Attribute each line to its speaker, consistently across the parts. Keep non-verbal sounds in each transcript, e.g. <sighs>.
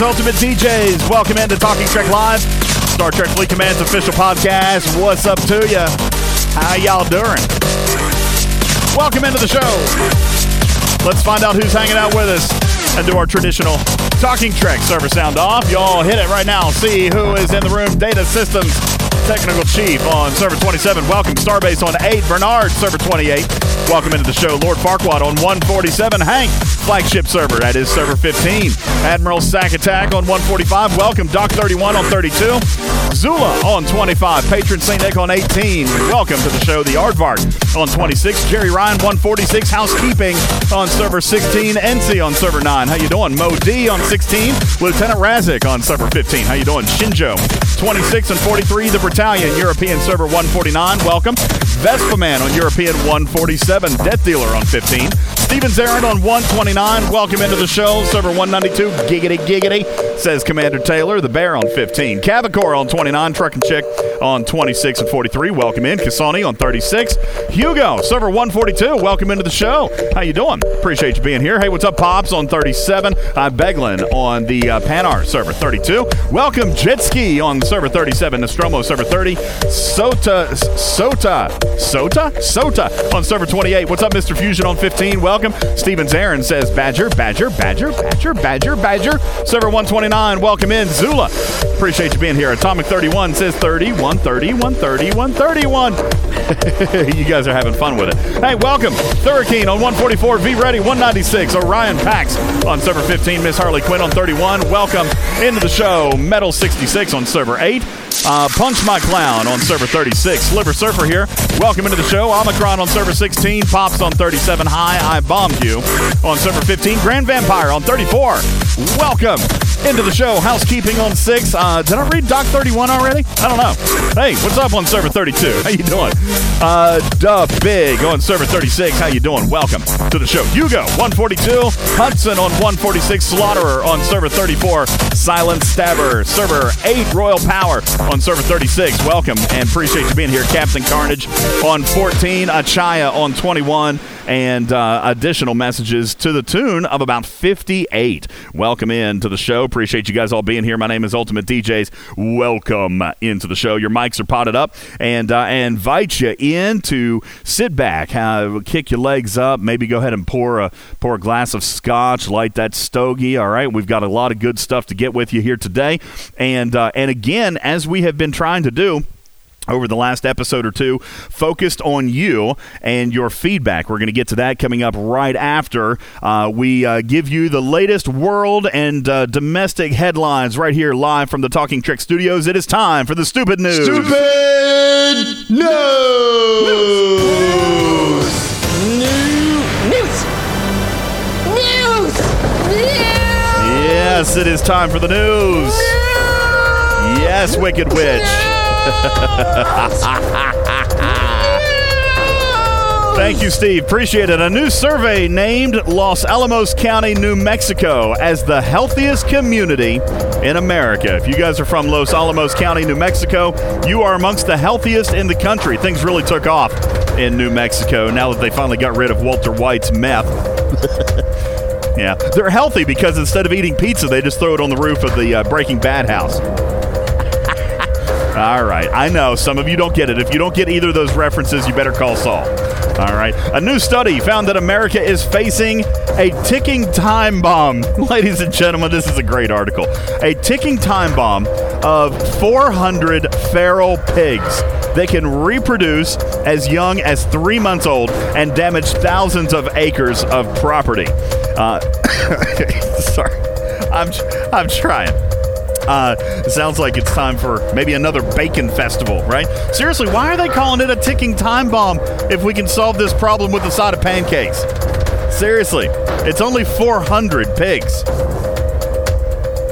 Speaker 1: Ultimate DJs. Welcome into Talking Trek Live, Star Trek Fleet Command's official podcast. What's up to you? How y'all doing? Welcome into the show. Let's find out who's hanging out with us and do our traditional Talking Trek server sound off. Y'all hit it right now. See who is in the room. Data Systems Technical Chief on server 27. Welcome Starbase on 8. Bernard, server 28. Welcome into the show. Lord Farquaad on 147. Hank, flagship server. That is server 15. Admiral Sack Attack on 145. Welcome Doc 31 on 32. Zula on 25. Patron St. Nick on 18. Welcome to the show. The Aardvark on 26. Jerry Ryan 146. Housekeeping on server 16. NC on server 9. How you doing? Mo D on 16. Lieutenant Razik on server 15. How you doing? Shinjo 26 and 43. The Battalion European server 149. Welcome. Vespa Man on European 147. Death Dealer on 15. Steven Zarin on 129. Welcome into the show. Server 192. Giggity giggity. Says Commander Taylor. The Bear on 15. Cavicor on 29. Truck and Chick on 26 and 43. Welcome in. Kasani on 36. Hugo, server 142. Welcome into the show. How you doing? Appreciate you being here. Hey, what's up, Pops on 37. I'm Beglin on the uh, Panar server 32. Welcome, Jet Ski on server 37. Nostromo server 30. Sota, Sota, Sota, Sota on server 28. What's up, Mr. Fusion on 15? Welcome. Stevens Aaron says Badger, Badger, Badger, Badger, Badger, Badger. Server 129. Welcome in, Zula. Appreciate you being here. Atomic 31 says 30, 130, 130, 131. you guys are having fun with it. Hey, welcome. Thurricane on 144, V Ready 196, Orion Pax on server 15, Miss Harley Quinn on 31. Welcome into the show. Metal 66 on server 8. Uh, Punch My Clown on server 36. Sliver Surfer here. Welcome into the show. Omicron on server 16. Pops on 37. Hi, I bombed you on server 15. Grand Vampire on 34. Welcome into the show. Housekeeping on 6. Uh, did I read Doc 31 already? I don't know. Hey, what's up on server 32? How you doing? Uh, Dub Big on server 36. How you doing? Welcome to the show. Hugo 142. Hudson on 146. Slaughterer on server 34. Silent Stabber server 8. Royal Power on server 36. Welcome and appreciate you being here. Captain Carnage on 14. Achaya on 21 and uh, additional messages to the tune of about 58. Welcome in to the show. Appreciate you guys all being here. My name is Ultimate DJs. Welcome into the show. Your mics are potted up, and I invite you in to sit back, kick your legs up, maybe go ahead and pour a pour a glass of scotch, light that stogie. All right, we've got a lot of good stuff to get with you here today, and uh, and again, as we have been trying to do over the last episode or two, focused on you and your feedback. We're going to get to that coming up right after uh, we uh, give you the latest world and uh, domestic headlines right here live from the Talking Trek Studios. It is time for the stupid news.
Speaker 2: Stupid news.
Speaker 3: News! News!
Speaker 1: Yes, it is time for the news. Yes, Wicked Witch. <laughs> Thank you, Steve. Appreciate it. A new survey named Los Alamos County, New Mexico, as the healthiest community in America. If you guys are from Los Alamos County, New Mexico, you are amongst the healthiest in the country. Things really took off in New Mexico now that they finally got rid of Walter White's meth. <laughs> yeah, they're healthy because instead of eating pizza, they just throw it on the roof of the uh, Breaking Bad house. All right. I know some of you don't get it. If you don't get either of those references, you better call Saul. All right. A new study found that America is facing a ticking time bomb. <laughs> Ladies and gentlemen, this is a great article. A ticking time bomb of 400 feral pigs. They can reproduce as young as three months old and damage thousands of acres of property. Uh, <coughs> <coughs> sorry. I'm, I'm trying. Uh, sounds like it's time for maybe another bacon festival, right? Seriously, why are they calling it a ticking time bomb if we can solve this problem with a side of pancakes? Seriously, it's only 400 pigs.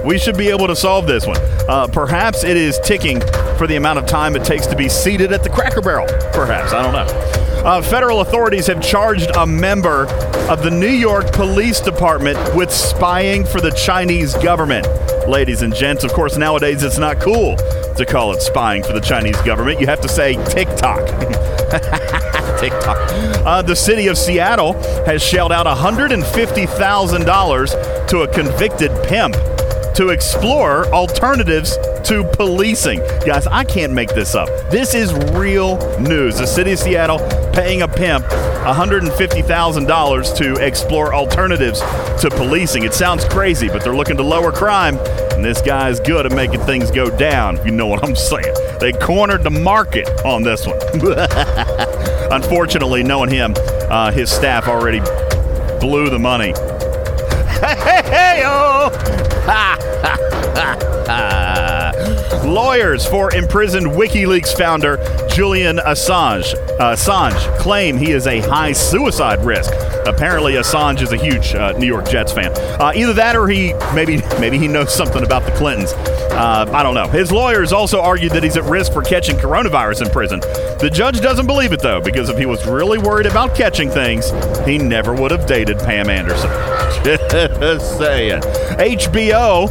Speaker 1: We should be able to solve this one. Uh, perhaps it is ticking for the amount of time it takes to be seated at the Cracker Barrel. Perhaps I don't know. Uh, federal authorities have charged a member of the New York Police Department with spying for the Chinese government. Ladies and gents, of course, nowadays it's not cool to call it spying for the Chinese government. You have to say TikTok. <laughs> TikTok. Uh, the city of Seattle has shelled out $150,000 to a convicted pimp to explore alternatives to policing. Guys, I can't make this up. This is real news. The city of Seattle paying a pimp $150,000 to explore alternatives to policing. It sounds crazy, but they're looking to lower crime, and this guy's good at making things go down, you know what I'm saying. They cornered the market on this one. <laughs> Unfortunately, knowing him, uh, his staff already blew the money. <laughs> Hey, hey, oh! 哈哈哈。Lawyers for imprisoned WikiLeaks founder Julian Assange. Assange claim he is a high suicide risk. Apparently, Assange is a huge uh, New York Jets fan. Uh, either that, or he maybe <laughs> maybe he knows something about the Clintons. Uh, I don't know. His lawyers also argued that he's at risk for catching coronavirus in prison. The judge doesn't believe it though, because if he was really worried about catching things, he never would have dated Pam Anderson. <laughs> Just saying. HBO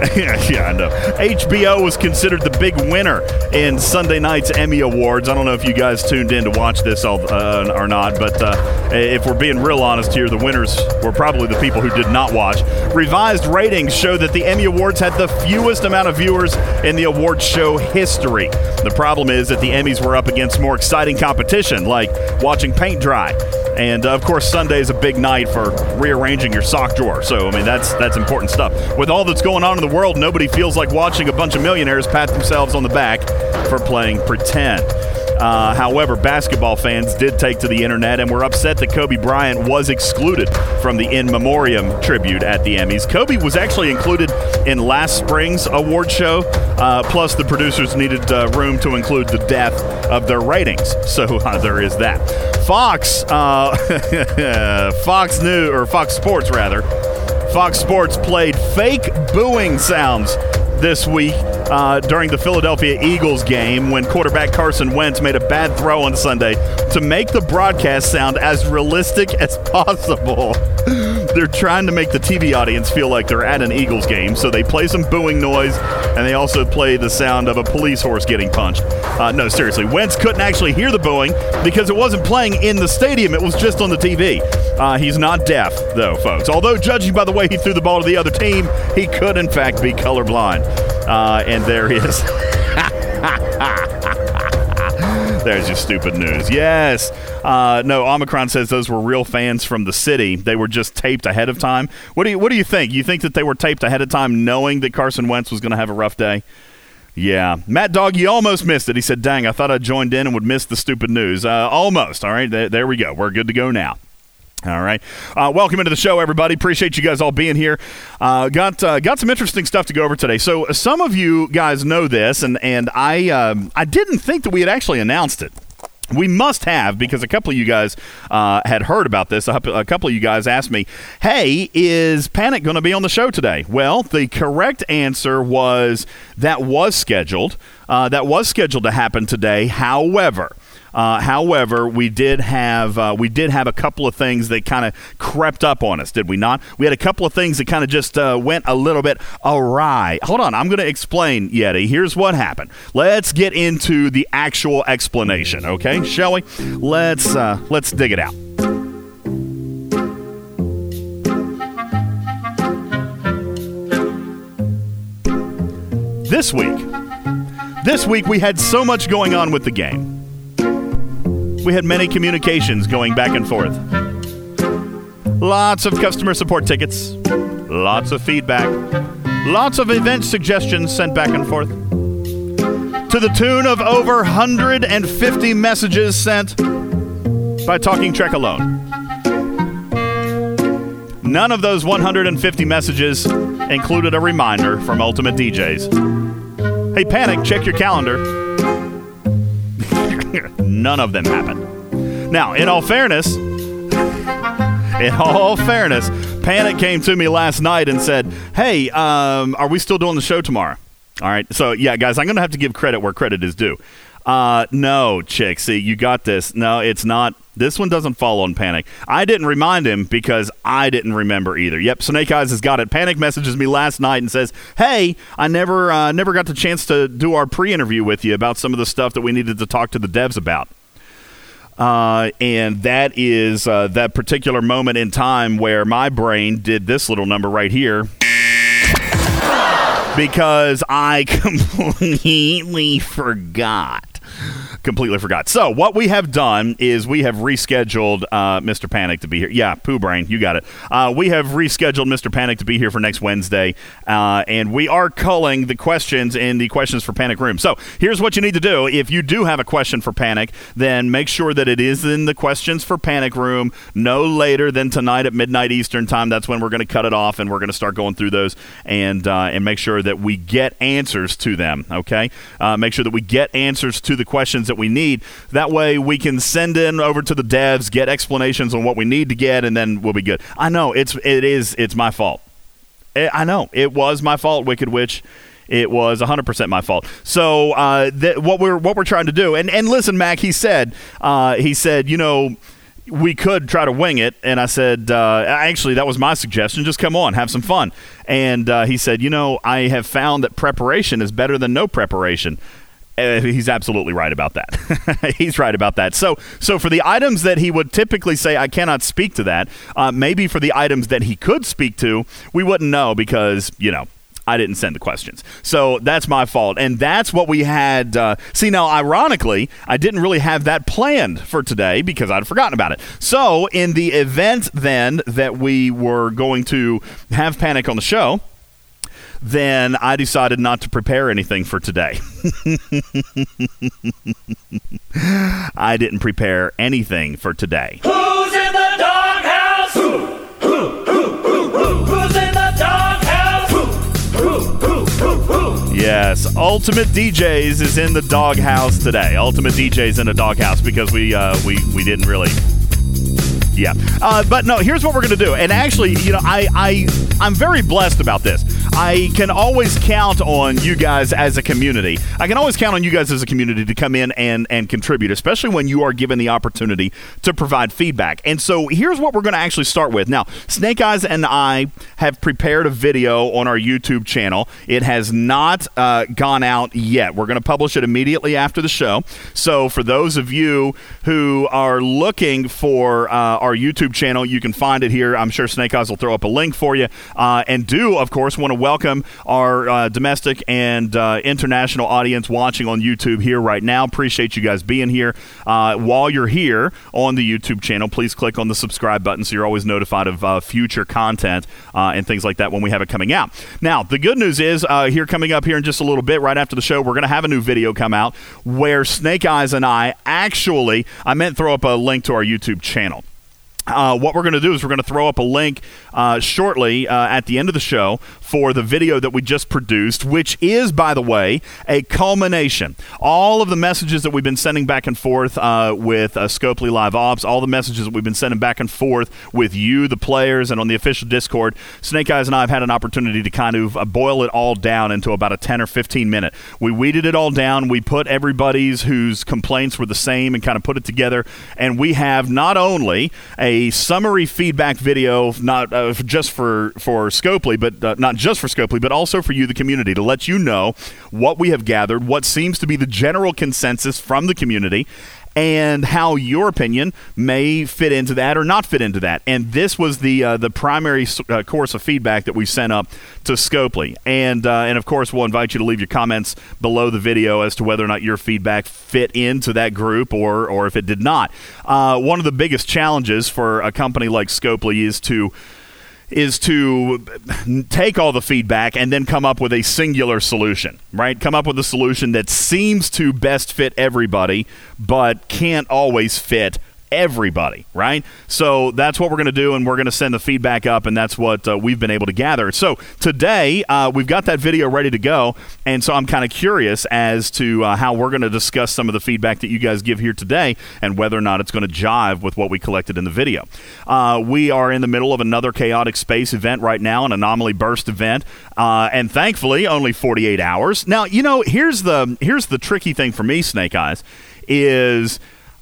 Speaker 1: <laughs> yeah, I know. HBO was considered the big winner in Sunday night's Emmy Awards. I don't know if you guys tuned in to watch this all, uh, or not, but uh, if we're being real honest here, the winners were probably the people who did not watch. Revised ratings show that the Emmy Awards had the fewest amount of viewers in the awards show history. The problem is that the Emmys were up against more exciting competition, like watching paint dry. And of course, Sunday is a big night for rearranging your sock drawer. So, I mean, that's that's important stuff. With all that's going on in the world, nobody feels like watching a bunch of millionaires pat themselves on the back for playing pretend. Uh, however, basketball fans did take to the internet and were upset that Kobe Bryant was excluded from the in memoriam tribute at the Emmys. Kobe was actually included in last spring's award show, uh, plus the producers needed uh, room to include the death of their ratings. <laughs> So uh, there is that. Fox, uh, <laughs> Fox News or Fox Sports rather, Fox Sports played fake booing sounds this week uh, during the Philadelphia Eagles game when quarterback Carson Wentz made a bad throw on Sunday to make the broadcast sound as realistic as <laughs> possible. <laughs> they're trying to make the TV audience feel like they're at an Eagles game, so they play some booing noise and they also play the sound of a police horse getting punched. Uh, no, seriously, Wentz couldn't actually hear the booing because it wasn't playing in the stadium, it was just on the TV. Uh, he's not deaf, though, folks. Although, judging by the way he threw the ball to the other team, he could, in fact, be colorblind. Uh, and there he is. <laughs> There's your stupid news. Yes. Uh, no, Omicron says those were real fans from the city. They were just taped ahead of time. What do you What do you think? You think that they were taped ahead of time, knowing that Carson Wentz was going to have a rough day? Yeah, Matt Dog, you almost missed it. He said, "Dang, I thought I joined in and would miss the stupid news." Uh, almost. All right, there, there we go. We're good to go now. All right. Uh, welcome into the show, everybody. Appreciate you guys all being here. Uh, got uh, got some interesting stuff to go over today. So some of you guys know this, and and I um, I didn't think that we had actually announced it. We must have because a couple of you guys uh, had heard about this. A couple of you guys asked me, "Hey, is Panic going to be on the show today?" Well, the correct answer was that was scheduled. Uh, that was scheduled to happen today. However. Uh, however, we did have uh, we did have a couple of things that kind of crept up on us, did we not? We had a couple of things that kind of just uh, went a little bit awry. Hold on, I'm going to explain, Yeti. Here's what happened. Let's get into the actual explanation, okay? Shall we? Let's uh, let's dig it out. This week, this week we had so much going on with the game we had many communications going back and forth. Lots of customer support tickets, lots of feedback, lots of event suggestions sent back and forth. To the tune of over 150 messages sent by Talking Trek alone. None of those 150 messages included a reminder from Ultimate DJs. Hey, panic, check your calendar. <laughs> None of them happened. Now, in all fairness, <laughs> in all fairness, Panic came to me last night and said, "Hey, um, are we still doing the show tomorrow?" All right. So yeah, guys, I'm gonna have to give credit where credit is due. Uh, no, chick. See, you got this. No, it's not. This one doesn't fall on Panic. I didn't remind him because I didn't remember either. Yep, Snake Eyes has got it. Panic messages me last night and says, "Hey, I never, uh, never got the chance to do our pre-interview with you about some of the stuff that we needed to talk to the devs about." Uh, and that is uh, that particular moment in time where my brain did this little number right here because I <laughs> completely forgot completely forgot. So what we have done is we have rescheduled uh, Mr. Panic to be here. Yeah, poo brain, you got it. Uh, we have rescheduled Mr. Panic to be here for next Wednesday, uh, and we are culling the questions in the questions for Panic room. So here's what you need to do: if you do have a question for Panic, then make sure that it is in the questions for Panic room no later than tonight at midnight Eastern time. That's when we're going to cut it off, and we're going to start going through those and uh, and make sure that we get answers to them. Okay, uh, make sure that we get answers to the questions that we need. That way we can send in over to the devs, get explanations on what we need to get, and then we'll be good. I know it's it is it's my fault. I know it was my fault, Wicked Witch. It was 100% my fault. So uh, th- what we're what we're trying to do, and and listen, Mac, he said uh, he said you know we could try to wing it. And I said, uh, actually, that was my suggestion. Just come on, have some fun. And uh, he said, you know, I have found that preparation is better than no preparation. Uh, he's absolutely right about that. <laughs> he's right about that. So, so for the items that he would typically say, I cannot speak to that. Uh, maybe for the items that he could speak to, we wouldn't know because you know I didn't send the questions. So that's my fault. And that's what we had. Uh, see, now, ironically, I didn't really have that planned for today because I'd forgotten about it. So, in the event then that we were going to have Panic on the show, then I decided not to prepare anything for today. I didn't prepare anything for today.
Speaker 2: Who's in the doghouse? Who? Who? Who? Who? Who? Who's in the doghouse? Who? Who? Who? Who?
Speaker 1: Yes, Ultimate DJs is in the doghouse today. Ultimate DJs in the doghouse because we uh, we we didn't really yeah. Uh, but no, here's what we're going to do. And actually, you know, I, I, I'm very blessed about this. I can always count on you guys as a community. I can always count on you guys as a community to come in and, and contribute, especially when you are given the opportunity to provide feedback. And so here's what we're going to actually start with. Now, Snake Eyes and I have prepared a video on our YouTube channel. It has not uh, gone out yet. We're going to publish it immediately after the show. So for those of you who are looking for uh, our YouTube channel, you can find it here. I'm sure Snake Eyes will throw up a link for you. Uh, and do, of course, want to welcome our uh, domestic and uh, international audience watching on YouTube here right now. Appreciate you guys being here. Uh, while you're here on the YouTube channel, please click on the subscribe button so you're always notified of uh, future content and things like that when we have it coming out. Now, the good news is here coming up here in just a little bit, right after the show, we're going to have a new video come out where Snake Eyes and I actually, I meant throw up a link to our YouTube channel. Uh, what we're going to do is we're going to throw up a link uh, shortly uh, at the end of the show for the video that we just produced, which is, by the way, a culmination. All of the messages that we've been sending back and forth uh, with uh, Scopely Live Ops, all the messages that we've been sending back and forth with you, the players, and on the official Discord, Snake Eyes and I have had an opportunity to kind of uh, boil it all down into about a 10 or 15 minute. We weeded it all down. We put everybody's whose complaints were the same and kind of put it together. And we have not only a summary feedback video, not uh, just for, for Scopely, but uh, not just for Scopely, but also for you, the community, to let you know what we have gathered, what seems to be the general consensus from the community, and how your opinion may fit into that or not fit into that. And this was the uh, the primary uh, course of feedback that we sent up to Scopely. And uh, and of course, we'll invite you to leave your comments below the video as to whether or not your feedback fit into that group or or if it did not. Uh, one of the biggest challenges for a company like Scopely is to is to take all the feedback and then come up with a singular solution, right? Come up with a solution that seems to best fit everybody, but can't always fit everybody, right? So that's what we're going to do, and we're going to send the feedback up, and that's what uh, we've been able to gather. So today, uh, we've got that video ready to go, and so I'm kind of curious as to uh, how we're going to discuss some of the feedback that you guys give here today and whether or not it's going to jive with what we collected in the video. Uh, we are in the middle of another chaotic space event right now, an anomaly burst event, uh, and thankfully, only 48 hours. Now, you know, here's the here's the tricky thing for me, Snake Eyes, is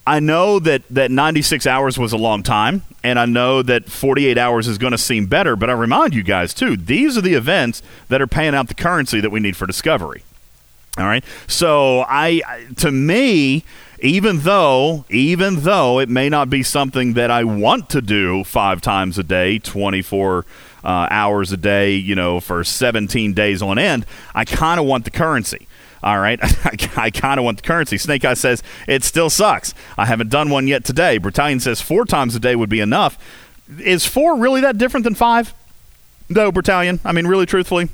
Speaker 1: I know that, that 96 hours was a long time, and I know that 48 hours is going to seem better, but I remind you guys, too, these are the events that are paying out the currency that we need for discovery. All right. So, I, to me, even though, even though it may not be something that I want to do five times a day, 24 uh, hours a day, you know, for 17 days on end, I kind of want the currency. All right. <laughs> I, kind of want the currency. Snake Eye says it still sucks. I haven't done one yet today. Battalion says four times a day would be enough. Is four really that different than five? No, Battalion. I mean, really, truthfully.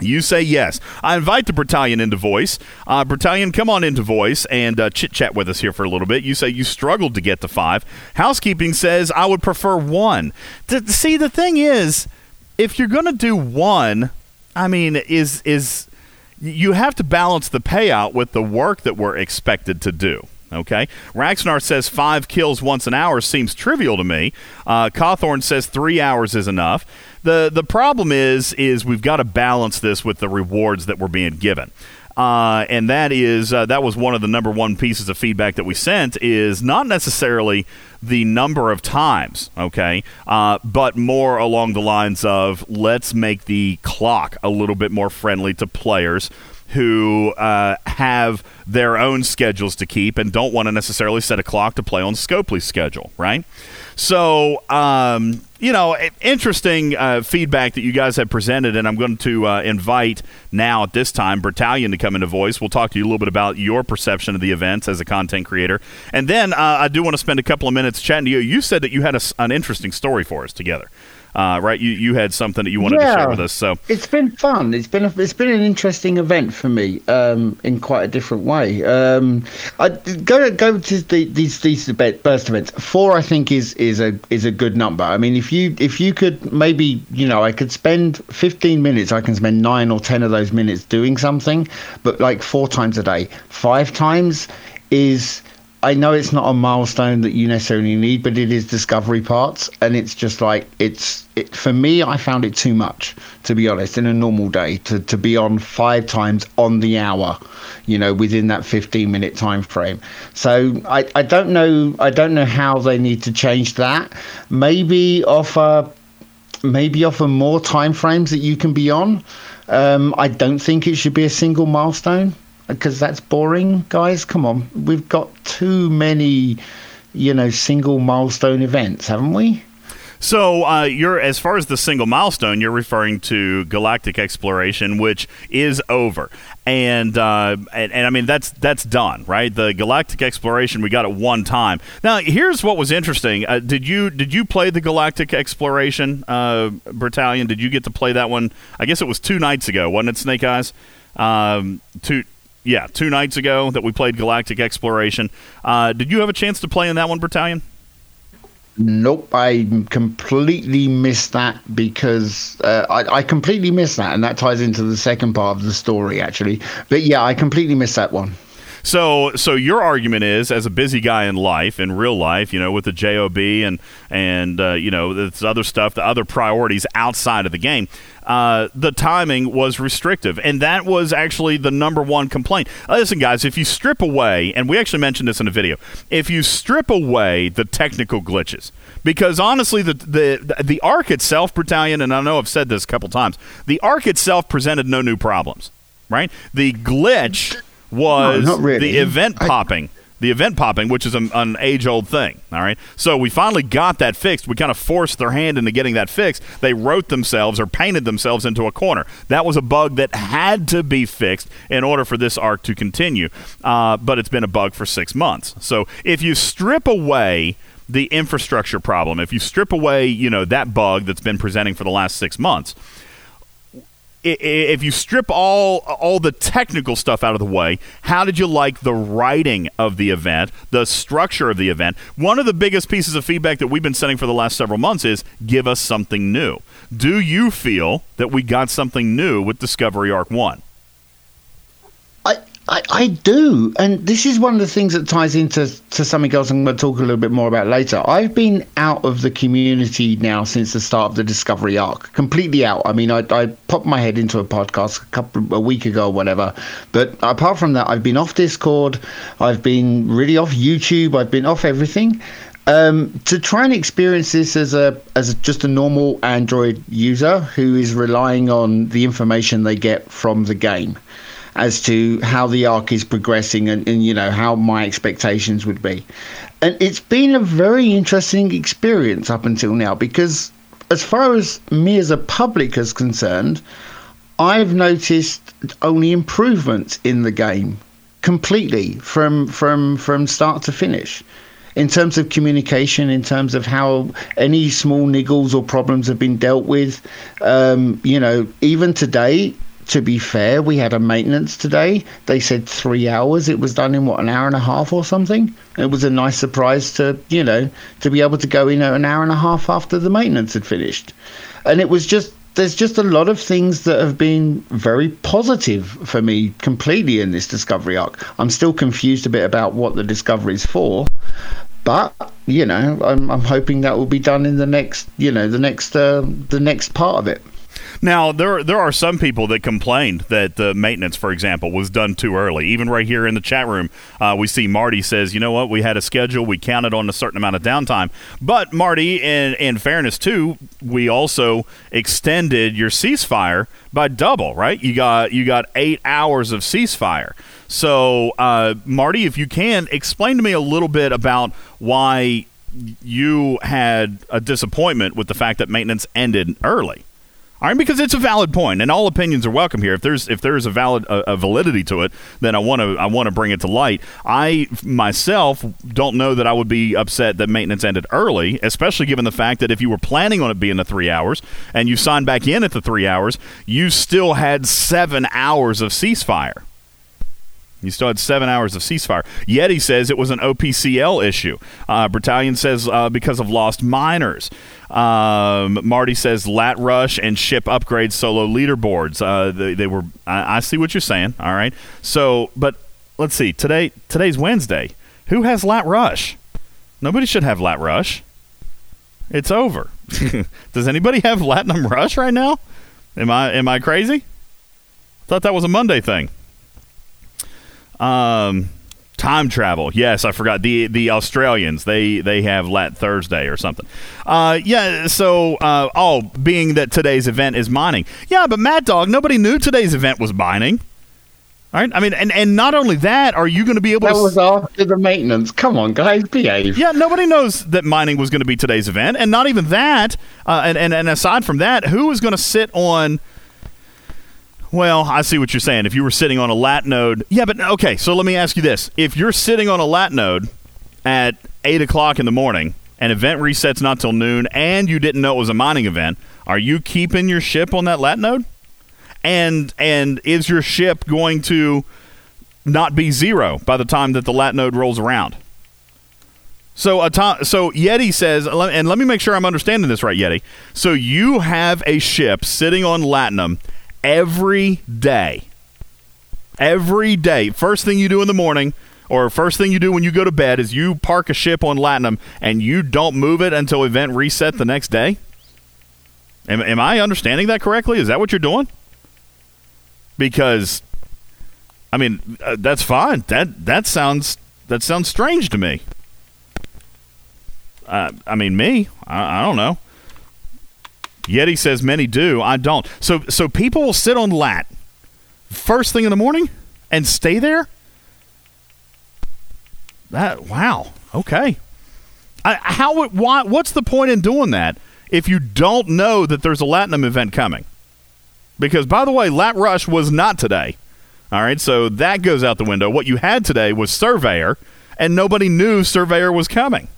Speaker 1: You say yes. I invite the battalion into voice. Uh, battalion, come on into voice and uh, chit chat with us here for a little bit. You say you struggled to get to five. Housekeeping says I would prefer one. To, see, the thing is, if you're going to do one, I mean, is is you have to balance the payout with the work that we're expected to do. Okay, Raxnar says five kills once an hour seems trivial to me. Uh, Cawthorn says three hours is enough. the The problem is, is we've got to balance this with the rewards that we're being given. Uh, and that is uh, that was one of the number one pieces of feedback that we sent is not necessarily the number of times, okay, uh, but more along the lines of let's make the clock a little bit more friendly to players who uh, have their own schedules to keep and don't want to necessarily set a clock to play on Scopely's schedule, right? So, um, you know, interesting uh, feedback that you guys have presented, and I'm going to uh, invite now at this time Battalion to come into voice. We'll talk to you a little bit about your perception of the events as a content creator, and then uh, I do want to spend a couple of minutes chatting to you. You said that you had a, an interesting story for us together uh, right? You you had something that you wanted yeah, to share with us. So
Speaker 4: it's been fun. It's been a, it's been an interesting event for me um, in quite a different way. Um, I go go to the, these these burst events. Four, I think, is is a is a good number. I mean, if you if you could maybe you know I could spend 15 minutes. I can spend nine or ten of those minutes doing something, but like four times a day, five times is I know it's not a milestone that you necessarily need, but it is discovery parts, and it's just like it's it, for me. I found it too much, to be honest, in a normal day to to be on five times on the hour, you know, within that 15 minute time frame. So I I don't know I don't know how they need to change that. Maybe offer maybe offer more time frames that you can be on. Um, I don't think it should be a single milestone because that's boring, guys. Come on, we've got too many, you know, single milestone events, haven't we?
Speaker 1: So uh, you're as far as the single milestone, you're referring to galactic exploration, which is over, and, uh, and and I mean that's that's done, right? The galactic exploration we got it one time. Now here's what was interesting. Uh, did you did you play the galactic exploration uh, battalion? Did you get to play that one? I guess it was two nights ago, wasn't it, Snake Eyes? Um, two yeah, two nights ago that we played Galactic Exploration. Uh, did you have a chance to play in that one, Battalion?
Speaker 4: Nope, I completely missed that because uh, I, I, completely missed that, and that ties into the second part of the story, actually. But yeah, I completely missed that one.
Speaker 1: So, so your argument is, as a busy guy in life, in real life, you know, with the job and and uh, you know this other stuff, the other priorities outside of the game, uh, the timing was restrictive, and that was actually the number one complaint. Uh, listen, guys, if you strip away, and we actually mentioned this in a video, if you strip away the technical glitches, because honestly, the the the arc itself, battalion, and I know I've said this a couple times, the arc itself presented no new problems, right? The glitch was no, really. the event I, popping. The event popping, which is an, an age old thing. All right. So we finally got that fixed. We kind of forced their hand into getting that fixed. They wrote themselves or painted themselves into a corner. That was a bug that had to be fixed in order for this arc to continue. Uh, but it's been a bug for six months. So if you strip away the infrastructure problem, if you strip away, you know, that bug that's been presenting for the last six months, if you strip all all the technical stuff out of the way, how did you like the writing of the event, the structure of the event? One of the biggest pieces of feedback that we've been sending for the last several months is give us something new. Do you feel that we got something new with Discovery Arc 1?
Speaker 4: I, I, do, and this is one of the things that ties into to something else I'm going to talk a little bit more about later. I've been out of the community now since the start of the Discovery arc, completely out. I mean, I, I popped my head into a podcast a couple a week ago or whatever, but apart from that, I've been off Discord, I've been really off YouTube, I've been off everything. Um, to try and experience this as a as just a normal Android user who is relying on the information they get from the game as to how the arc is progressing and, and you know how my expectations would be and it's been a very interesting experience up until now because as far as me as a public is concerned i've noticed only improvements in the game completely from from from start to finish in terms of communication, in terms of how any small niggles or problems have been dealt with. Um, you know, even today, to be fair, we had a maintenance today. They said three hours. It was done in what an hour and a half or something. It was a nice surprise to you know to be able to go in an hour and a half after the maintenance had finished, and it was just. There's just a lot of things that have been very positive for me completely in this discovery arc. I'm still confused a bit about what the discovery is for, but you know, I'm, I'm hoping that will be done in the next, you know, the next, uh, the next part of it.
Speaker 1: Now there there are some people that complained that the maintenance, for example, was done too early. Even right here in the chat room, uh, we see Marty says, "You know what? We had a schedule. We counted on a certain amount of downtime." But Marty, in in fairness too, we also extended your ceasefire by double. Right? You got you got eight hours of ceasefire. So uh, Marty, if you can explain to me a little bit about why you had a disappointment with the fact that maintenance ended early. All right, because it's a valid point, and all opinions are welcome here. If there's if there's a valid a, a validity to it, then I want to I want to bring it to light. I myself don't know that I would be upset that maintenance ended early, especially given the fact that if you were planning on it being the three hours and you signed back in at the three hours, you still had seven hours of ceasefire. You still had seven hours of ceasefire. Yeti says it was an OPCL issue. Uh, Battalion says uh, because of lost miners. Um, Marty says lat rush and ship upgrade solo leaderboards. Uh, they, they were. I, I see what you're saying. All right. So, but let's see. Today, today's Wednesday. Who has lat rush? Nobody should have lat rush. It's over. <laughs> Does anybody have latinum rush right now? Am I am I crazy? Thought that was a Monday thing. Um, time travel. Yes, I forgot the the Australians. They they have Lat Thursday or something. Uh, yeah. So uh, oh, being that today's event is mining. Yeah, but Mad Dog, nobody knew today's event was mining. All right. I mean, and and not only that, are you going to be able
Speaker 4: That
Speaker 1: to?
Speaker 4: was after the maintenance. Come on, guys, behave.
Speaker 1: yeah, nobody knows that mining was going to be today's event, and not even that. Uh, and, and and aside from that, who is going to sit on? Well, I see what you're saying. If you were sitting on a lat node, yeah, but okay. So let me ask you this: If you're sitting on a lat node at eight o'clock in the morning, and event resets not till noon, and you didn't know it was a mining event, are you keeping your ship on that lat node? And and is your ship going to not be zero by the time that the lat node rolls around? So, so Yeti says, and let me make sure I'm understanding this right, Yeti. So you have a ship sitting on Latinum every day. Every day. First thing you do in the morning, or first thing you do when you go to bed, is you park a ship on Latinum and you don't move it until event reset the next day. Am, am I understanding that correctly? Is that what you're doing? Because, I mean, uh, that's fine. That that sounds that sounds strange to me. Uh, I mean, me, I, I don't know. Yeti says many do. I don't. So, so people will sit on lat first thing in the morning and stay there. That wow. Okay. I, how? Why? What's the point in doing that if you don't know that there's a Latinum event coming? Because by the way, Lat Rush was not today. All right, so that goes out the window. What you had today was Surveyor, and nobody knew Surveyor was coming.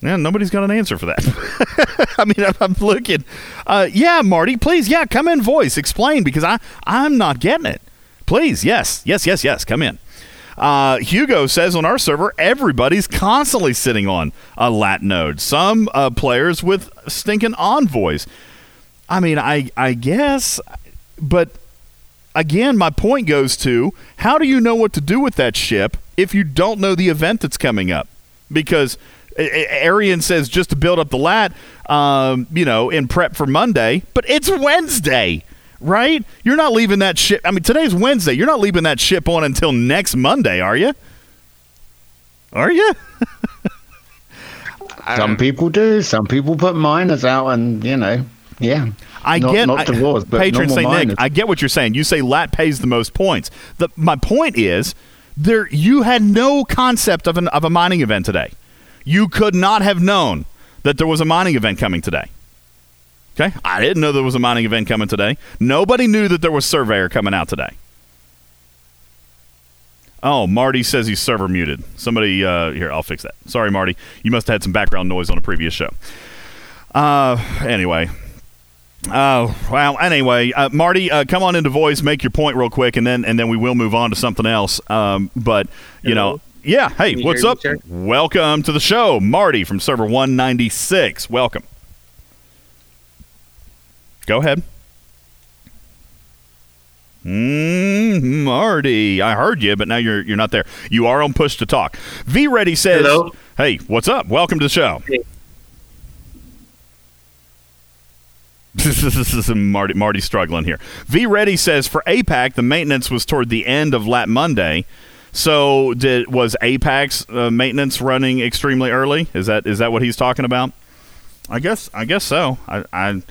Speaker 1: Yeah, nobody's got an answer for that. <laughs> I mean, I'm, I'm looking. Uh, yeah, Marty, please, yeah, come in, voice, explain because I I'm not getting it. Please, yes, yes, yes, yes, come in. Uh, Hugo says on our server, everybody's constantly sitting on a lat node. Some uh, players with stinking envoys. I mean, I I guess, but again, my point goes to how do you know what to do with that ship if you don't know the event that's coming up? Because Arian says just to build up the lat, um, you know, in prep for Monday, but it's Wednesday, right? You're not leaving that ship. I mean, today's Wednesday. You're not leaving that ship on until next Monday, are you? Are you? <laughs>
Speaker 4: Some people do. Some people put miners out, and you know, yeah.
Speaker 1: I
Speaker 4: not,
Speaker 1: get
Speaker 4: not
Speaker 1: I-
Speaker 4: divorce, but
Speaker 1: patron
Speaker 4: normal
Speaker 1: Saint Nick. I get what you're saying. You say lat pays the most points. The my point is there you had no concept of an of a mining event today. You could not have known that there was a mining event coming today. Okay, I didn't know there was a mining event coming today. Nobody knew that there was Surveyor coming out today. Oh, Marty says he's server muted. Somebody uh, here, I'll fix that. Sorry, Marty. You must have had some background noise on a previous show. Uh, anyway, Oh well. Anyway, uh, Marty, uh, come on into voice, make your point real quick, and then and then we will move on to something else. Um, but you know, yeah. Hey, what's up? Welcome to the show, Marty from server one ninety six. Welcome. Go ahead. Mm, Marty, I heard you, but now you're you're not there. You are on push to talk. V Ready says,
Speaker 5: Hello.
Speaker 1: "Hey, what's up? Welcome to the show."
Speaker 5: Hey. <laughs>
Speaker 1: This is Marty. Marty struggling here. V Ready says for APAC, the maintenance was toward the end of Lat Monday. So, did was APAC's uh, maintenance running extremely early? Is that is that what he's talking about? I guess I guess so. I, I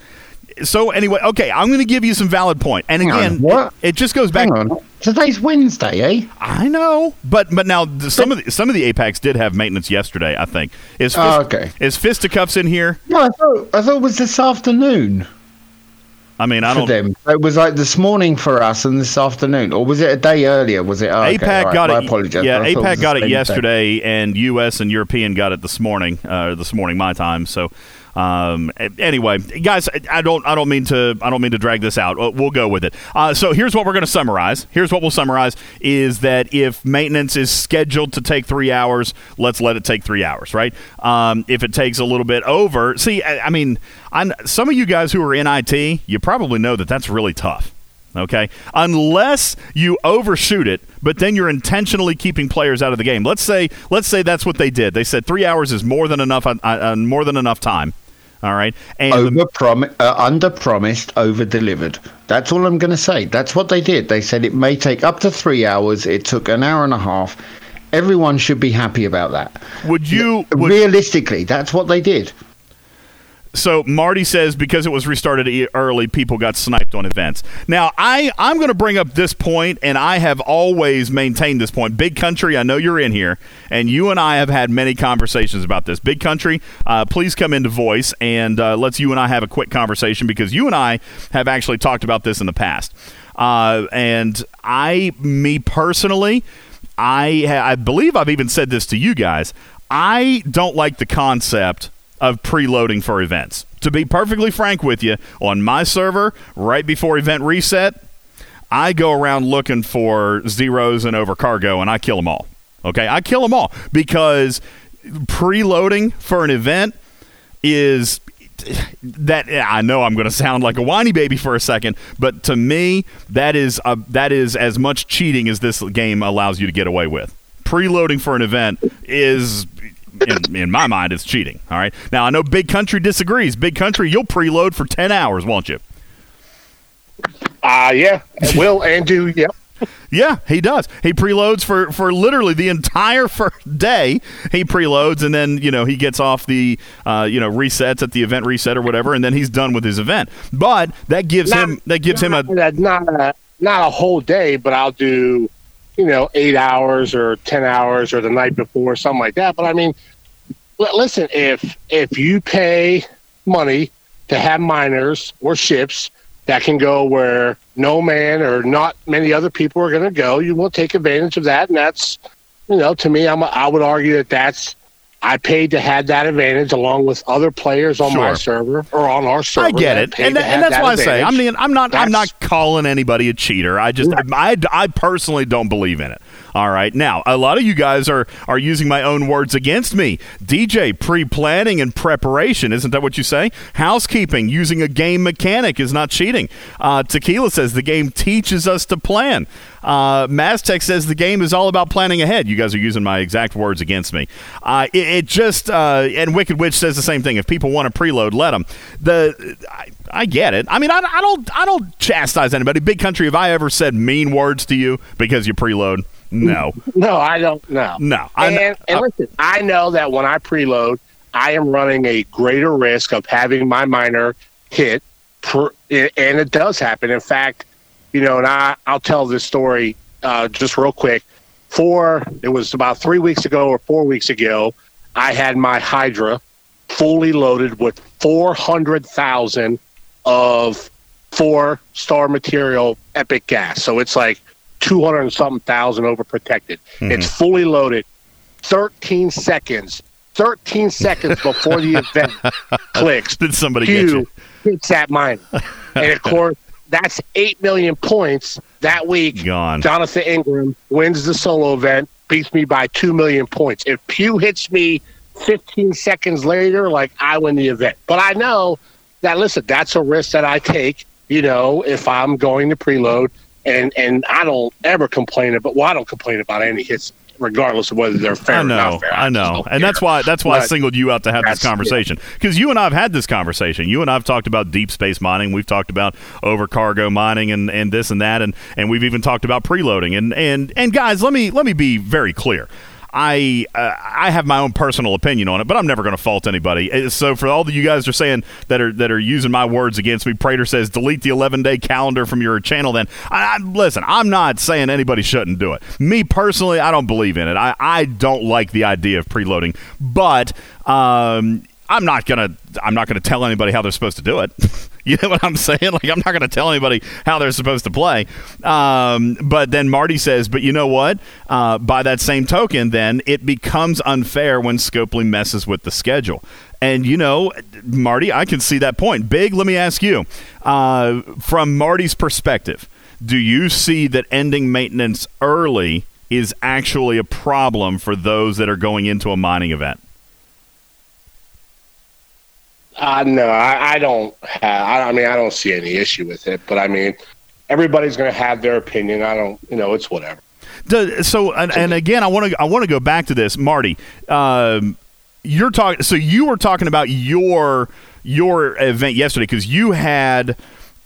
Speaker 1: so anyway, okay. I'm going to give you some valid point. And
Speaker 4: Hang on,
Speaker 1: again,
Speaker 4: what?
Speaker 1: It, it just goes back.
Speaker 4: Hang on. Today's Wednesday, eh?
Speaker 1: I know, but but now the, some of the, some of the APACs did have maintenance yesterday. I think is fist,
Speaker 4: Oh, okay.
Speaker 1: is fisticuffs in here?
Speaker 4: No, I thought I thought it was this afternoon
Speaker 1: I mean, I don't.
Speaker 4: them. It was like this morning for us and this afternoon, or was it a day earlier? Was it? Oh, okay,
Speaker 1: APAC
Speaker 4: all right.
Speaker 1: got
Speaker 4: I
Speaker 1: it.
Speaker 4: apologize.
Speaker 1: Yeah, APAC
Speaker 4: the
Speaker 1: got it yesterday, and U.S. and European got it this morning. Uh, this morning, my time. So, um, anyway, guys, I- don't, I don't mean to, I don't mean to drag this out. Uh, We'll go with it. Uh, so here's what we're going to summarize. Here's what we'll summarize: is that if maintenance is scheduled to take three hours, let's let it take three hours, right? Um, if it takes a little bit over, see, I, I mean, I, some of you guys who are in IT, you probably know that that's really tough. Okay, unless you overshoot it, but then you're intentionally keeping players out of the game. Let's say, let's say that's what they did. They said three hours is more than enough, uh, uh, more than enough time. All right, and
Speaker 4: Over prom- uh, under promised, over delivered. That's all I'm going to say. That's what they did. They said it may take up to three hours. It took an hour and a half. Everyone should be happy about that.
Speaker 1: would you? Would,
Speaker 4: Realistically, that's what they did.
Speaker 1: So Marty says because it was restarted early, people got sniped on events. Now I I'm going to bring up this point, and I have always maintained this point. Big Country, I know you're in here, and you and I have had many conversations about this. Big Country, uh, please come into voice and uh, let's you and I have a quick conversation because you and I have actually talked about this in the past. Uh, and I, me personally, I I believe I've even said this to you guys. I don't like the concept of preloading for events. To be perfectly frank with you, on my server, right before event reset, I go around looking for zeros and over cargo and I kill them all. Okay? I kill them all because preloading for an event is that I know I'm going to sound like a whiny baby for a second, but to me that is a, that is as much cheating as this game allows you to get away with. Preloading for an event is in, in my mind it's cheating, all right? Now I know Big Country disagrees. Big Country, you'll preload for 10 hours, won't you?
Speaker 5: Uh, yeah. Will and do. Yep.
Speaker 1: Yeah, he does. He preloads for, for literally the entire <laughs> first day. He preloads and then you know he gets off the uh, you know resets at the event reset or whatever, and then he's done with his event. But that gives
Speaker 5: Not-
Speaker 1: him that gives him a
Speaker 5: not, not a not a whole day, but I'll do, you know, eight hours or ten hours or the night before, something like that. But I mean, listen, if if you pay money to have miners or ships that can go where no man or not many other people are going to go, you will take advantage of that, and that's, you know, to me, I'm I would argue that that's I paid to have that advantage along with other players on my server or on our server.
Speaker 1: I get it, and, and that's
Speaker 5: that
Speaker 1: why I say I'm
Speaker 5: advantage.
Speaker 1: the, I'm not I'm not calling anybody a cheater. I just I, I personally don't believe in it. All right, now a lot of you guys are are using my own words against me. DJ pre-planning and preparation isn't that what you say? Housekeeping using a game mechanic is not cheating. Uh, Tequila says the game teaches us to plan. Uh, Maztec says the game is all about planning ahead. You guys are using my exact words against me. Uh, it, it just uh, and Wicked Witch says the same thing. If people want to preload, let them. The I, I get it. I mean, I, I don't I don't chastise anybody. Big Country, have I ever said mean words to you because you preload? No, <laughs>
Speaker 5: No, I don't know.
Speaker 1: no. I,
Speaker 5: and, and listen, I know that when I preload, I am running a greater risk of having my miner hit, per, and it does happen. In fact, you know, and I, I'll tell this story uh, just real quick. For it was about three weeks ago or four weeks ago, I had my Hydra fully loaded with four hundred thousand of four star material epic gas. So it's like two hundred and something thousand over protected. Mm-hmm. It's fully loaded. Thirteen seconds. Thirteen seconds before the event <laughs> clicks.
Speaker 1: did somebody get you?
Speaker 5: hits that mine. and of <laughs> course, that's eight million points that week.
Speaker 1: Gone.
Speaker 5: Jonathan Ingram wins the solo event, beats me by two million points. If Pew hits me 15 seconds later, like I win the event. But I know that listen, that's a risk that I take. You know, if I'm going to preload, and and I don't ever complain about. Well, I don't complain about any hits, regardless of whether they're fair
Speaker 1: I
Speaker 5: or
Speaker 1: know,
Speaker 5: not fair.
Speaker 1: I
Speaker 5: just
Speaker 1: know, and that's why that's why I singled you out to have this conversation because you and I've had this conversation. You and I've talked about deep space mining. We've talked about overcargo mining and, and this and that, and, and we've even talked about preloading. And, and and guys, let me let me be very clear. I uh, I have my own personal opinion on it, but I'm never going to fault anybody. Uh, So for all that you guys are saying that are that are using my words against me, Prater says delete the 11 day calendar from your channel. Then I, I, listen, I'm not saying anybody shouldn't do it. Me personally, I don't believe in it. I, I don't like the idea of preloading, but um, I'm not gonna I'm not gonna tell anybody how they're supposed to do it. <laughs> you know what I'm saying? Like I'm not gonna tell anybody how they're supposed to play. Um, but then Marty says, but you know what? Uh, by that same token, then it becomes unfair when Scopely messes with the schedule. And you know, Marty, I can see that point. Big. Let me ask you, uh, from Marty's perspective, do you see that ending maintenance early is actually a problem for those that are going into a mining event?
Speaker 5: Uh, no, I, I don't have. I, I mean, I don't see any issue with it. But I mean, everybody's going to have their opinion. I don't. You know, it's whatever.
Speaker 1: Does, so and, and again, I want to I want to go back to this, Marty. Um, you're talking. So you were talking about your your event yesterday because you had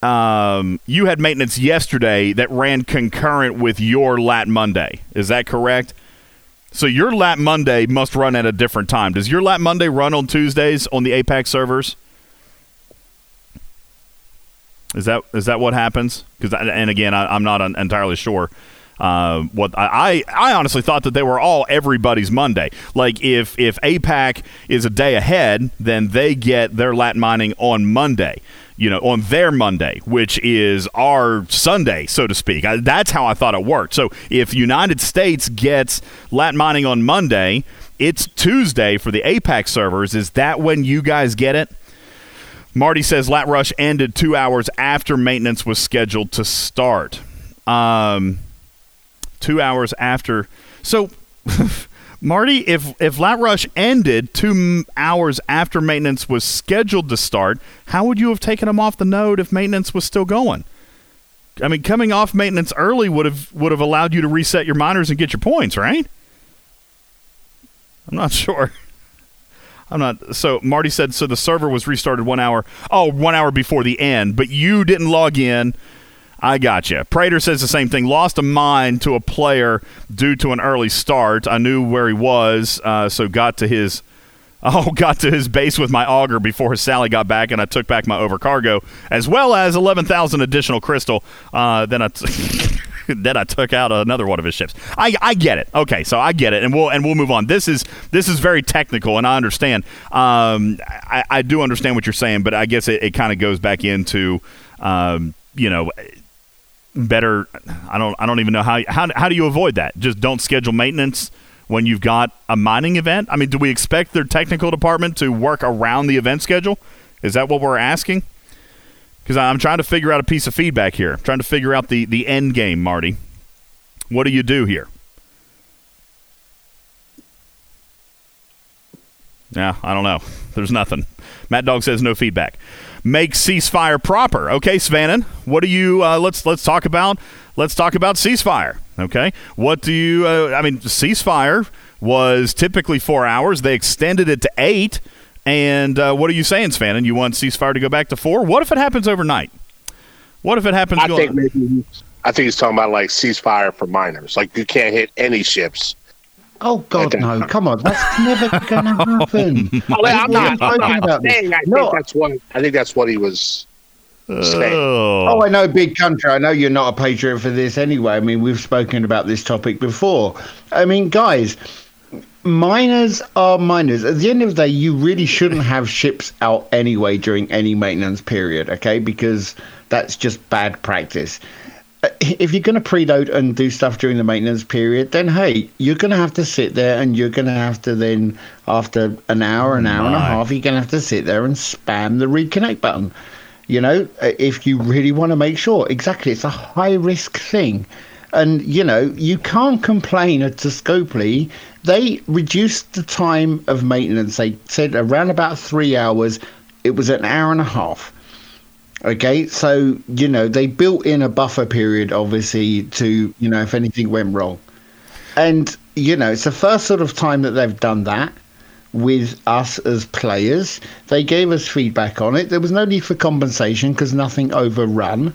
Speaker 1: um, you had maintenance yesterday that ran concurrent with your Lat Monday. Is that correct? So your Lat Monday must run at a different time. Does your Lat Monday run on Tuesdays on the APAC servers? Is that is that what happens? Because and again, I, I'm not un- entirely sure. Uh, what I I honestly thought that they were all everybody's Monday. Like if if APAC is a day ahead, then they get their lat mining on Monday. You know, on their Monday, which is our Sunday, so to speak. I, that's how I thought it worked. So if United States gets lat mining on Monday, it's Tuesday for the APAC servers. Is that when you guys get it? Marty says Lat Rush ended two hours after maintenance was scheduled to start. Um, two hours after. So, <laughs> Marty, if if Lat Rush ended two hours after maintenance was scheduled to start, how would you have taken him off the node if maintenance was still going? I mean, coming off maintenance early would have would have allowed you to reset your miners and get your points, right? I'm not <laughs> sure. I'm not. So Marty said so. The server was restarted one hour. Oh, one hour before the end, but you didn't log in. I got you. Prater says the same thing. Lost a mine to a player due to an early start. I knew where he was, uh, so got to his. <laughs> Oh, got to his base with my auger before his Sally got back, and I took back my overcargo as well as eleven thousand additional crystal. Uh, then I. T- <laughs> then I took out another one of his ships. I, I get it. Okay, so I get it, and we'll and we'll move on. This is this is very technical, and I understand. Um, I, I do understand what you're saying, but I guess it, it kind of goes back into, um, you know, better. I don't I don't even know how how how do you avoid that? Just don't schedule maintenance when you've got a mining event? I mean, do we expect their technical department to work around the event schedule? Is that what we're asking? Because I'm trying to figure out a piece of feedback here. I'm trying to figure out the, the end game, Marty. What do you do here? Yeah, I don't know. <laughs> There's nothing. Matt Dog says no feedback. Make ceasefire proper. Okay, Svanin, what do you? Uh, let's let's talk about let's talk about ceasefire. Okay, what do you? Uh, I mean, ceasefire was typically four hours. They extended it to eight. And uh, what are you saying, Svanin? You want ceasefire to go back to four? What if it happens overnight? What if it happens?
Speaker 5: I
Speaker 1: going-
Speaker 5: think maybe I think he's talking about like ceasefire for miners. Like you can't hit any ships.
Speaker 4: Oh God, no! Come on, that's never going <laughs> to happen.
Speaker 5: I'm not, I'm
Speaker 4: talking
Speaker 5: not
Speaker 4: about this.
Speaker 5: saying I
Speaker 4: No.
Speaker 5: think that's what I think that's what he was saying.
Speaker 1: Oh.
Speaker 4: Oh, I know, big country. I know you're not a patriot for this anyway. I mean, we've spoken about this topic before. I mean, guys, miners are miners. At the end of the day, you really shouldn't have ships out anyway during any maintenance period, okay? Because that's just bad practice. Uh, If you're going to preload and do stuff during the maintenance period, then hey, you're going to have to sit there and you're going to have to then, after an hour, an hour and a half, you're going to have to sit there and spam the reconnect button. You know uh, if you really want to make sure exactly it's a high risk thing. And you know you can't complain at Scopely. they reduced the time of maintenance. They said around about three hours. It was an hour and a half okay so you know they built in a buffer period obviously to you know if anything went wrong and you know it's the first sort of time that they've done that with us as players. They gave us feedback on it. There was no need for compensation because nothing overrun.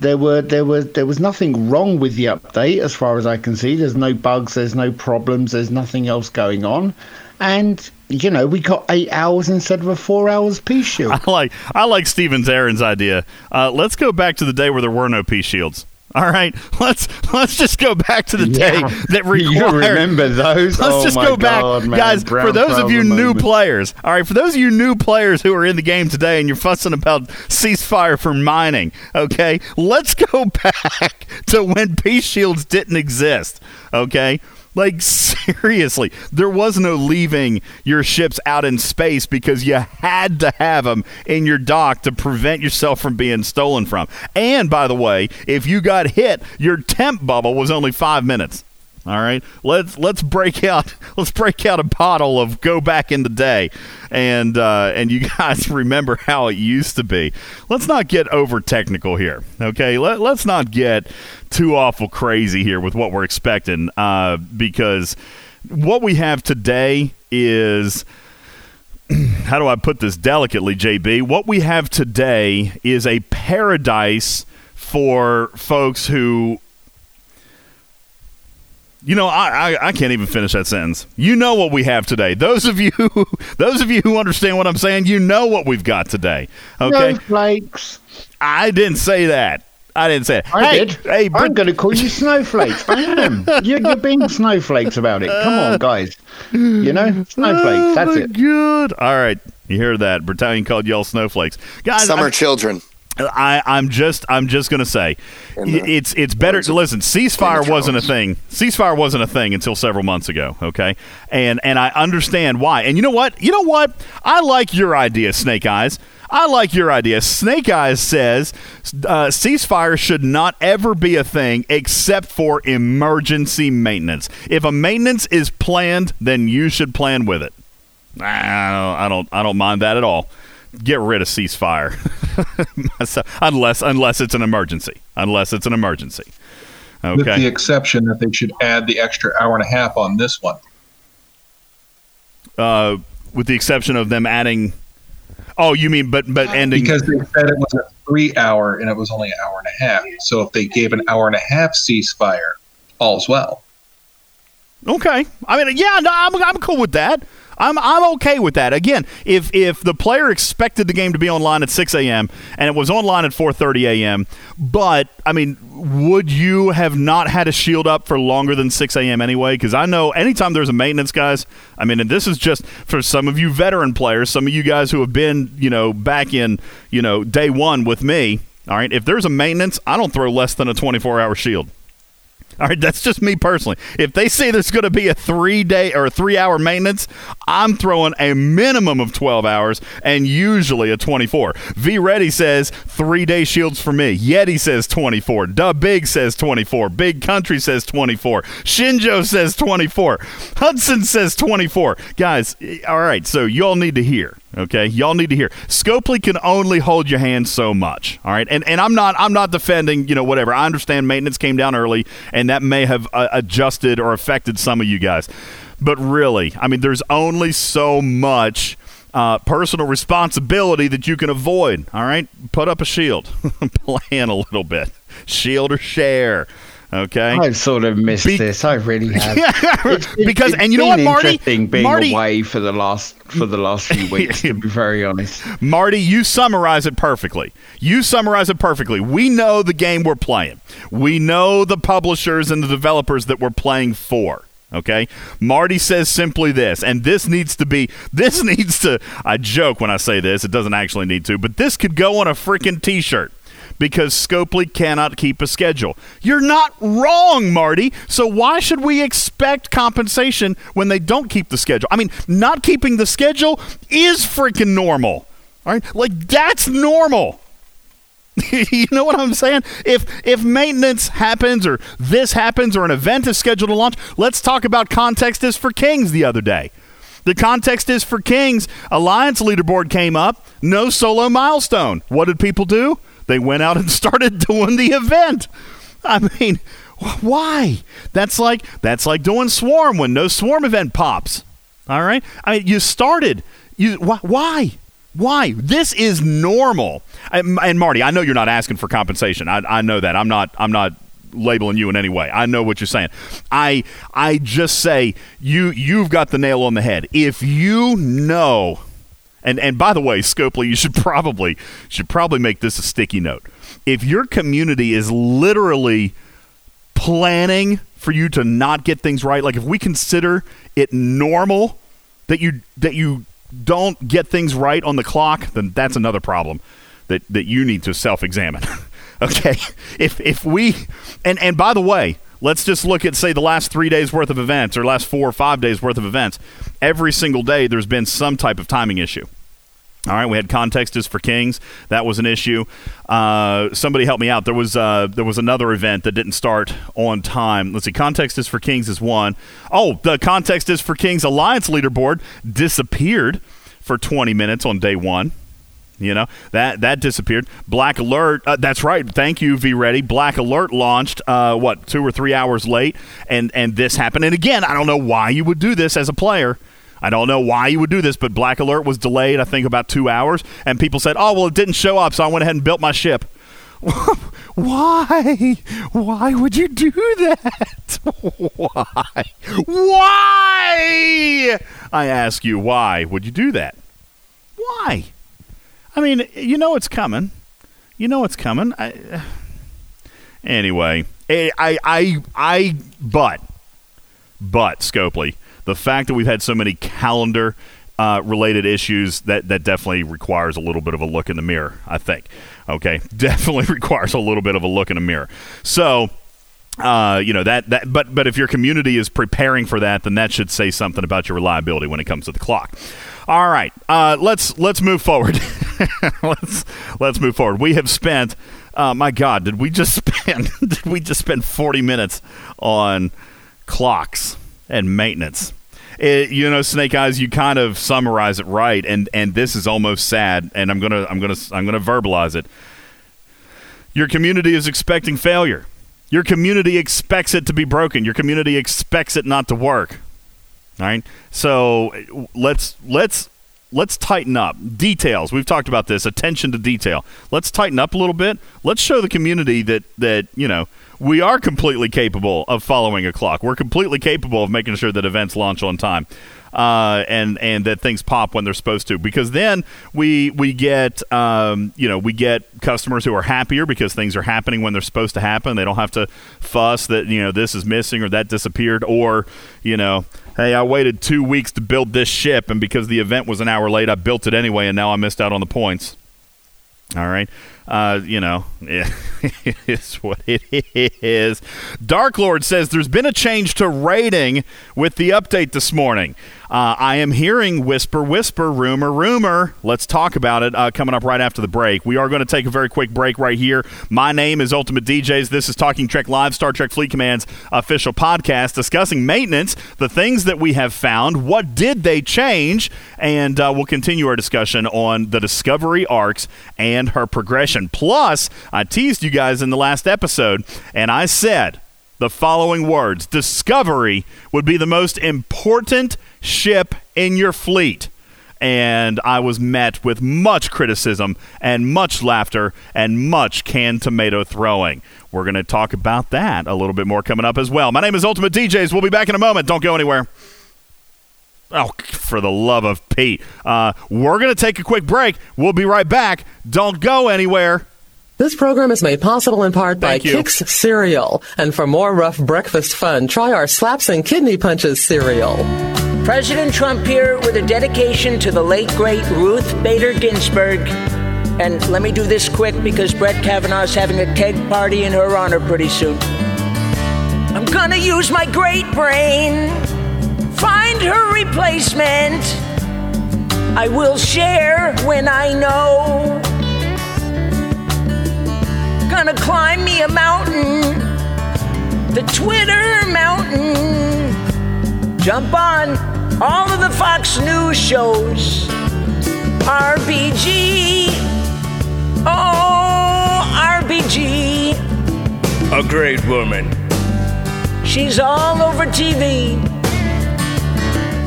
Speaker 4: There were there were there was nothing wrong with the update as far as I can see. There's no bugs. There's no problems. There's nothing else going on, and you know we got eight hours instead of a four hours peace shield.
Speaker 1: I like I like Stevens Aaron's idea. Uh, let's go back to the day where there were no peace shields. All right, <laughs> let's let's just go back to the day
Speaker 4: Yeah.
Speaker 1: that <laughs>
Speaker 4: You remember those?
Speaker 1: Let's
Speaker 4: Oh
Speaker 1: just go back,
Speaker 4: man.
Speaker 1: guys. for those of you new
Speaker 4: moment.
Speaker 1: players, all right. For those of you new players who are in the game today and you're fussing about ceasefire for mining, okay, let's go <laughs> back to when peace shields didn't exist. Okay, like <laughs> seriously, there was no leaving your ships out in space because you had to have them in your dock to prevent yourself from being stolen from. And by the way, if you got hit, your temp bubble was only five minutes. All right, let's let's break out <laughs> let's break out a bottle of go back in the day, and uh, and you <laughs> guys remember how it used to be. Let's not get over technical here, okay? Let let's not get too awful crazy here with what we're expecting, uh, because what we have today is <clears throat> how do I put this delicately, JB? What we have today is a paradise for folks who you know, I, I I can't even finish that sentence. You know what we have today. Those of you, <laughs> those of you who understand what I'm saying, you know what we've got today. Okay,
Speaker 4: Snowflakes.
Speaker 1: I didn't say that. I didn't say it.
Speaker 4: I
Speaker 1: hey,
Speaker 4: did.
Speaker 1: Hey,
Speaker 4: I'm
Speaker 1: but,
Speaker 4: going to call you snowflakes. I am. <laughs> You're, you're being snowflakes about it. Come on, guys. You know, snowflakes. That's
Speaker 1: oh,
Speaker 4: it.
Speaker 1: Good. All right, you hear that? Battalion called y'all snowflakes, guys.
Speaker 6: Summer
Speaker 1: I'm-
Speaker 6: children.
Speaker 1: I, I'm just I'm just gonna say
Speaker 6: the
Speaker 1: it's it's better.
Speaker 6: of
Speaker 1: Listen, ceasefire wasn't a thing. Ceasefire wasn't a thing until several months ago. Okay, and and I understand why. And you know what? You know what? I like your idea, Snake Eyes. I like your idea. Snake Eyes says uh, ceasefire should not ever be a thing except for emergency maintenance. If a maintenance is planned, then you should plan with it. I don't, I don't, I don't mind that at all. Get rid of ceasefire, <laughs> unless unless it's an emergency. Unless it's an emergency.
Speaker 7: with the exception that they should add the extra hour and a half on this one.
Speaker 1: Uh, with the exception of them adding. Oh, you mean but but ending
Speaker 7: Because they said it was a three hour and it was only an hour and a half. So if they gave an hour and a half ceasefire, all's well.
Speaker 1: Okay. I mean, yeah, no, I'm, I'm cool with that. I'm, I'm okay with that. Again, if if the player expected the game to be online at 6 a.m. and it was online at 4:30 a.m., but I mean, would you have not had a shield up for longer than 6 a.m. anyway? Because I know anytime there's a maintenance, guys. I mean, and this is just for some of you veteran players, some of you guys who have been, you know, back in, you know, day one with me. All right, if there's a maintenance, I don't throw less than a 24-hour shield. All right, that's just me personally. If they say there's going to be a three day or a three hour maintenance, I'm throwing a minimum of 12 hours and usually a 24. V Ready says three day shields for me. Yeti says 24. Dub Big says 24. Big Country says 24. Shinjo says 24. Hudson says 24. Guys, all right, so y'all need to hear. Okay, y'all need to hear. Scopely can only hold your hand so much. All right, and and I'm not I'm not defending you know whatever. I understand maintenance came down early, and that may have uh, adjusted or affected some of you guys. But really, I mean, there's only so much uh, personal responsibility that you can avoid. All right, put up a shield, <laughs> plan a little bit, shield or share. Okay,
Speaker 4: I've sort of missed
Speaker 1: Be-
Speaker 4: this. I really have. <laughs> It's been-
Speaker 1: because
Speaker 4: it's
Speaker 1: and you know what, Marty,
Speaker 4: interesting being
Speaker 1: Marty,
Speaker 4: away for the last for the last few <laughs> weeks. to be very honest,
Speaker 1: Marty, you summarize it perfectly. You summarize it perfectly. We know the game we're playing. We know the publishers and the developers that we're playing for. Okay? Marty says simply this, and this needs to be <laughs> this needs to I joke when I say this, it doesn't actually need to, but this could go on a freaking t-shirt because Scopely cannot keep a schedule. You're not wrong, Marty. So why should we expect compensation when they don't keep the schedule? I mean, not keeping the schedule is freaking normal. All right? Like that's normal. <laughs> you know what I'm saying? If if maintenance happens or this happens or an event is scheduled to launch, let's talk about context is for kings the other day. The context is for Kings. Alliance leaderboard came up. No solo milestone. What did people do? They went out and <laughs> started doing the event. I mean, why? That's like that's like doing swarm when no swarm event pops. All right. I mean, you started. You wh- why? Why? This is normal. And, and Marty, I know you're not asking for compensation. I, I know that. I'm not. I'm not labeling you in any way. I know what you're saying. I I just say you you've got the nail on the head. If you know and and by the way, Scopely, you should <laughs> probably should probably make this a sticky note. If your community is literally planning for you to not get things right, like if we consider it normal that you that you don't get things right on the clock, then that's another problem that that you need to self-examine. <laughs> okay? If if we and and by the way, let's just look at say the last 3 days worth of events or last 4 or 5 days worth of events. Every single day there's been some type of timing issue. All right, we had context is for kings. That was an issue. Uh, somebody help me out. There was uh, there was another event that didn't start on time. Let's see. Context is for kings is one. Oh, the context is for kings alliance leaderboard disappeared for 20 minutes on day one. You know that that disappeared. Black Alert. Uh, that's right. Thank you, V Ready. Black Alert launched uh, what two or three hours late, and and this happened. And again, I don't know why you would do this as a player. I don't know why you would do this, but Black Alert was delayed. I think about two hours, and people said, "Oh well, it didn't show up, so I went ahead and built my ship." <laughs> Why? Why would you do that? <laughs> Why? Why? I ask you, why would you do that? Why? I mean, you know it's coming. You know it's coming. I, <sighs> anyway, eh, I, I, I, but, but Scopely, the fact that we've had so many calendar uh, related issues that that definitely requires a little bit of a look in the mirror. I think. Okay, <laughs> definitely requires a little bit of a look in the mirror. So. Uh, you know that that, but but if your community is preparing for that, then that should say something about your reliability when it comes to the clock. All right, uh, let's let's move forward. <laughs> let's let's move forward. We have spent, uh, my God, did we just <laughs> spend did we just spend forty minutes on clocks and maintenance? It, you know, Snake Eyes, you kind of summarize it right, and and this is almost sad, and I'm gonna I'm gonna I'm gonna verbalize it. Your community is expecting failure. Your community expects it to be broken. Your community expects it not to work. All right. So let's let's let's tighten up details. We've talked about this attention to detail. Let's tighten up a little bit. Let's show the community that that you know we are completely capable of following a clock. We're completely capable of making sure that events launch on time. Uh, and and that things pop when they're supposed to because then we we get um, you know we get customers who are happier because things are happening when they're supposed to happen they don't have to fuss that you know this is missing or that disappeared or you know hey I waited two weeks to build this ship and because the event was an hour late I built it anyway and now I missed out on the points all right uh, you know, <laughs> it's what it is. Dark Lord says there's been a change to rating with the update this morning. Uh, I am hearing whisper, whisper, rumor, rumor. Let's talk about it uh, coming up right after the break. We are going to take a very quick break right here. My name is Ultimate DJs. This is Talking Trek Live, Star Trek Fleet Command's official podcast discussing maintenance, the things that we have found, what did they change, and uh, we'll continue our discussion on the Discovery arcs and her progression. Plus, I teased you guys in the last episode, and I said the following words Discovery would be the most important ship in your fleet. And I was met with much criticism and much laughter and much canned tomato throwing. We're going to talk about that a little bit more coming up as well. My name is Ultimate DJs. We'll be back in a moment. Don't go anywhere. Oh, for the love of Pete. Uh, we're going to take a quick break. We'll be right back. Don't go anywhere.
Speaker 6: This program is made possible in part by
Speaker 1: you.
Speaker 6: Kix Cereal. And for more rough breakfast fun, try our Slaps and Kidney Punches cereal.
Speaker 8: President Trump here with a dedication to the late, great Ruth Bader Ginsburg. And let me do this quick because Brett Kavanaugh's having a keg party in her honor pretty soon. I'm gonna use my great brain, find her replacement. I will share when I know. Gonna climb me a mountain, the Twitter mountain jump on all of the Fox News shows. RBG. Oh, RBG.
Speaker 2: A great woman.
Speaker 8: She's all over TV.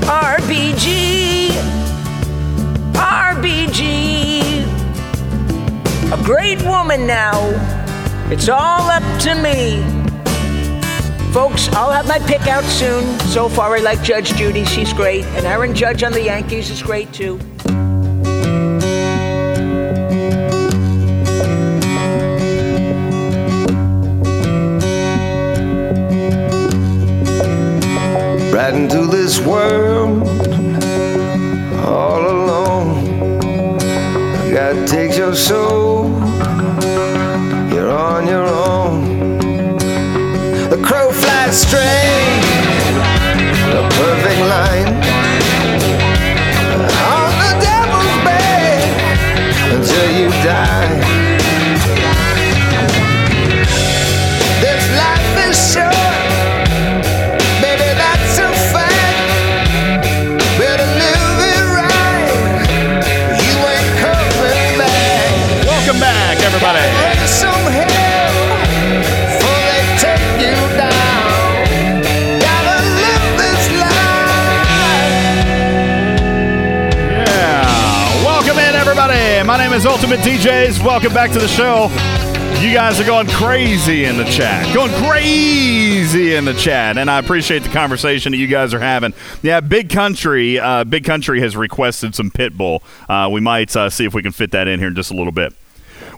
Speaker 8: RBG. RBG. A great woman now. It's all up to me. Folks, I'll have my pick out soon. So far, I like Judge Judy. She's great. And Aaron Judge on the Yankees is great too.
Speaker 9: right into this world all alone. God takes your soul,
Speaker 1: name is Ultimate DJs. Welcome back to the show. You guys are going crazy in the chat. Going crazy in the chat. And I appreciate the conversation that you guys are having. Yeah, Big Country, uh, Big Country has requested some Pitbull. Uh, we might uh, see if we can fit that in here in just a little bit.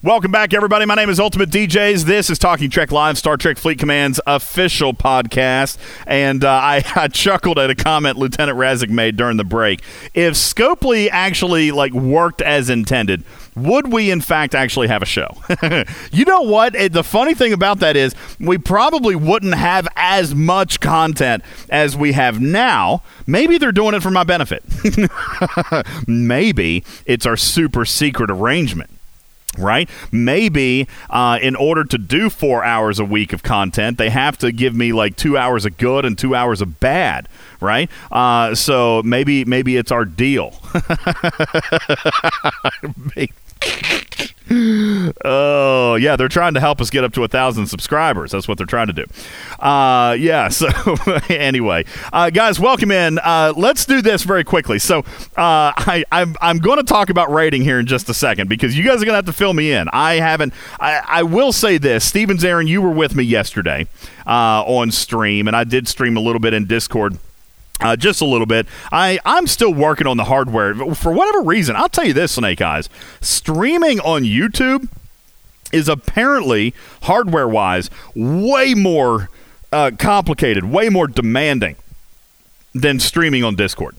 Speaker 1: Welcome back, everybody. My name is Ultimate DJs. This is Talking Trek Live, Star Trek Fleet Command's official podcast. And uh, I, <laughs> I chuckled at a comment Lieutenant Razik made during the break. If Scopely actually like worked as intended, would we in fact actually have a show? <laughs> you know what? Eh, The funny thing about that is we probably wouldn't have as much content as we have now. Maybe they're doing it for my benefit. <laughs> Maybe it's our super secret arrangement right? Maybe uh, in order to do four hours a week of content, they have to give me like two hours of good and two hours of bad, right? Uh, so maybe maybe it's our deal. <laughs> Oh yeah, they're trying to help us get up to a thousand subscribers. That's what they're trying to do. Uh, yeah. So <laughs> anyway, uh, guys, welcome in. Uh, let's do this very quickly. So uh, I, I'm I'm going to talk about rating here in just a second because you guys are going to have to fill me in. I haven't. I, I will say this, Stevens, Aaron, you were with me yesterday uh, on stream, and I did stream a little bit in Discord. Uh, just a little bit. I, I'm still working on the hardware. For whatever reason, I'll tell you this, Snake Eyes. Streaming on YouTube is apparently, hardware wise, way more uh, complicated, way more demanding than streaming on Discord.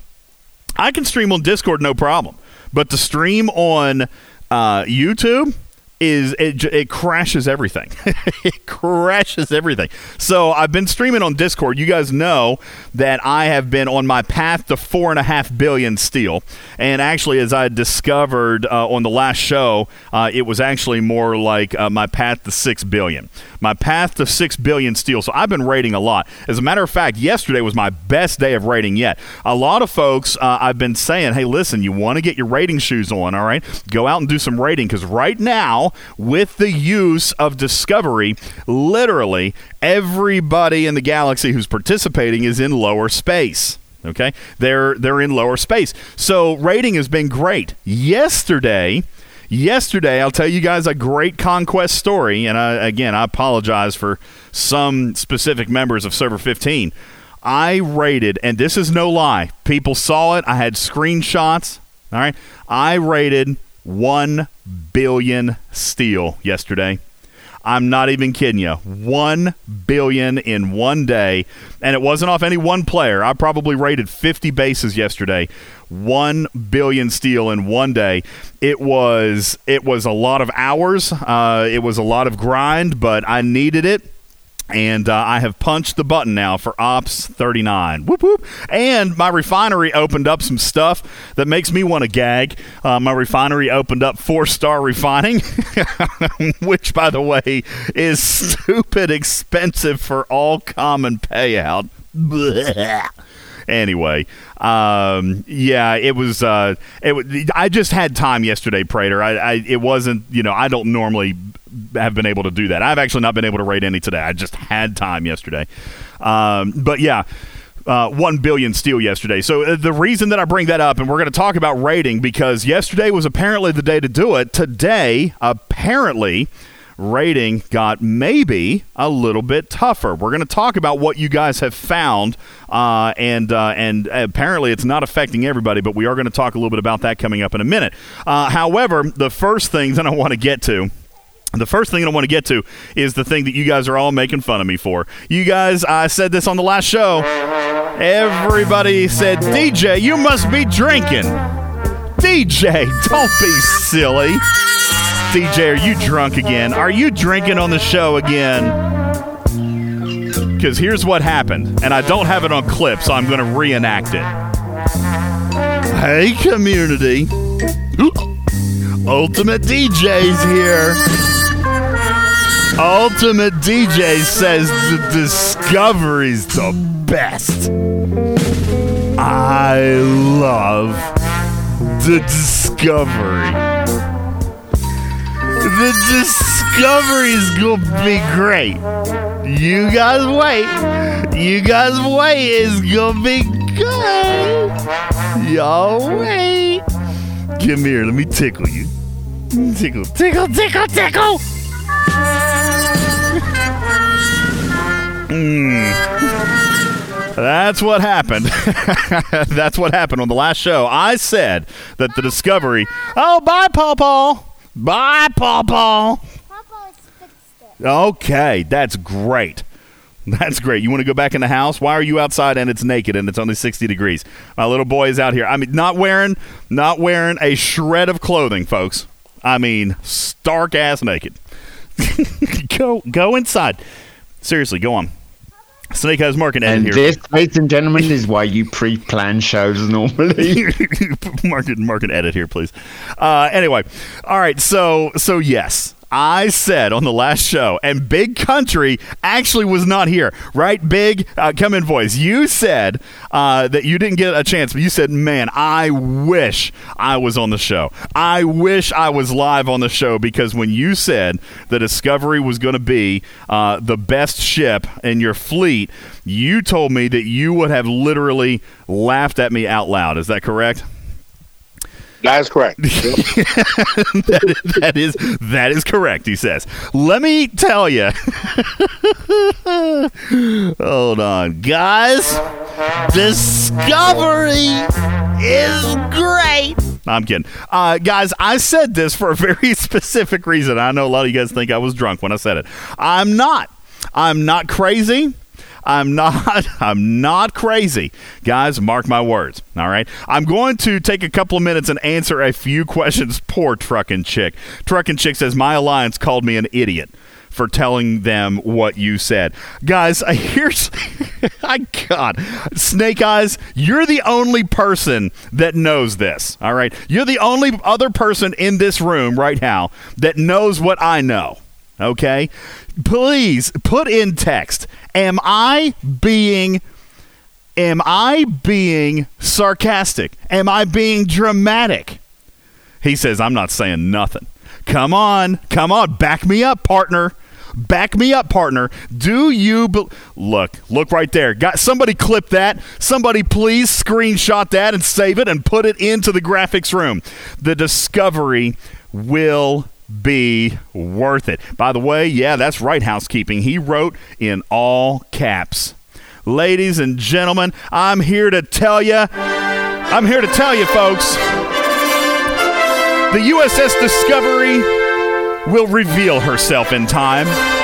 Speaker 1: I can stream on Discord no problem, but to stream on uh, YouTube, is it, it crashes everything. <laughs> it crashes everything. So I've been streaming on Discord. You guys know that I have been on my path to four and a half billion steel. And actually, as I discovered uh, on the last show, uh, it was actually more like uh, my path to six billion. My path to six billion steel. So I've been rating a lot. As a matter of fact, yesterday was my best day of rating yet. A lot of folks uh, I've been saying, hey, listen, you want to get your rating shoes on, all right? Go out and do some rating because right now, with the use of Discovery, literally everybody in the galaxy who's participating is in lower space. Okay, they're they're in lower space. So rating has been great. Yesterday, yesterday I'll tell you guys a great conquest story, and I, again I apologize for some specific members of Server 15. I rated, and this is no lie. People saw it. I had screenshots. All right, I rated one billion steel yesterday. I'm not even kidding you. One billion in one day, and it wasn't off any one player. I probably rated 50 bases yesterday. One billion steel in one day. It was it was a lot of hours. Uh, it was a lot of grind, but I needed it. And uh, I have punched the button now for Ops 39. Whoop whoop. And my refinery opened up some stuff that makes me want to gag. Uh, my refinery opened up four star refining, <laughs> which, by the way, is stupid expensive for all common payout. Anyway, um, yeah, it was. Uh, it. I just had time yesterday, Prater. I, I. It wasn't. You know, I don't normally have been able to do that. I've actually not been able to rate any today. I just had time yesterday. Um, but yeah. Uh, 1 billion steel yesterday. So, uh, the reason that I bring that up, and we're going to talk about rating because yesterday was apparently the day to do it. Today, apparently, rating got maybe a little bit tougher. We're going to talk about what you guys have found, uh, and uh, and apparently it's not affecting everybody, but we are going to talk a little bit about that coming up in a minute. Uh, however, the first thing that I want to get to. The first thing that I want to get to is the thing that you guys are all making fun of me for. You guys, I said this on the last show. Everybody said, DJ, you must be drinking. DJ, don't be silly. DJ, are you drunk again? Are you drinking on the show again? Because here's what happened, and I don't have it on clip, so I'm going to reenact it. Hey, community. Ultimate DJ's here. Ultimate DJ says the Discovery's the best. I love the Discovery. The Discovery's gonna be great. You guys wait. You guys wait. It's gonna be good. Y'all wait. Come here. Let me tickle you. Tickle, tickle, tickle, tickle. Mm. That's what happened. <laughs> That's what happened on the last show. I said that the Discovery. Oh, bye, Paul Paul. Bye, Paul Paul. Okay, that's great. That's great. You want to go back in the house? Why are you outside and it's naked and it's only 60 degrees? My little boy is out here. I mean, not wearing, not wearing a shred of clothing, folks. I mean, stark ass naked. <laughs> go, go inside. Seriously, go on. Snake Eyes Market
Speaker 4: And
Speaker 1: edit here.
Speaker 4: this, ladies and gentlemen, is why you pre-plan shows normally.
Speaker 1: market market edit here, please. Uh, anyway, all right. So so yes. I said on the last show, and Big Country actually was not here, right? Big, uh, come in, voice. You said uh, that you didn't get a chance, but you said, "Man, I wish I was on the show. I wish I was live on the show because when you said the Discovery was going to be uh, the best ship in your fleet, you told me that you would have literally laughed at me out loud. Is that correct?
Speaker 5: That is correct. <laughs>
Speaker 1: that, is, that is that is correct. He says. Let me tell you. <laughs> Hold on, guys. Discovery is great. No, I'm kidding, uh, guys. I said this for a very <laughs> specific reason. I know a lot of you guys think I was drunk when I said it. I'm not. I'm not crazy. I'm not <laughs> I'm not crazy. Guys, mark my words. All right. I'm going to take a couple of minutes and answer a few <laughs> questions. Poor trucking chick. Trucking chick says my alliance called me an idiot for telling them what you said. Guys, <laughs> here's I God. Snake Eyes, you're the only person that knows this. All right. You're the only other person in this room right now that knows what I know. Okay? Please put in text. Am I being am I being sarcastic? Am I being dramatic? He says, I'm not saying nothing. Come on, come on, back me up, partner. Back me up, partner. Do you be- look? Look right there. Got somebody clip that. Somebody please screenshot that and save it and put it into the graphics room. The discovery will be worth it. By the way, yeah, that's right, housekeeping. He wrote in all caps. Ladies and gentlemen, I'm here to tell you. I'm here to tell you, folks. The USS Discovery will reveal herself in time. <laughs>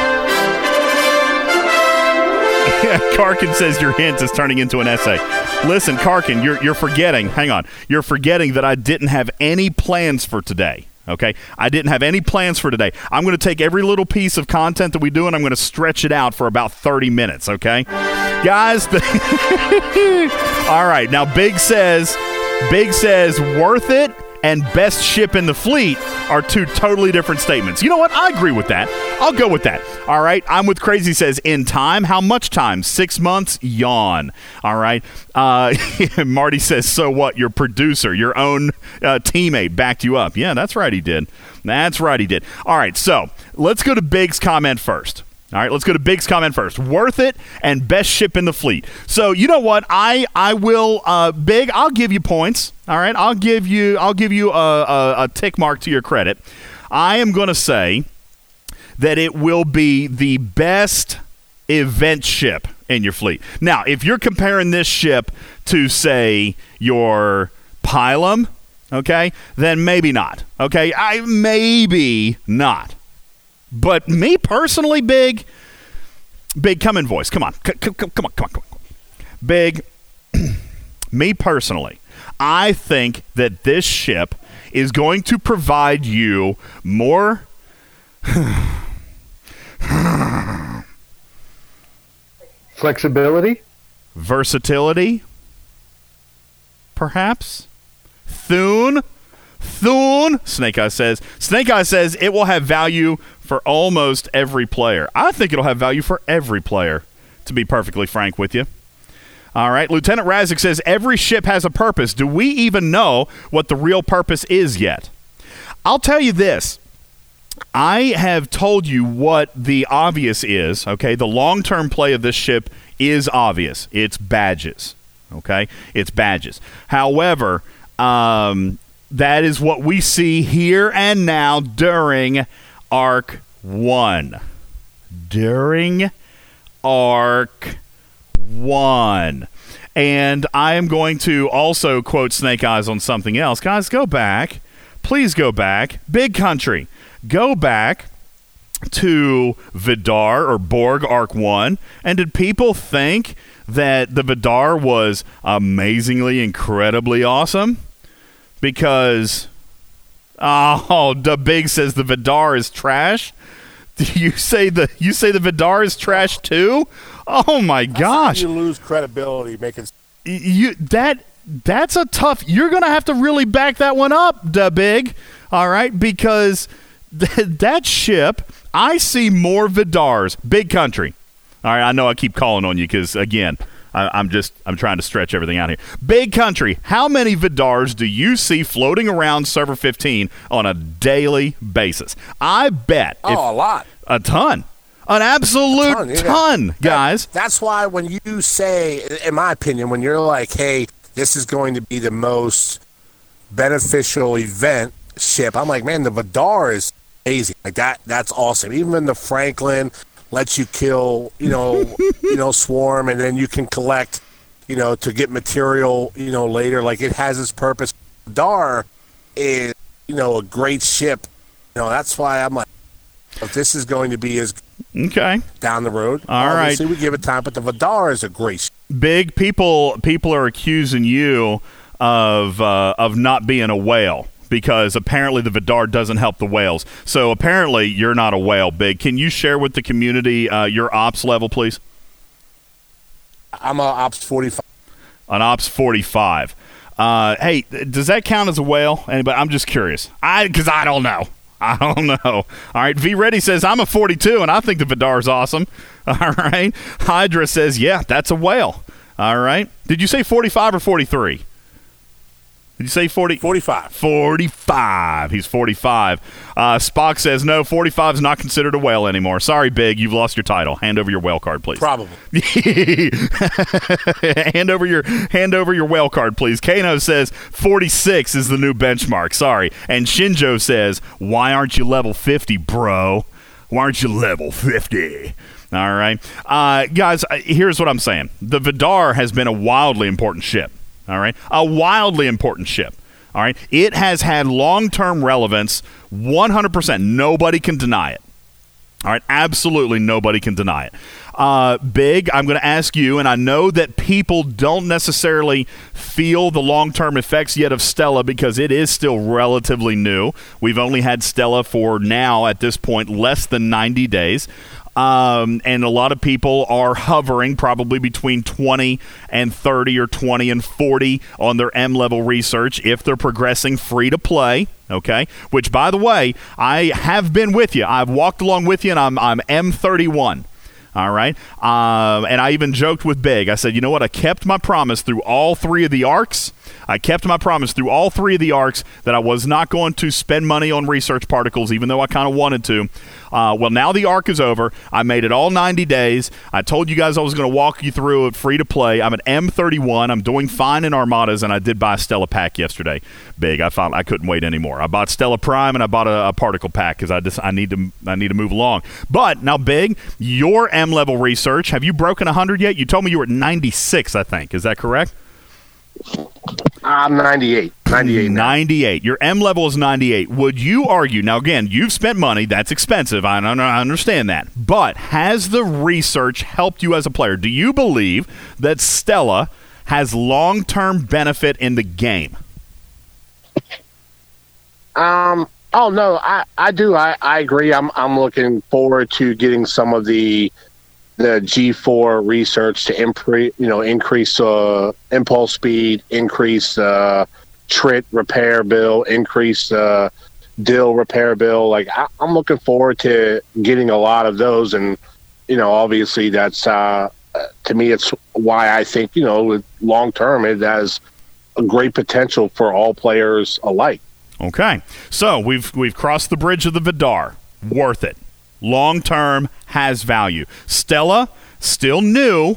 Speaker 1: Karkin says your hint is turning into an essay. Listen, Karkin, you're, you're forgetting. Hang on. You're forgetting that I didn't have any plans for today. Okay? I didn't have any plans for today. I'm going to take every little piece of content that we do and I'm going to stretch it out for about 30 minutes. Okay? Guys, the <laughs> all right. Now, Big says, Big says, worth it and best ship in the fleet are two totally different statements. You know what? I agree with that. I'll go with that. All right. I'm with Crazy says in time. How much time? Six months? Yawn. All right. Uh, <laughs> Marty says, so what? Your producer, your own uh, teammate backed you up. Yeah, that's right. He did. That's right. He did. All right. So let's go to Big's comment first. All right, let's go to Big's comment first. Worth it and best ship in the fleet. So you know what? I I will uh, Big. I'll give you points. All right, I'll give you I'll give you a, a, a tick mark to your credit. I am going to say that it will be the best event ship in your fleet. Now, if you're comparing this ship to say your Pilum, okay, then maybe not. Okay, I maybe not. But me personally, big, big, come in voice. Come on, C- c- come on, come on, come on. Big, <clears throat> me personally, I think that this ship is going to provide you more. <sighs>
Speaker 5: Flexibility?
Speaker 1: versatility, perhaps. Thune, Thune. Snake Eye says. Snake Eye says it will have value for almost every player. I think it'll have value for every player. To be perfectly frank with you. All right. Lieutenant Razik says every ship has a purpose. Do we even know what the real purpose is yet? I'll tell you this. I have told you what the obvious is, okay? The long term play of this ship is obvious. It's badges, okay? It's badges. However, um, that is what we see here and now during Arc 1. During Arc 1. And I am going to also quote Snake Eyes on something else. Guys, go back. Please go back. Big country. Go back to Vidar or Borg Arc 1. And did people think that the Vidar was amazingly, incredibly awesome? Because, oh, the Big says the Vidar is trash. Do you say the you say the Vidar is trash too? Oh my gosh!
Speaker 10: You lose credibility making.
Speaker 1: you that that's a tough. You're gonna have to really back that one up, da big. All right, because <laughs> th- that ship, I see more Vidars, big country. All right, I know I keep calling on you because again, I, I'm just I'm trying to stretch everything out here. Big country, how many Vidars do you see floating around server 15 on a daily basis? I bet oh, if-
Speaker 10: Oh, a lot.
Speaker 1: a ton, an absolute
Speaker 10: ton,
Speaker 1: ton,
Speaker 10: yeah.
Speaker 1: guys.
Speaker 10: That's why when you say, in my opinion, when you're like, "Hey, this is going to be the most beneficial event ship," I'm like, "Man, the Vidar is amazing. Like that. That's awesome. Even the Franklin lets you kill, you know, <laughs> you know, swarm, and then you can collect, you know, to get material, you know, later. Like it has its purpose. Vidar is, you know, a great ship. You know, that's why I'm like, if this is going to be as
Speaker 1: Okay.
Speaker 10: down the road.
Speaker 1: All right.
Speaker 10: Obviously, we give it time, but the Vidar is a great. ship.
Speaker 1: Big people people are accusing you of uh, of not being a whale because apparently the Vidar doesn't help the whales. So apparently you're not a whale, Big. Can you share with the community uh, your ops level, please?
Speaker 10: I'm a ops 45.
Speaker 1: An ops 45. Uh, hey, does that count as a whale? Anybody? I'm just curious. I because I don't know. <laughs> I don't know. All right. V Ready says I'm a 42 and I think the Vidar is awesome. <laughs> All right. Hydra says yeah, that's a whale. All right. Did you say 45 or 43? Did you say 40?
Speaker 10: 45.
Speaker 1: 45. He's 45. Uh, Spock says no. 45 is not considered a whale anymore. Sorry, Big. You've lost your title. Hand over your whale card, please.
Speaker 10: Probably. <laughs>
Speaker 1: hand over your hand over your whale card, please. Kano says 46 is the new benchmark. Sorry. And Shinjo says, "Why aren't you level 50, bro? Why aren't you level 50?" All right, uh, guys. Here's what I'm saying: the Vidar has been a wildly important ship. All right, a wildly important ship. All right, it has had long-term relevance, 100%. Nobody can deny it. All right, absolutely nobody can deny it. Uh, Big, I'm going to ask you, and I know that people don't necessarily feel the long term effects yet of Stella because it is still relatively new. We've only had Stella for now, at this point, less than 90 days. Um, and a lot of people are hovering probably between 20 and 30 or 20 and 40 on their M level research if they're progressing free to play. Okay, which by the way, I have been with you. I've walked along with you, and I'm I'm M31. All right. Um, and I even joked with Big. I said, you know what? I kept my promise through all three of the arcs. I kept my promise through all three of the arcs that I was not going to spend money on research particles, even though I kind of wanted to. Uh, well, now the arc is over. I made it all 90 days. I told you guys I was going to walk you through it free to play. I'm at M31. I'm doing fine in Armadas, and I did buy a Stella pack yesterday. Big. I found I couldn't wait anymore. I bought Stella Prime and I bought a, a particle pack because I just I need to I need to move along. But now, Big, your M level research. Have you broken 100 yet? You told me you were at 96. I think is that correct?
Speaker 5: I'm 98. 98 now.
Speaker 1: 98. Your M level is 98. Would you argue, now again, you've spent money, that's expensive, I, don't- I understand that, but has the research helped you as a player? Do you believe that Stella has long term benefit in the game?
Speaker 5: Um. Oh no, I I do. I I agree. I'm I'm looking forward to getting some of the the G4 research to increase you know increase uh, impulse speed, increase uh, trit repair bill, increase uh, dill repair bill. Like I, I'm looking forward to getting a lot of those, and you know obviously that's uh, to me it's why I think you know long term it has a great potential for all players alike.
Speaker 1: Okay. So we've we've crossed the bridge of the Vidar. Worth it. Long term has value. Stella, still new.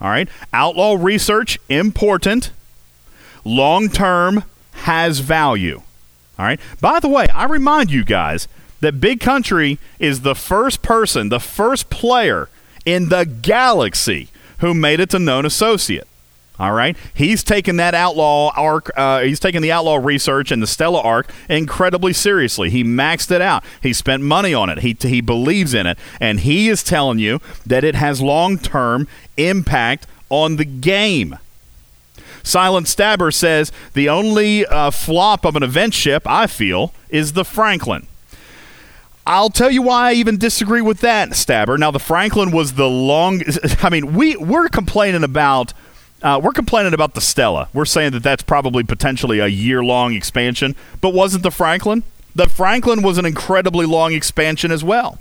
Speaker 1: All right. Outlaw research, important. Long term has value. All right. By the way, I remind you guys that Big Country is the first person, the first player in the galaxy who made it to known associate. All right, he's taken that outlaw arc. Uh, he's taken the outlaw research and the Stella arc incredibly seriously. He maxed it out. He spent money on it. He he believes in it, and he is telling you that it has long term impact on the game. Silent Stabber says the only uh, flop of an event ship I feel is the Franklin. I'll tell you why I even disagree with that, Stabber. Now, the Franklin was the long. <laughs> I mean, we we're complaining about. Uh, we're complaining about the Stella. We're saying that that's probably potentially a year long expansion, but wasn't the Franklin? The Franklin was an incredibly long expansion as well.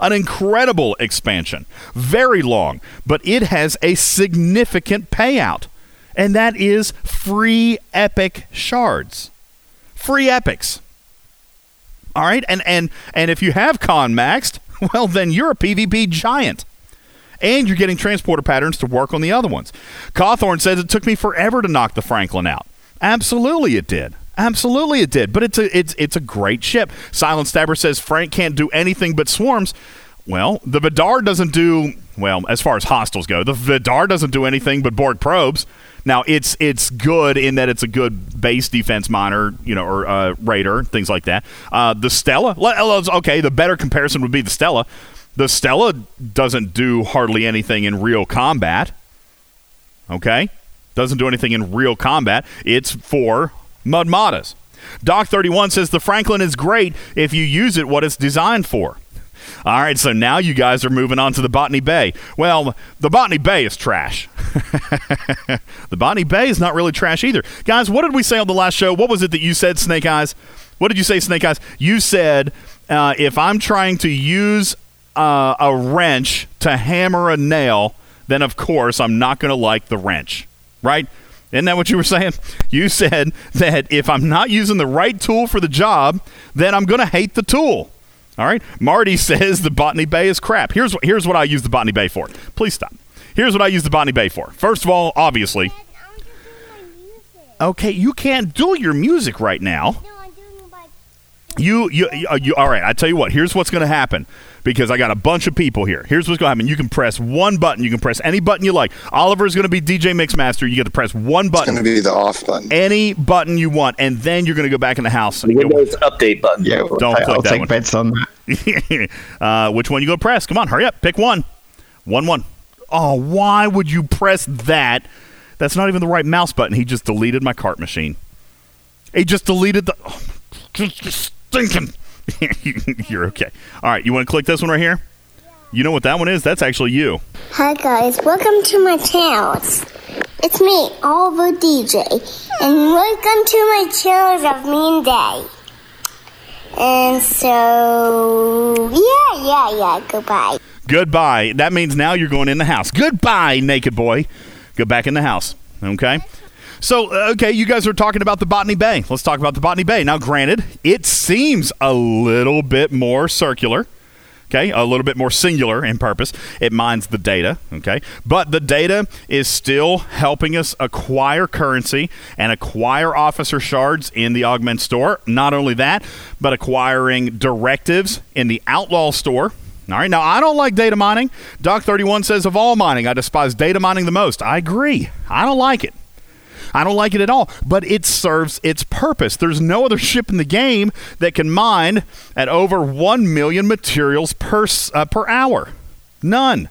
Speaker 1: An incredible expansion. Very long, but it has a significant payout, and that is free epic shards. Free epics. All right, and and and if you have con maxed, <laughs> well, then you're a PvP giant, and you're getting transporter patterns to work on the other ones. Cawthorn says it took me forever to knock the Franklin out. Absolutely, it did. Absolutely, it did. But it's a it's it's a great ship. Silent Stabber says Frank can't do anything but swarms. Well, the Vidar doesn't do well as far as hostiles go. The Vidar doesn't do anything but Borg probes. Now it's it's good in that it's a good base defense miner, you know, or uh, raider, things like that. Uh, the Stella, okay, the better comparison would be the Stella. The Stella doesn't do hardly anything in real combat. Okay? Doesn't do anything in real combat. It's for Mudmadas. Doc 31 says the Franklin is great if you use it what it's designed for. All right, so now you guys are moving on to the Botany Bay. Well, the Botany Bay is trash. <laughs> the Botany Bay is not really trash either. Guys, what did we say on the last show? What was it that you said, Snake Eyes? What did you say, Snake Eyes? You said uh, if I'm trying to use uh, a wrench to hammer a nail, then of course I'm not going to like the wrench, right? Isn't that what you were saying? <laughs> You said that if I'm not using the right tool for the job, then I'm going to hate the tool. All right. Marty <laughs> says the Botany Bay is crap. Here's what here's what I use the Botany Bay for. Please stop. Here's what I use the Botany Bay for. First of all, obviously. Okay, you can't do your music right now. You, you, you, you, all right. I tell you what. Here's what's going to happen because I got a bunch of people here. Here's what's going to happen. You can press one button. You can press any button you like. Oliver's going to be DJ Mixmaster. You get to press one button.
Speaker 11: It's going to be the off button.
Speaker 1: Any button you want, and then you're going to go back in the house. and go-
Speaker 12: Windows update button.
Speaker 4: Yeah,
Speaker 1: Don't
Speaker 4: I,
Speaker 1: click
Speaker 4: I'll
Speaker 1: that
Speaker 4: take
Speaker 1: one.
Speaker 4: bets on that. <laughs>
Speaker 1: uh, which one you go press? Come on, hurry up. Pick one. One, one. Oh, why would you press that? That's not even the right mouse button. He just deleted my cart machine. He just deleted the. Oh, just stinking. <laughs> You're okay. All right, you want to click this one right here? You know what that one is? That's actually you.
Speaker 13: Hi guys, welcome to my channel. It's, me, Oliver DJ, and welcome to my channels of me and Day. And so, yeah, yeah, yeah, goodbye.
Speaker 1: Goodbye. That means now you're going in the house. Goodbye, naked boy. Go back in the house. Okay? So, uh, okay, you guys are talking about the Botany Bay. Let's talk about the Botany Bay. Now, granted, it seems a little bit more circular. Okay, a little bit more singular in purpose. It mines the data, okay? But the data is still helping us acquire currency and acquire officer shards in the Augment store. Not only that, but acquiring directives in the Outlaw store. All right, now I don't like data mining. Doc 31 says of all mining, I despise data mining the most. I agree. I don't like it. I don't like it at all, but it serves its purpose. There's no other <laughs> ship in the game that can mine at over 1 million materials per, uh, per hour. None.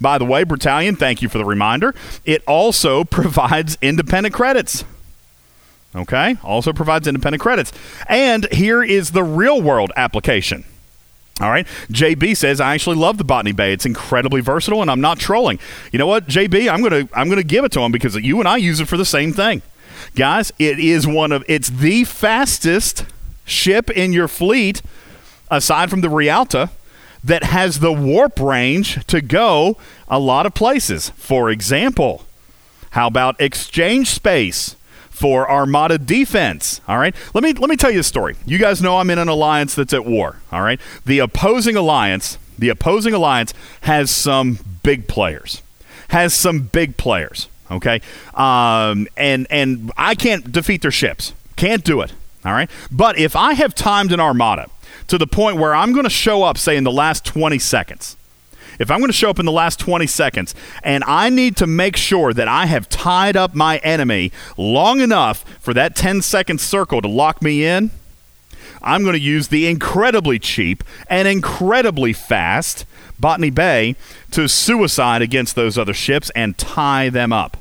Speaker 1: By the way, Battalion, thank you for the reminder. It also <laughs> provides independent credits. Okay? Also provides independent credits. And here is the real world application. All right. JB says I actually love the Botany Bay. It's incredibly versatile and I'm not trolling. You know what, JB, I'm to I'm to give it to him because you and I use it for the same thing. Guys, it is one of it's the fastest ship in your fleet aside from the Realta that has the warp range to go a lot of places. For example, how about exchange space for Armada defense? All right. Let me let me tell you a story. You guys know I'm in an alliance that's at war. All right. The opposing alliance, the opposing alliance has some big players. Has some big players. Okay. Um, and and I can't defeat their ships. Can't do it. All right. But if I have timed an Armada to the point where I'm going to show up, say in the last 20 seconds, if I'm going to show up in the last 20 seconds and I need to make sure that I have tied up my enemy long enough for that 10 second circle to lock me in, I'm going to use the incredibly cheap and incredibly fast Botany Bay to suicide against those other ships and tie them up.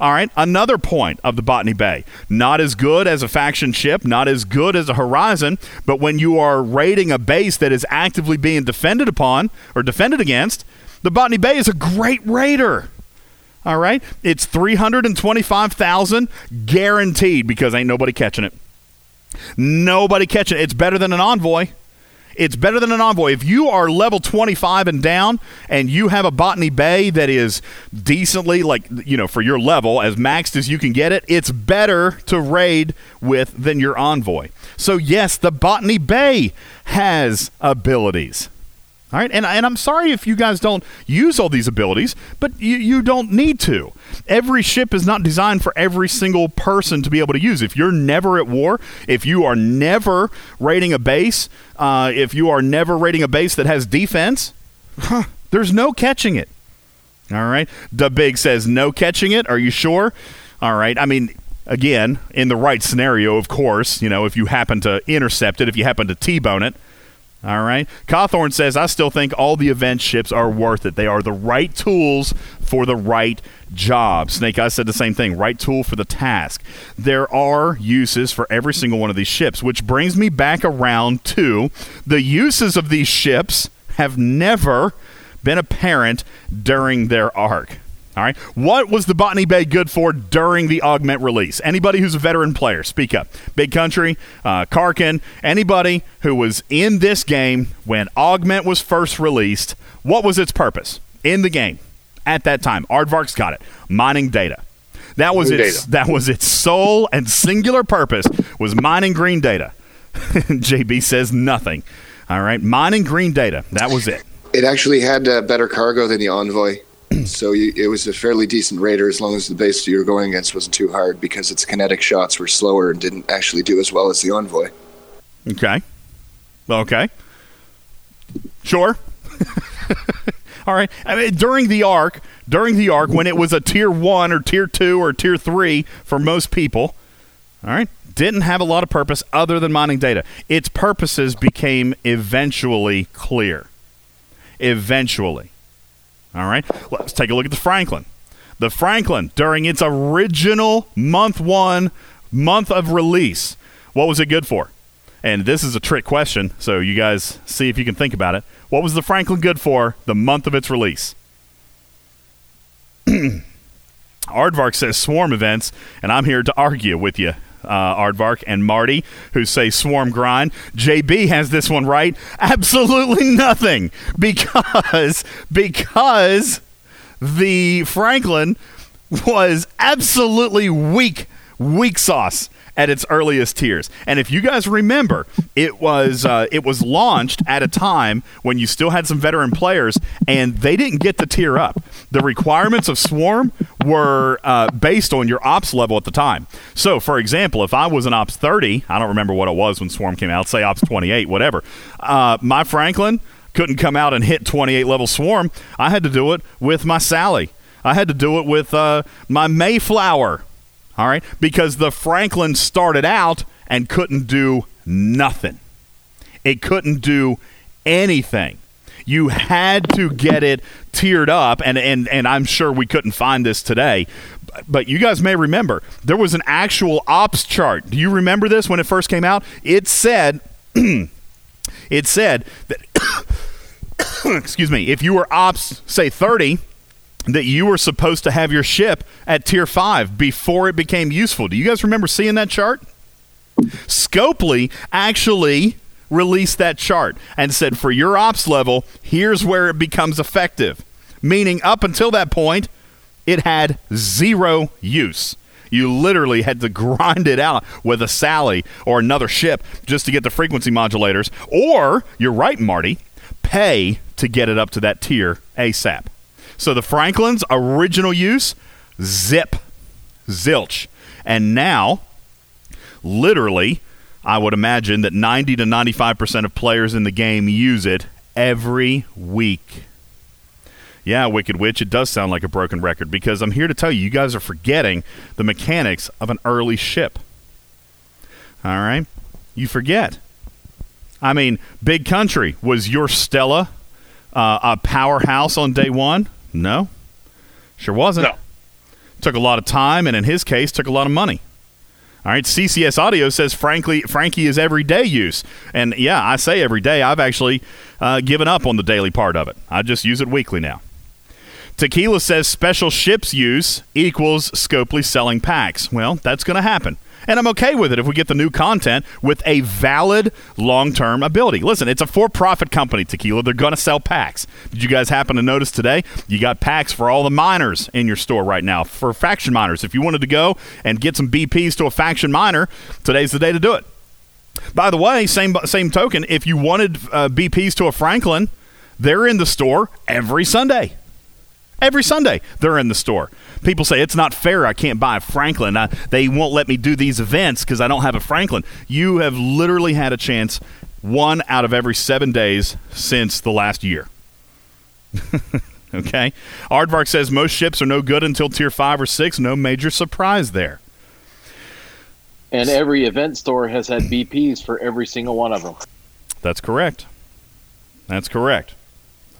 Speaker 1: All right, another point of the Botany Bay. Not as good as a faction ship, not as good as a Horizon, but when you are raiding a base that is actively being defended upon or defended against, the Botany Bay is a great raider. All right, it's 325,000 guaranteed because ain't nobody catching it. Nobody catching it. It's better than an envoy. It's better than an envoy. If you are level 25 and down and you have a Botany Bay that is decently, like, you know, for your level, as maxed as you can get it, it's better to raid with than your envoy. So, yes, the Botany Bay has abilities. All right, and, and I'm sorry if you guys don't use all these abilities, but you, you don't need to. Every ship is not designed for every single person to be able to use. If you're never at war, if you are never raiding a base, uh, if you are never raiding a base that has defense, huh, there's no catching it. All right, the big says no catching it. Are you sure? All right, I mean. Again, in the right scenario, of course, you know, if you happen to intercept it, if you happen to T bone it, All right. Cawthorn says, I still think all the event ships are worth it. They are the right tools for the right job. Snake Eyes said the same thing right tool for the task. There are uses for every single one of these ships, which brings me back around to the uses of these ships have never been apparent during their arc. All right. What was the Botany Bay good for during the augment release? Anybody who's a veteran player, speak up. Big Country, uh, Karkin, anybody who was in this game when augment was first released, what was its purpose in the game at that time? Aardvark's got it. Mining data. That was
Speaker 5: Green
Speaker 1: its
Speaker 5: data.
Speaker 1: that was its sole and singular purpose was mining green data. <laughs> JB says nothing. All right, mining green data. That was it.
Speaker 11: It actually had uh, better cargo than the Envoy, <clears throat> so you, it was a fairly decent raider as long as the base you were going against wasn't too hard because its kinetic shots were slower and didn't actually do as well as the Envoy.
Speaker 1: Okay. Okay. Sure. <laughs> All right. I mean, during the arc, during the arc, when it was a tier one or tier two or tier three for most people, all right, didn't have a lot of purpose other than mining data. Its purposes became eventually clear. Eventually. All right. Let's take a look at the Franklin. The Franklin, during its original month one, month of release, what was it good for? And this is a trick question, so you guys see if you can think about it. What was the Franklin good for the month of its release? <clears throat> Aardvark says swarm events, and I'm here to argue with you, uh, Aardvark and Marty, who say swarm grind. JB has this one right. Absolutely nothing, because because the Franklin was absolutely weak, weak sauce at its earliest tiers. And if you guys remember, it was uh, it was launched at a time when you still had some veteran players, and they didn't get the tier up. The requirements of Swarm were uh, based on your ops level at the time. So, for example, if I was an ops 30, I don't remember what it was when Swarm came out, say ops 28, whatever, uh, my Franklin couldn't come out and hit 28 level Swarm. I had to do it with my Sally. I had to do it with uh, my Mayflower. All right, because the Franklin started out and couldn't do nothing. It couldn't do anything. You had to get it tiered up, and and and I'm sure we couldn't find this today. But you guys may remember there was an actual ops chart. Do you remember this when it first came out? It said, <clears throat> it said that, <coughs> <coughs> excuse me, if you were ops, say 30, that you were supposed to have your ship at tier 5 before it became useful. Do you guys remember seeing that chart? Scopely actually released that chart and said for your ops level, here's where it becomes effective. Meaning, up until that point, it had zero use. You literally had to <laughs> grind it out with a Sally or another ship just to get the frequency modulators. Or, you're right, Marty, pay to get it up to that tier ASAP. So the Franklin's original use, zip, zilch. And now, literally, I would imagine that 90 to 95% of players in the game use it every week. Yeah, Wicked Witch, it does sound like a broken record because I'm here to tell you, you guys are forgetting the mechanics of an early ship. All right? You forget. I mean, Big Country, was your Stella uh, a powerhouse on day one? No. Sure wasn't.
Speaker 5: No.
Speaker 1: Took a lot of time, and in his case, took a lot of money. All right, CCS Audio says frankly, Frankie is everyday use, and yeah, I say every day. I've actually uh, given up on the daily part of it. I just use it weekly now. Tequila says special ships use equals Scopely selling packs. Well, that's going to happen. And I'm okay with it if we get the new content with a valid long term ability. Listen, it's a for profit company, Tequila. They're going to sell packs. Did you guys happen to notice today? You got packs for all the miners in your store right now for faction miners. If you wanted to go and get some BPs to a faction miner, today's the day to do it. By the way, same same token, if you wanted uh, BPs to a Franklin, they're in the store every Sunday. Every Sunday, they're in the store. People say it's not fair. I can't buy a Franklin. I, they won't let me do these events because I don't have a Franklin. You have literally had a chance one out of every seven days since the last year. <laughs> okay. Aardvark says most ships are no good until tier five or six. No major surprise there.
Speaker 12: And every event store has had BPs for every single one of them.
Speaker 1: That's correct. That's correct.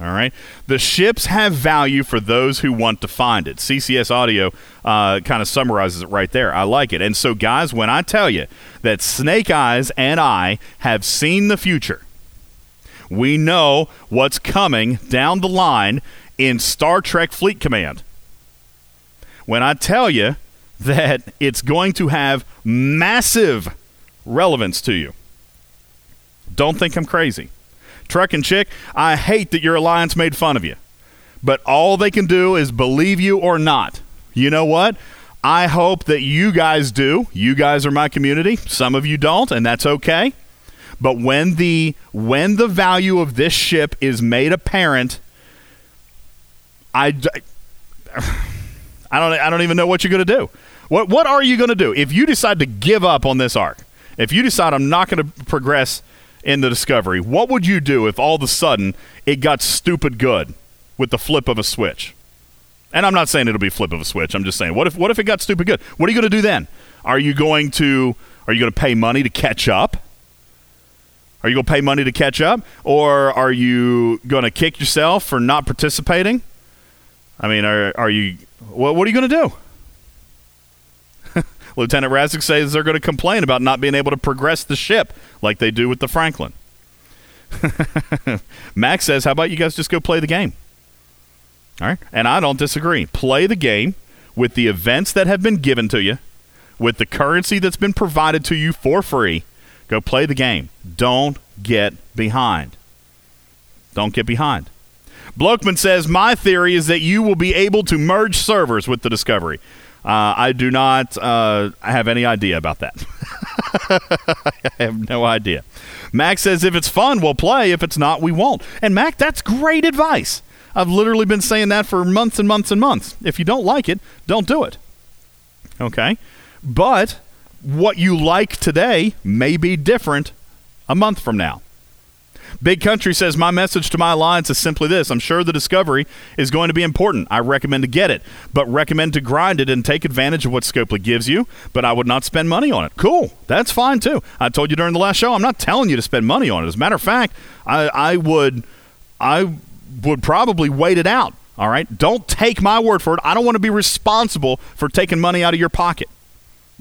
Speaker 1: All right. The ships have value for those who want to find it. CCS Audio uh, kind of summarizes it right there. I like it. And so, guys, when I tell you that Snake Eyes and I have seen the future, we know what's coming down the line in Star Trek Fleet Command. When I tell you that it's going to have massive relevance to you, don't think I'm crazy. Truck and Chick, I hate that your alliance made fun of you. But all they can do is believe you or not. You know what? I hope that you guys do. You guys are my community. Some of you don't, and that's okay. But when the when the value of this ship is made apparent, I, <sighs> I don't I don't even know what you're going to do. What what are you going to do if you decide to give up on this arc? If you decide I'm not going to progress in the discovery, what would you do if all of a sudden it got stupid good with the flip of a switch? And I'm not saying it'll be flip of a switch. I'm just saying what if what if it got stupid good? What are you going to do then? Are you going to are you going to pay money to catch up? Are you going to pay money to catch up or are you going to kick yourself for not participating? I mean, are are you what what are you going to do? Lieutenant Razik says they're going to complain about not being able to progress the ship like they do with the Franklin. <laughs> Max says, "How about you guys just go play the game?" All right, and I don't disagree. Play the game with the events that have been given to you, with the currency that's been provided to you for free. Go play the game. Don't get behind. Don't get behind. Blokeman says, My theory is that you will be able to merge servers with the Discovery. Uh, I do not uh, have any idea about that. <laughs> I have no idea. Mac says, If it's fun, we'll play. If it's not, we won't. And Mac, that's great advice. I've literally been saying that for months and months and months. If you don't like it, don't do it. Okay? But what you like today may be different a month from now. Big Country says, My message to my alliance is simply this I'm sure the discovery is going to be important. I recommend to get it, but recommend to grind it and take advantage of what Scopely gives you, but I would not spend money on it. Cool. That's fine too. I told you during the last show, I'm not telling you to spend money on it. As a matter of fact, I, I would I would probably wait it out. All right. Don't take my word for it. I don't want to be responsible for taking money out of your pocket.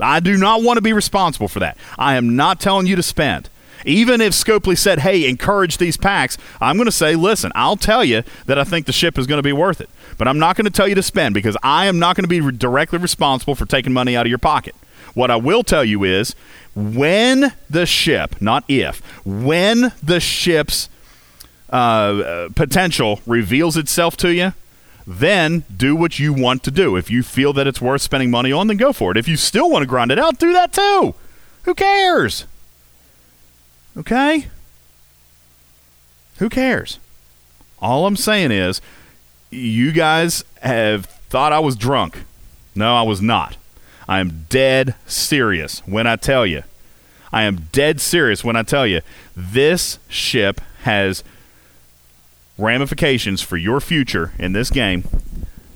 Speaker 1: I do not want to be responsible for that. I am not telling you to spend. Even if Scopely said, hey, encourage these packs, I'm going to say, listen, I'll tell you that I think the ship is going to be worth it. But I'm not going to tell you to spend because I am not going to be re- directly responsible for taking money out of your pocket. What I will tell you is when the ship, not if, when the ship's uh, uh, potential reveals itself to you, then do what you want to do. If you feel that it's worth spending money on, then go for it. If you still want to grind it out, do that too. Who cares? Okay? Who cares? All I'm saying is, you guys have thought I was drunk. No, I was not. I am dead serious when I tell you. I am dead serious when I tell you this ship has ramifications for your future in this game,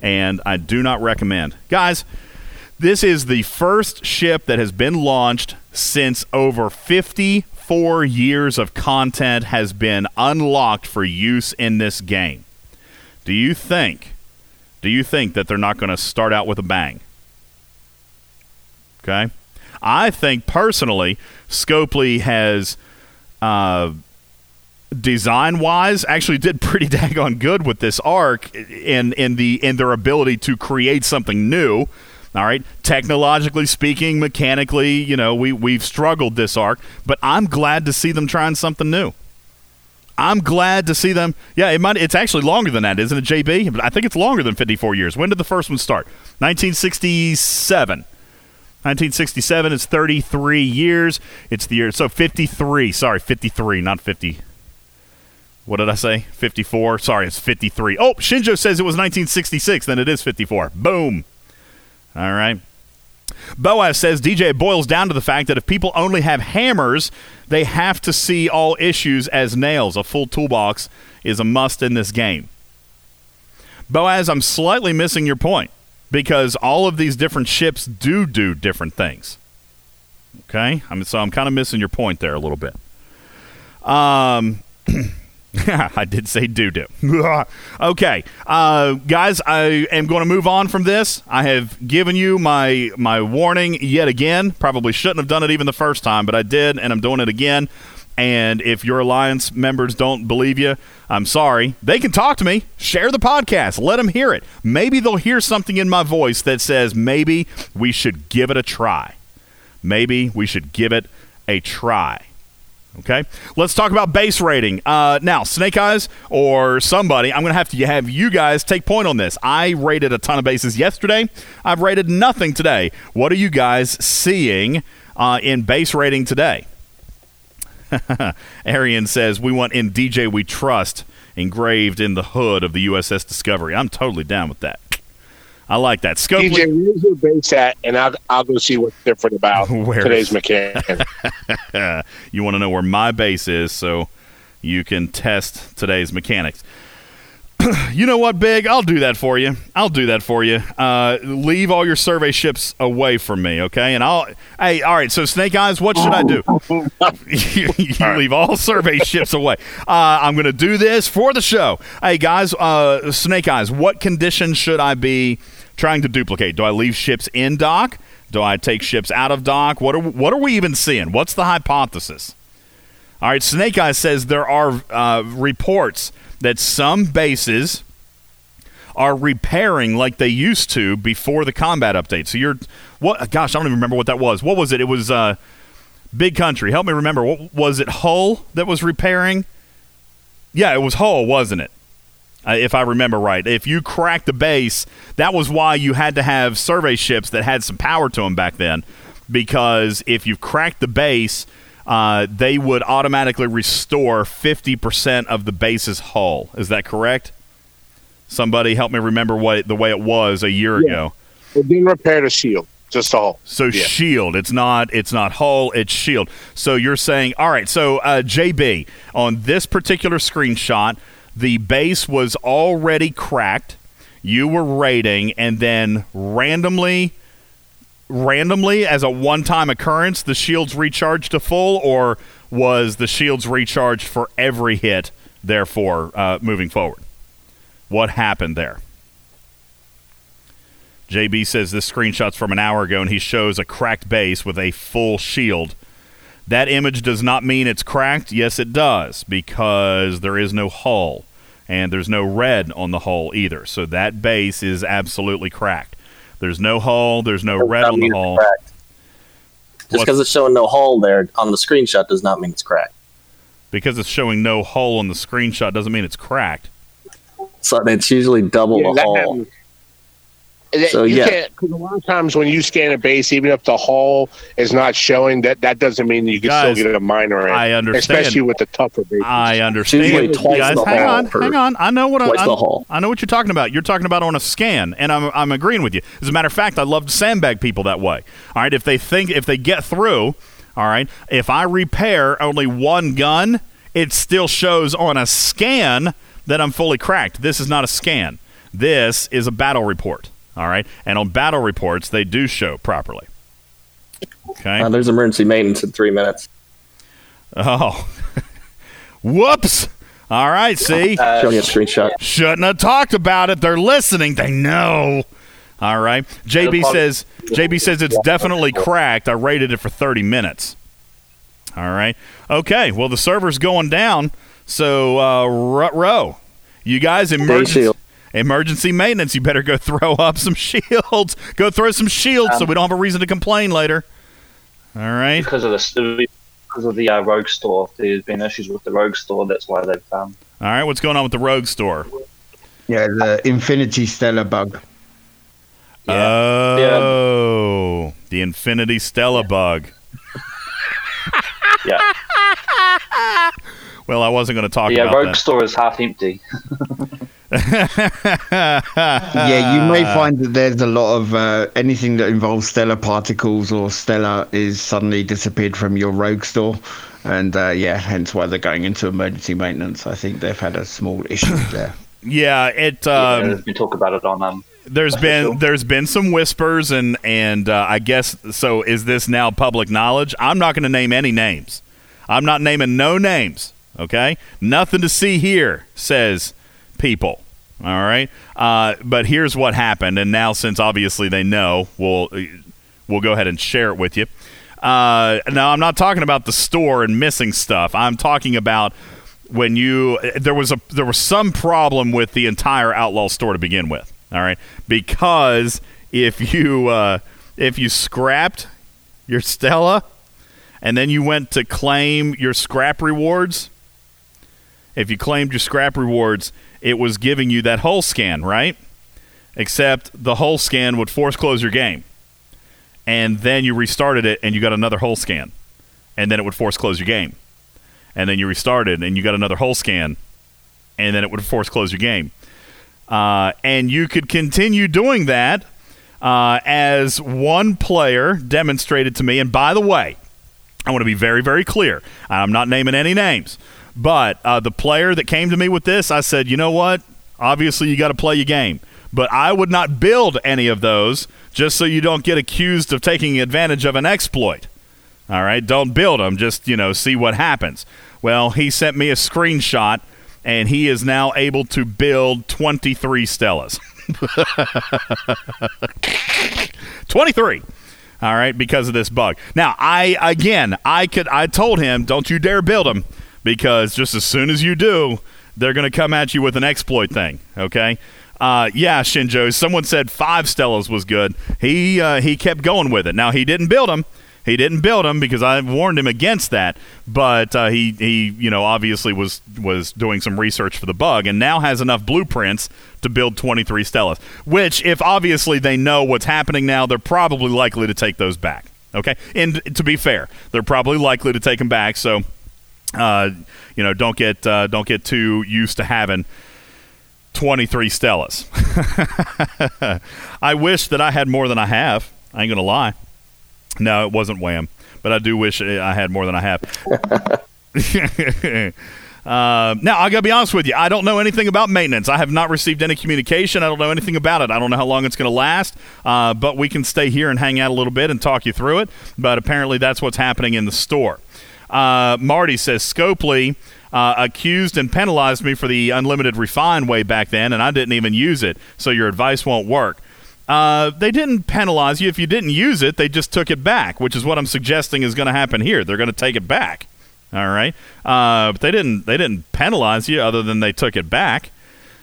Speaker 1: and I do not recommend. Guys, this is the first ship that has been launched since over 54 years of content has been unlocked for use in this game. Do you think do you think that they're not going to start out with a bang? Okay? I think personally Scopely has uh, design wise actually did pretty <laughs> daggone good with this arc in in the in their ability to create something new all right technologically speaking mechanically you know we we've struggled this arc but i'm glad to see them trying something new i'm glad to see them yeah it might it's actually longer than that isn't it jb i think it's longer than 54 years when did the first one start 1967 1967 is 33 years it's the year so 53 sorry 53 not 50 what did I say? 54. Sorry, it's 53. Oh, Shinjo says it was 1966. Then it is 54. Boom. All right. Boaz says DJ boils down to the fact that if people only have hammers, they have to see all issues as nails. A full toolbox is a must in this game. Boaz, I'm slightly missing your point because all of these different ships do do different things. Okay? I mean, so I'm kind of missing your point there a little bit. Um. <clears throat> <laughs> I did say doo doo. <laughs> okay, uh, guys, I am going to move on from this. I have given you my my warning yet again. Probably shouldn't have done it even the first time, but I did, and I'm doing it again. And if your alliance members don't believe you, I'm sorry. They can talk to me. Share the podcast. Let them hear it. Maybe they'll hear something in my voice that says maybe we should give it a try. Maybe we should give it a try. Okay, let's talk about base rating. Uh, now, Snake Eyes or somebody, I'm going to have to have you guys take point on this. I rated a ton of bases yesterday. I've rated nothing today. What are you guys seeing uh, in base rating today? <laughs> Arian says we want in DJ we trust engraved in the hood of the USS Discovery. I'm totally down with that. I like that.
Speaker 5: DJ, where's your base at? And I'll, I'll go see what's different about <laughs> today's mechanic. <laughs>
Speaker 1: you want to know where my base is so you can test today's mechanics. <clears throat> you know what, Big? I'll do that for you. I'll do that for you. Uh, leave all your survey ships away from me, okay? And I'll. Hey, all right. So, Snake Eyes, what should I do? <laughs> you you leave all survey ships away. Uh, I'm going to do this for the show. Hey, guys, uh, Snake Eyes, what condition should I be trying to duplicate? Do I leave ships in dock? Do I take ships out of dock? What are what are we even seeing? What's the hypothesis? All right, Snake Eyes says there are uh, reports that some bases are repairing like they used to before the combat update. So you're what? Gosh, I don't even remember what that was. What was it? It was uh, Big Country. Help me remember. What was it? Hull that was repairing? Yeah, it was Hull, wasn't it? Uh, if I remember right. If you cracked the base, that was why you had to have survey ships that had some power to them back then. Because if you cracked the base, uh, they would automatically restore 50% of the base's hull. Is that correct? Somebody help me remember what the way it was a year ago.
Speaker 5: It didn't repair the shield, just hull.
Speaker 1: So shield, it's not it's not hull, it's shield. So you're saying, all right. So uh, JB on this particular screenshot, the base was already cracked. You were rating, and then randomly, randomly as a one-time occurrence, the shields recharged to full, or was the shields recharged for every hit? Therefore, uh, moving forward, what happened there? JB says this screenshot's from an hour ago and he shows a cracked base with a full shield. That image does not mean it's cracked. Yes, it does, because there is no hull and there's no red on the hull either. So that base is absolutely cracked. There's no hull, there's no red on the
Speaker 12: mean
Speaker 1: hull.
Speaker 12: cracked. Just because it's showing no hole there on the screenshot does not mean it's cracked.
Speaker 1: Because it's showing no hull on the screenshot doesn't mean it's cracked.
Speaker 12: So it's usually double
Speaker 5: Yeah,
Speaker 12: the
Speaker 5: that
Speaker 12: hole.
Speaker 5: happens. That-
Speaker 12: So,
Speaker 5: you
Speaker 12: yeah.
Speaker 5: can't because a lot of times when you scan a base, even if the hull is not showing, that that doesn't mean you can
Speaker 1: Guys,
Speaker 5: still get a minor in.
Speaker 1: I understand.
Speaker 5: especially with the tougher bases.
Speaker 1: I understand.
Speaker 12: usually
Speaker 1: Guys, hang on, hang on. I know what I, I,
Speaker 12: hull.
Speaker 1: I know what you're talking about. You're talking about on a scan, and I'm I'm agreeing with you. As a matter of fact, I love to sandbag people that way. All right, if they think if they get through, all right, if I repair only one gun, it still shows on a scan that I'm fully cracked. This is not a scan. This is a battle report. All right, and on battle reports they do show properly. Okay.
Speaker 12: Uh, there's emergency maintenance in three minutes.
Speaker 1: Oh, <laughs> whoops! All right, see,
Speaker 12: Showing you a screenshot.
Speaker 1: shouldn't have talked about it. They're listening. They know. All right. JB says JB says it's definitely cracked. I rated it for 30 minutes. All right. Okay. Well, the server's going down. So, uh, row, you guys, emergency. Emergency maintenance. You better go <laughs> throw up some shields. Go throw some shields so we don't have a reason to complain later. All right.
Speaker 14: because of the because of the uh, rogue store. There's been issues with the rogue store. That's why they've um,
Speaker 1: All right. What's going on with the Rogue store?
Speaker 4: Yeah, the Infinity Stellar bug.
Speaker 1: Oh, the Infinity Stella bug.
Speaker 14: yeah. <laughs>
Speaker 1: Well, I wasn't going to talk
Speaker 14: yeah,
Speaker 1: about
Speaker 14: rogue
Speaker 1: that.
Speaker 14: store is half empty. <laughs> <laughs>
Speaker 4: yeah, you may find that there's a lot of uh, anything that involves stellar particles or stellar is suddenly disappeared from your rogue store. And uh, yeah, hence why they're going into emergency maintenance. I think they've had a small issue <laughs> there.
Speaker 1: Yeah, it.
Speaker 14: yeah,
Speaker 1: Um,
Speaker 14: there's been talk about it on um.
Speaker 1: there's been there's been some whispers and and uh, I guess so. Is this now public knowledge? I'm not going to name any names. I'm not naming no names. Okay, nothing to see here, says people. All right, uh, but here's what happened, and now since obviously they know, we'll we'll go ahead and share it with you. Uh, now I'm not talking about the store and missing stuff. I'm talking about when you there was a there was some problem with the entire outlaw store to begin with. All right, because if you uh, if you scrapped your Stella and then you went to claim your scrap rewards, if you claimed your scrap rewards, it was giving you that hull scan, right? Except the hull scan would force close your game. And then you restarted it and you got another hull scan. And then it would force close your game. And then you restarted and you got another hull scan. And then it would force close your game. Uh, and you could continue doing that uh, as one player demonstrated to me. And by the way, I want to be very, very clear. I'm not naming any names, but uh, the player that came to me with this, I said, you know what? Obviously, you got to play your game. But I would not build any of those just so you don't get accused of taking advantage of an exploit. All right, don't build them. Just you know, see what happens. Well, he sent me a screenshot, and he is now able to build 23 Stellas. <laughs> 23. All right, because of this bug. Now, I again, I could I told him, don't you dare build them because just as soon as you do, they're going to come at you with an exploit thing, okay? Uh, yeah, Shinjo. Someone said five Stellas was good. He uh, he kept going with it. Now he didn't build them. He didn't build them because I warned him against that. But uh, he he you know obviously was was doing some research for the bug and now has enough blueprints to build 23 Stellas. Which, if obviously they know what's happening now, they're probably likely to take those back. Okay, and to be fair, they're probably likely to take them back. So. Uh, you know, don't get uh, don't get too used to having 23 Stellas. <laughs> I wish that I had more than I have. I ain't gonna lie. No, it wasn't Wham, but I do wish I had more than I have. <laughs> Uh, now I gotta be honest with you. I don't know anything about maintenance. I have not received any communication. I don't know anything about it. I don't know how long it's going to last. Uh, but we can stay here and hang out a little bit and talk you through it. But apparently that's what's happening in the store. Uh, Marty says Scopely uh, accused and penalized me for the unlimited refine way back then, and I didn't even use it. So your advice won't work. Uh, they didn't penalize you if you didn't use it. They just took it back, which is what I'm suggesting is going to happen here. They're going to take it back. All right, uh, but they didn't. They didn't penalize you other than they took it back.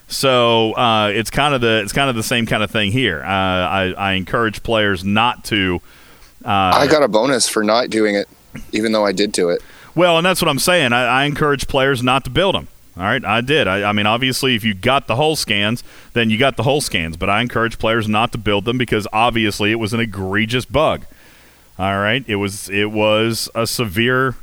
Speaker 1: So uh, it's kind of the it's kind of the same kind of thing here. Uh, I, I encourage players not to. Uh,
Speaker 11: I got a bonus for not doing it, even though I did do it.
Speaker 1: Well, and that's what I'm saying. I, I encourage players not to build them. All right, I did. I, I mean, obviously, if you got the whole scans, then you got the whole scans. But I encourage players not to build them because obviously it was an egregious bug. All right, it was it was a severe,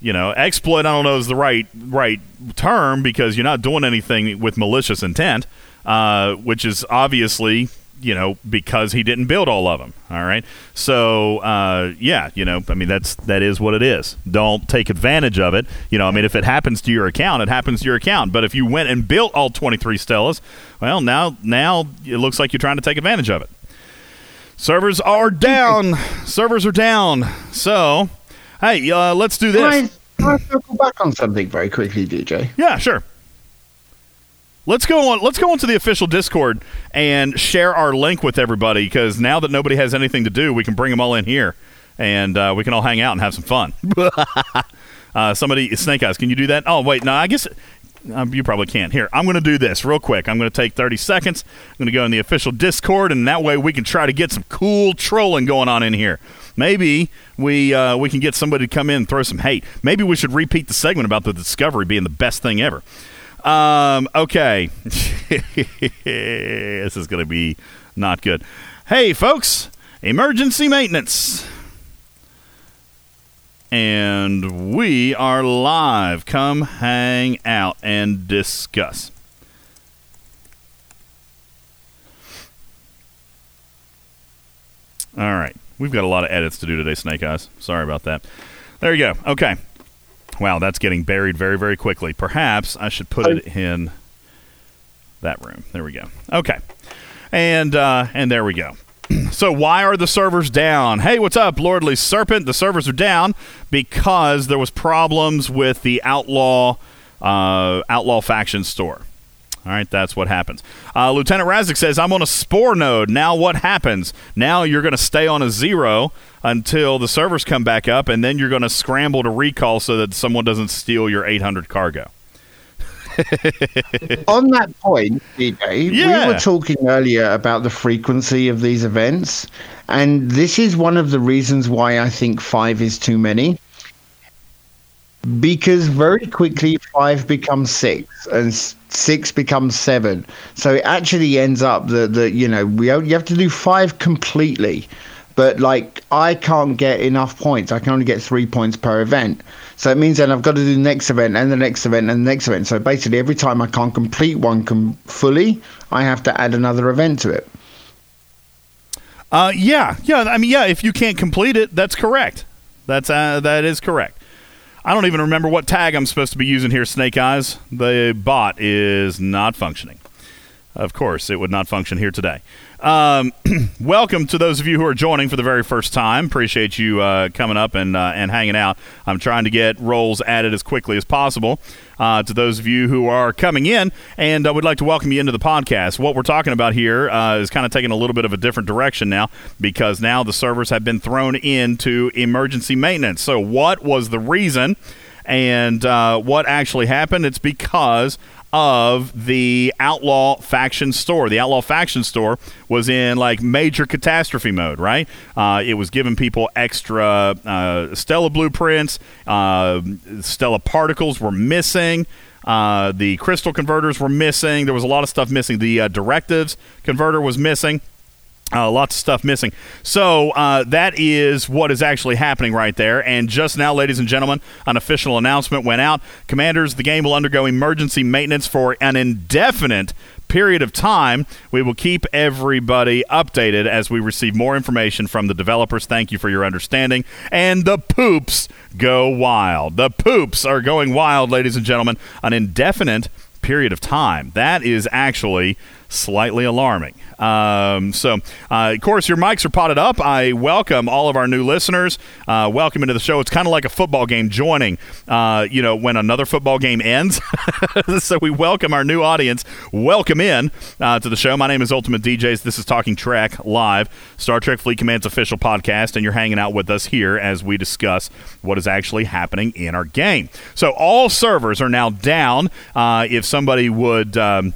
Speaker 1: you know, exploit. I don't know is the right right term because you're not doing anything with malicious intent, uh, which is obviously you know because he didn't build all of them all right? So uh, yeah you know i mean that's that is what it is. Don't take advantage of it. You know i mean if it happens to your account it happens to your account. But if you went and built all 23 stellas well now now it looks like you're trying to take advantage of it. Servers are down. Servers are down. So hey uh, let's do
Speaker 4: Can I,
Speaker 1: this
Speaker 4: can I circle back on something very quickly, DJ?
Speaker 1: yeah sure Let's go on. Let's go onto the official Discord and share our link with everybody because now that nobody has anything to do, we can bring them all in here and uh, we can all hang out and have some fun. <laughs> uh, somebody, Snake Eyes, can you do that? Oh wait, no, I guess um, you probably can't. Here, I'm going to do this real quick. I'm going to take 30 seconds. I'm going to go in the official Discord, and that way we can try to get some cool trolling going on in here. Maybe we uh, we can get somebody to come in and throw some hate. Maybe we should repeat the segment about the Discovery being the best thing ever. Um, okay. <laughs> this is going to be not good. Hey, folks, emergency maintenance. And we are live. Come hang out and discuss. All right. We've got a lot of edits to do today, Snake Eyes. Sorry about that. There you go. Okay. Wow, that's getting buried very, very quickly. Perhaps I should put it in that room. There we go. Okay, and uh, and there we go. <clears throat> so why are the servers down? Hey, what's up, Lordly Serpent? The servers are down because there was problems with the outlaw uh, outlaw faction store. All right, that's what happens. Uh, Lieutenant Razik says, I'm on a spore node. Now what happens? Now you're going to stay on a zero until the servers come back up, and then you're going to scramble to recall so that someone doesn't steal your 800 cargo. <laughs>
Speaker 4: On that point, DJ,
Speaker 1: Yeah.
Speaker 4: we were talking earlier about the frequency of these events, and this is one of the reasons why I think five is too many. Because very quickly five becomes six, and six becomes seven. So it actually ends up that that you know we you have to do five completely, but like I can't get enough points. I can only get three points per event. So it means then I've got to do the next event and the next event and the next event. So basically, every time I can't complete one com- fully, I have to add another event to it.
Speaker 1: Uh, yeah, yeah. I mean, yeah. If you can't complete it, that's correct. That's uh, that is correct. I don't even remember what tag I'm supposed to be using here. Snake Eyes. The bot is not functioning. Of course, it would not function here today. Um, <clears throat> welcome to those of you who are joining for the very first time. Appreciate you uh, coming up and uh, and hanging out. I'm trying to get roles added as quickly as possible. Uh, to those of you who are coming in, and I would like to welcome you into the podcast. What we're talking about here uh, is kind of taking a little bit of a different direction now because now the servers have been thrown into emergency maintenance. So, what was the reason? And uh, what actually happened? It's because of the Outlaw Faction store. The Outlaw Faction store was in like major catastrophe mode, right? Uh, it was giving people extra uh, Stella blueprints, uh, Stella particles were missing. Uh, the crystal converters were missing. There was a lot of stuff missing. The uh, directives converter was missing. Uh, lots of stuff missing. So uh, that is what is actually happening right there. And just now, ladies and gentlemen, an official announcement went out. Commanders, the game will undergo emergency maintenance for an indefinite period of time. We will keep everybody updated as we receive more information from the developers. Thank you for your understanding. And the poops go wild. The poops are going wild, ladies and gentlemen. An indefinite period of time. That is actually slightly alarming. Um, so, uh, of course, your mics are potted up. I welcome all of our new listeners. Uh, welcome into the show. It's kind of like a football game joining, uh, you know, when another football game ends. <laughs> so we welcome our new audience. Welcome in uh, to the show. My name is Ultimate DJs. This is Talking Trek Live, Star Trek Fleet Command's official podcast, and you're hanging out with us here as we discuss what is actually happening in our game. So all servers are now down. Uh, if somebody would. Um,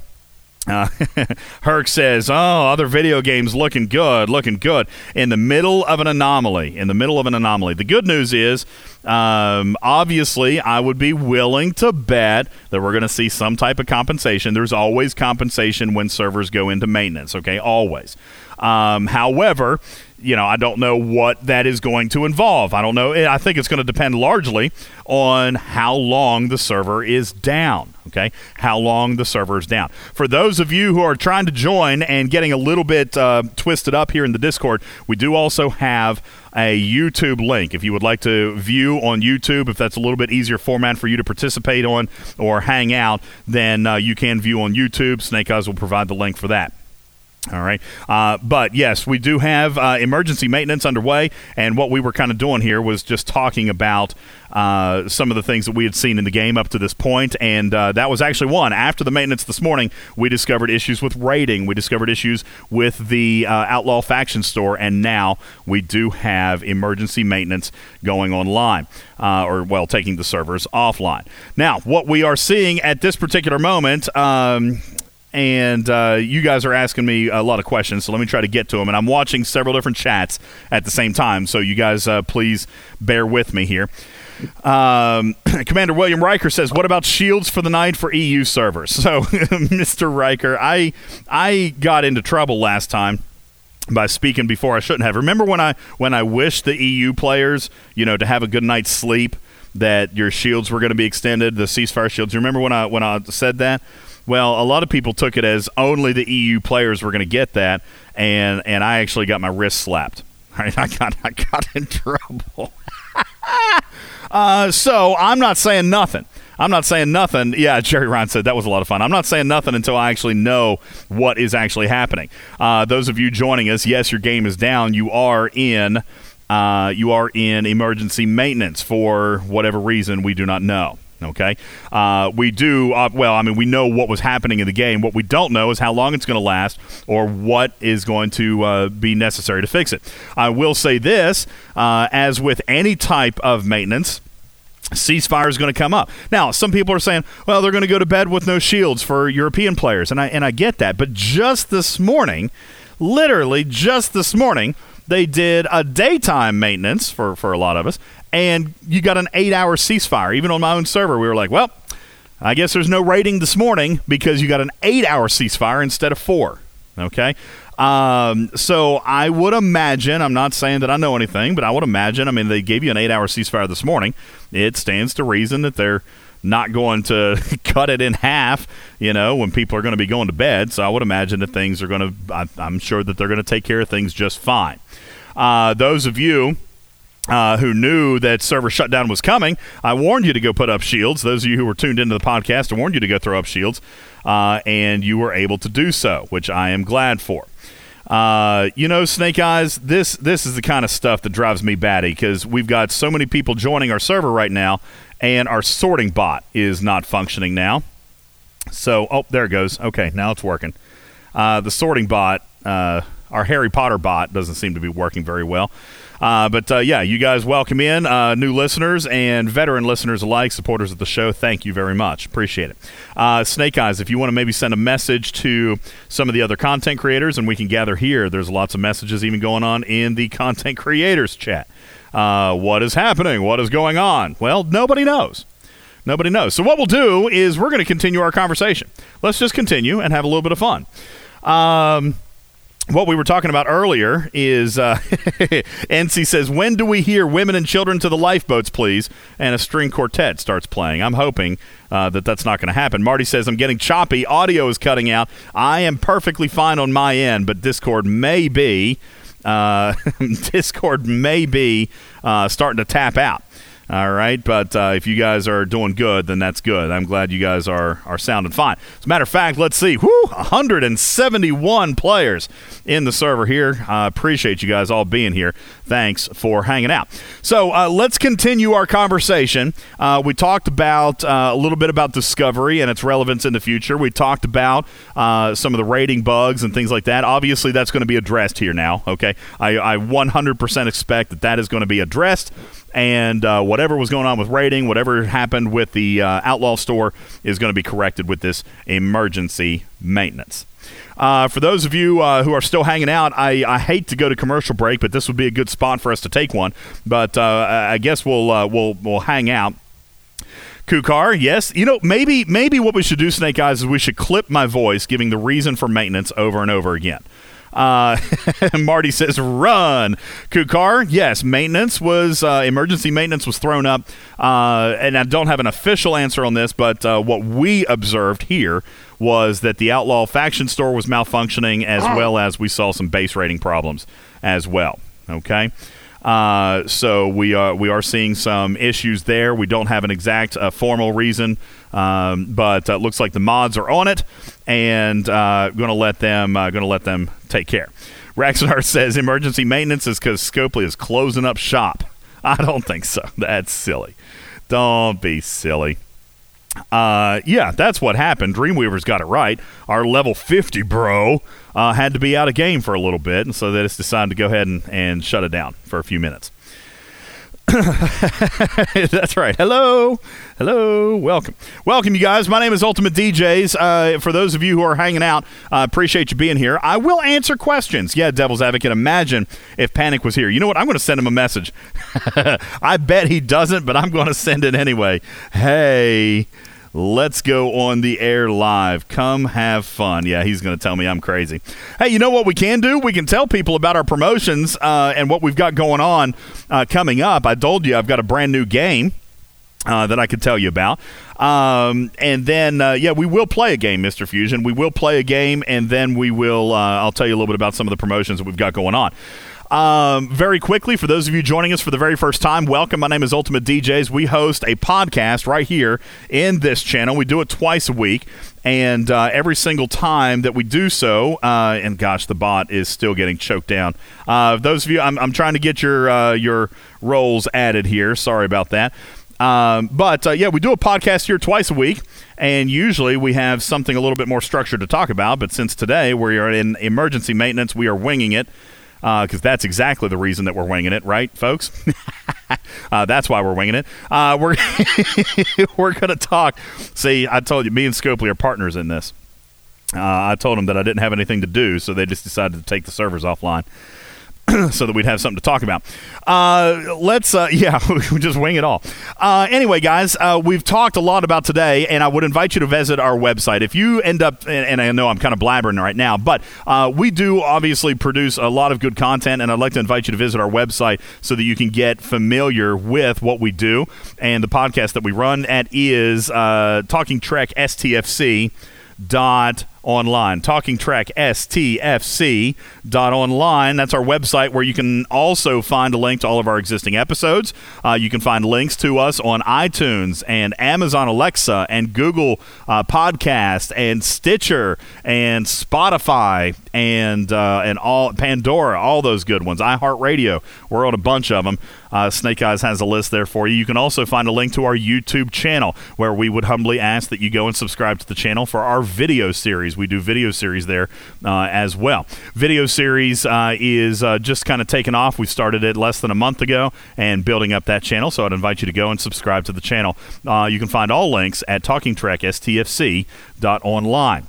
Speaker 1: uh, <laughs> Herc says, "Oh, other video games looking good, looking good." In the middle of an anomaly, in the middle of an anomaly. The good news is, um, obviously, I would be willing to bet that we're going to see some type of compensation. There's always compensation when servers go into maintenance. Okay, always. Um, however, you know, I don't know what that is going to involve. I don't know. I think it's going to depend largely on how long the server is down. Okay, how long the server is down. For those of you who are trying to join and getting a little bit uh, twisted up here in the Discord, we do also have a YouTube link. If you would like to view on YouTube, if that's a little bit easier format for you to participate on or hang out, then uh, you can view on YouTube. Snake Eyes will provide the link for that. All right. Uh, but yes, we do have uh, emergency maintenance underway. And what we were kind of doing here was just talking about uh, some of the things that we had seen in the game up to this point. And uh, that was actually one. After the maintenance this morning, we discovered issues with raiding, we discovered issues with the uh, Outlaw Faction store. And now we do have emergency maintenance going online, uh, or, well, taking the servers offline. Now, what we are seeing at this particular moment. Um, and uh, you guys are asking me a lot of questions, so let me try to get to them. And I'm watching several different chats at the same time, so you guys uh, please bear with me here. Um, <clears throat> Commander William Riker says, "What about shields for the night for EU servers?" <laughs> So, <laughs> Mr. Riker, I I got into trouble last time by speaking before I shouldn't have. Remember when I when I wished the EU players, you know, to have a good night's sleep, that your shields were going to be extended, the ceasefire shields. You remember when I when I said that? Well, a lot of people took it as only the EU players were going to get that, and and I actually got my wrist slapped. <laughs> Right, I got I got in trouble. <laughs> uh, so I'm not saying nothing. I'm not saying nothing. Yeah, Jerry Ryan said that was a lot of fun. I'm not saying nothing until I actually know what is actually happening. Uh, those of you joining us, yes, your game is down. You are in. Uh, you are in emergency maintenance for whatever reason we do not know. Okay, uh, we do uh, well. I mean, we know what was happening in the game. What we don't know is how long it's going to last or what is going to uh, be necessary to fix it. I will say this: uh, as with any type of maintenance, ceasefire is going to come up. Now, some people are saying, well, they're going to go to bed with no shields for European players, and I and I get that. But just this morning, literally just this morning, they did a daytime maintenance for for a lot of us, and you got an eight-hour ceasefire. Even on my own server, we were like, well. I guess there's no raiding this morning because you got an eight hour ceasefire instead of four. Okay. Um, so I would imagine, I'm not saying that I know anything, but I would imagine, I mean, they gave you an eight hour ceasefire this morning. It stands to reason that they're not going to <laughs> cut it in half, you know, when people are going to be going to bed. So I would imagine that things are going to, I, I'm sure that they're going to take care of things just fine. Uh, those of you uh, who knew that server shutdown was coming, I warned you to go put up shields. Those of you who were tuned into the podcast, I warned you to go throw up shields, uh, and you were able to do so, which I am glad for. Uh, you know, Snake Eyes, this this is the kind of stuff that drives me batty because we've got so many people joining our server right now, and our sorting bot is not functioning now. So, oh, there it goes. Okay, now it's working. Uh, the sorting bot, uh, our Harry Potter bot, doesn't seem to be working very well. Uh, but uh, yeah, you guys welcome in uh, new listeners and veteran listeners alike, supporters of the show. Thank you very much. Appreciate it. Uh, Snake Eyes, if you want to maybe send a message to some of the other content creators and we can gather here, there's lots of messages even going on in the content creators chat. Uh, what is happening? What is going on? Well, nobody knows. Nobody knows. So, what we'll do is we're going to continue our conversation. Let's just continue and have a little bit of fun. Um, what we were talking about earlier is uh, <laughs> NC says, When do we hear women and children to the lifeboats, please? And a string quartet starts playing. I'm hoping uh, that that's not going to happen. Marty says, I'm getting choppy. Audio is cutting out. I am perfectly fine on my end, but Discord may be. Uh, <laughs> Discord may be uh, starting to tap out. All right, but uh, if you guys are doing good, then that's good. I'm glad you guys are are sounding fine. As a matter of fact, let's see. Whoo, 171 players in the server here. I uh, appreciate you guys all being here. Thanks for hanging out. So uh, let's continue our conversation. Uh, we talked about uh, a little bit about discovery and its relevance in the future. We talked about uh, some of the raiding bugs and things like that. Obviously, that's going to be addressed here now. Okay, I, I 100% expect that that is going to be addressed and uh, whatever was going on with raiding, whatever happened with the uh, Outlaw store is going to be corrected with this emergency maintenance. Uh, for those of you uh, who are still hanging out, I, I, hate to go to commercial break, but this would be a good spot for us to take one. But uh, I guess we'll uh, we'll we'll hang out. Kukar, yes. You know, maybe maybe what we should do, Snake Eyes, is we should clip my voice giving the reason for maintenance over and over again. Uh, <laughs> Marty says, "Run, Kukar." Yes, maintenance was uh, emergency maintenance was thrown up, uh, and I don't have an official answer on this, but uh, what we observed here was that the Outlaw faction store was malfunctioning, as well as we saw some base raiding problems as well. Okay. Uh, so we are we are seeing some issues there. We don't have an exact uh, formal reason, um, but uh, looks like the mods are on it and uh, going to let them uh, going to let them take care. Raxonar <laughs> says emergency maintenance is because Scopely is closing up shop. I don't think so. <laughs> That's silly. Don't be silly. Uh, yeah, that's what happened. Dreamweaver's got it right. Our level 50 bro uh, had to be out of game for a little bit, and so they just decided to go ahead and, and shut it down for a few minutes. <laughs> That's right. Hello. Hello. Welcome. Welcome, you guys. My name is Ultimate DJs. Uh, for those of you who are hanging out, I uh, appreciate you being here. I will answer questions. Yeah, Devil's Advocate. Imagine if Panic was here. You know what? I'm going to send him a message. <laughs> I bet he doesn't, but I'm going to send it anyway. Hey. Let's go on the air live. Come have fun. Yeah, he's going to tell me I'm crazy. Hey, you know what we can do? We can tell people about our promotions uh, and what we've got going on uh, coming up. I told you I've got a brand new game. Uh, that I could tell you about. Um, and then, uh, yeah, we will play a game, Mr. Fusion. We will play a game, and then we will, uh, I'll tell you a little bit about some of the promotions that we've got going on. Um, very quickly, for those of you joining us for the very first time, welcome. My name is Ultimate DJs. We host a podcast right here in this channel. We do it twice a week. And uh, every single time that we do so, uh, and gosh, the bot is still getting choked down. Uh, those of you, I'm, I'm trying to get your uh, your roles added here. Sorry about that. Um, but uh, yeah, we do a podcast here twice a week, and usually we have something a little bit more structured to talk about. But since today we are in emergency maintenance, we are winging it because that's exactly the reason that we're winging it, right, folks? <laughs> uh, that's why we're winging it. Uh, we're <laughs> we're going to talk. See, I told you, me and Scopely are partners in this. Uh, I told them that I didn't have anything to do, so they just decided to take the servers offline. <clears throat> so that we'd have something to talk about. Uh, let's, uh, <laughs> yeah, <laughs> we just wing it all. Uh, anyway, guys, uh, we've talked a lot about today, and I would invite you to visit our website. If you end up, and, and I know I'm kind of blabbering right now, but uh, we do obviously produce a lot of good content, and I'd like to invite you to visit our website so that you can get familiar with what we do. And the podcast that we run at is uh, Talking Trek STFC dot online talking trek stfc dot online that's our website where you can also find a link to all of our existing episodes uh, you can find links to us on itunes and amazon alexa and google uh, podcast and stitcher and spotify and uh, and all pandora all those good ones iheartradio we're on a bunch of them uh, Snake Eyes has a list there for you. You can also find a link to our YouTube channel where we would humbly ask that you go and subscribe to the channel for our video series. We do video series there uh, as well. Video series uh, is uh, just kind of taken off. We started it less than a month ago and building up that channel, so I'd invite you to go and subscribe to the channel. Uh, you can find all links at talkingtrekstfc.online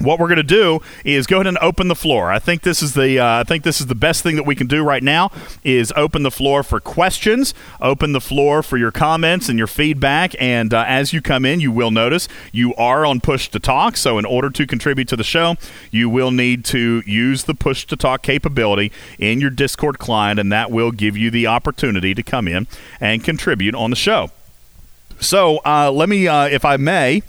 Speaker 1: what we're going to do is go ahead and open the floor. I think this is the uh, I think this is the best thing that we can do right now is open the floor for questions, open the floor for your comments and your feedback. And uh, as you come in, you will notice you are on push to talk. So in order to contribute to the show, you will need to use the push to talk capability in your Discord client, and that will give you the opportunity to come in and contribute on the show. So uh, let me, uh, if I may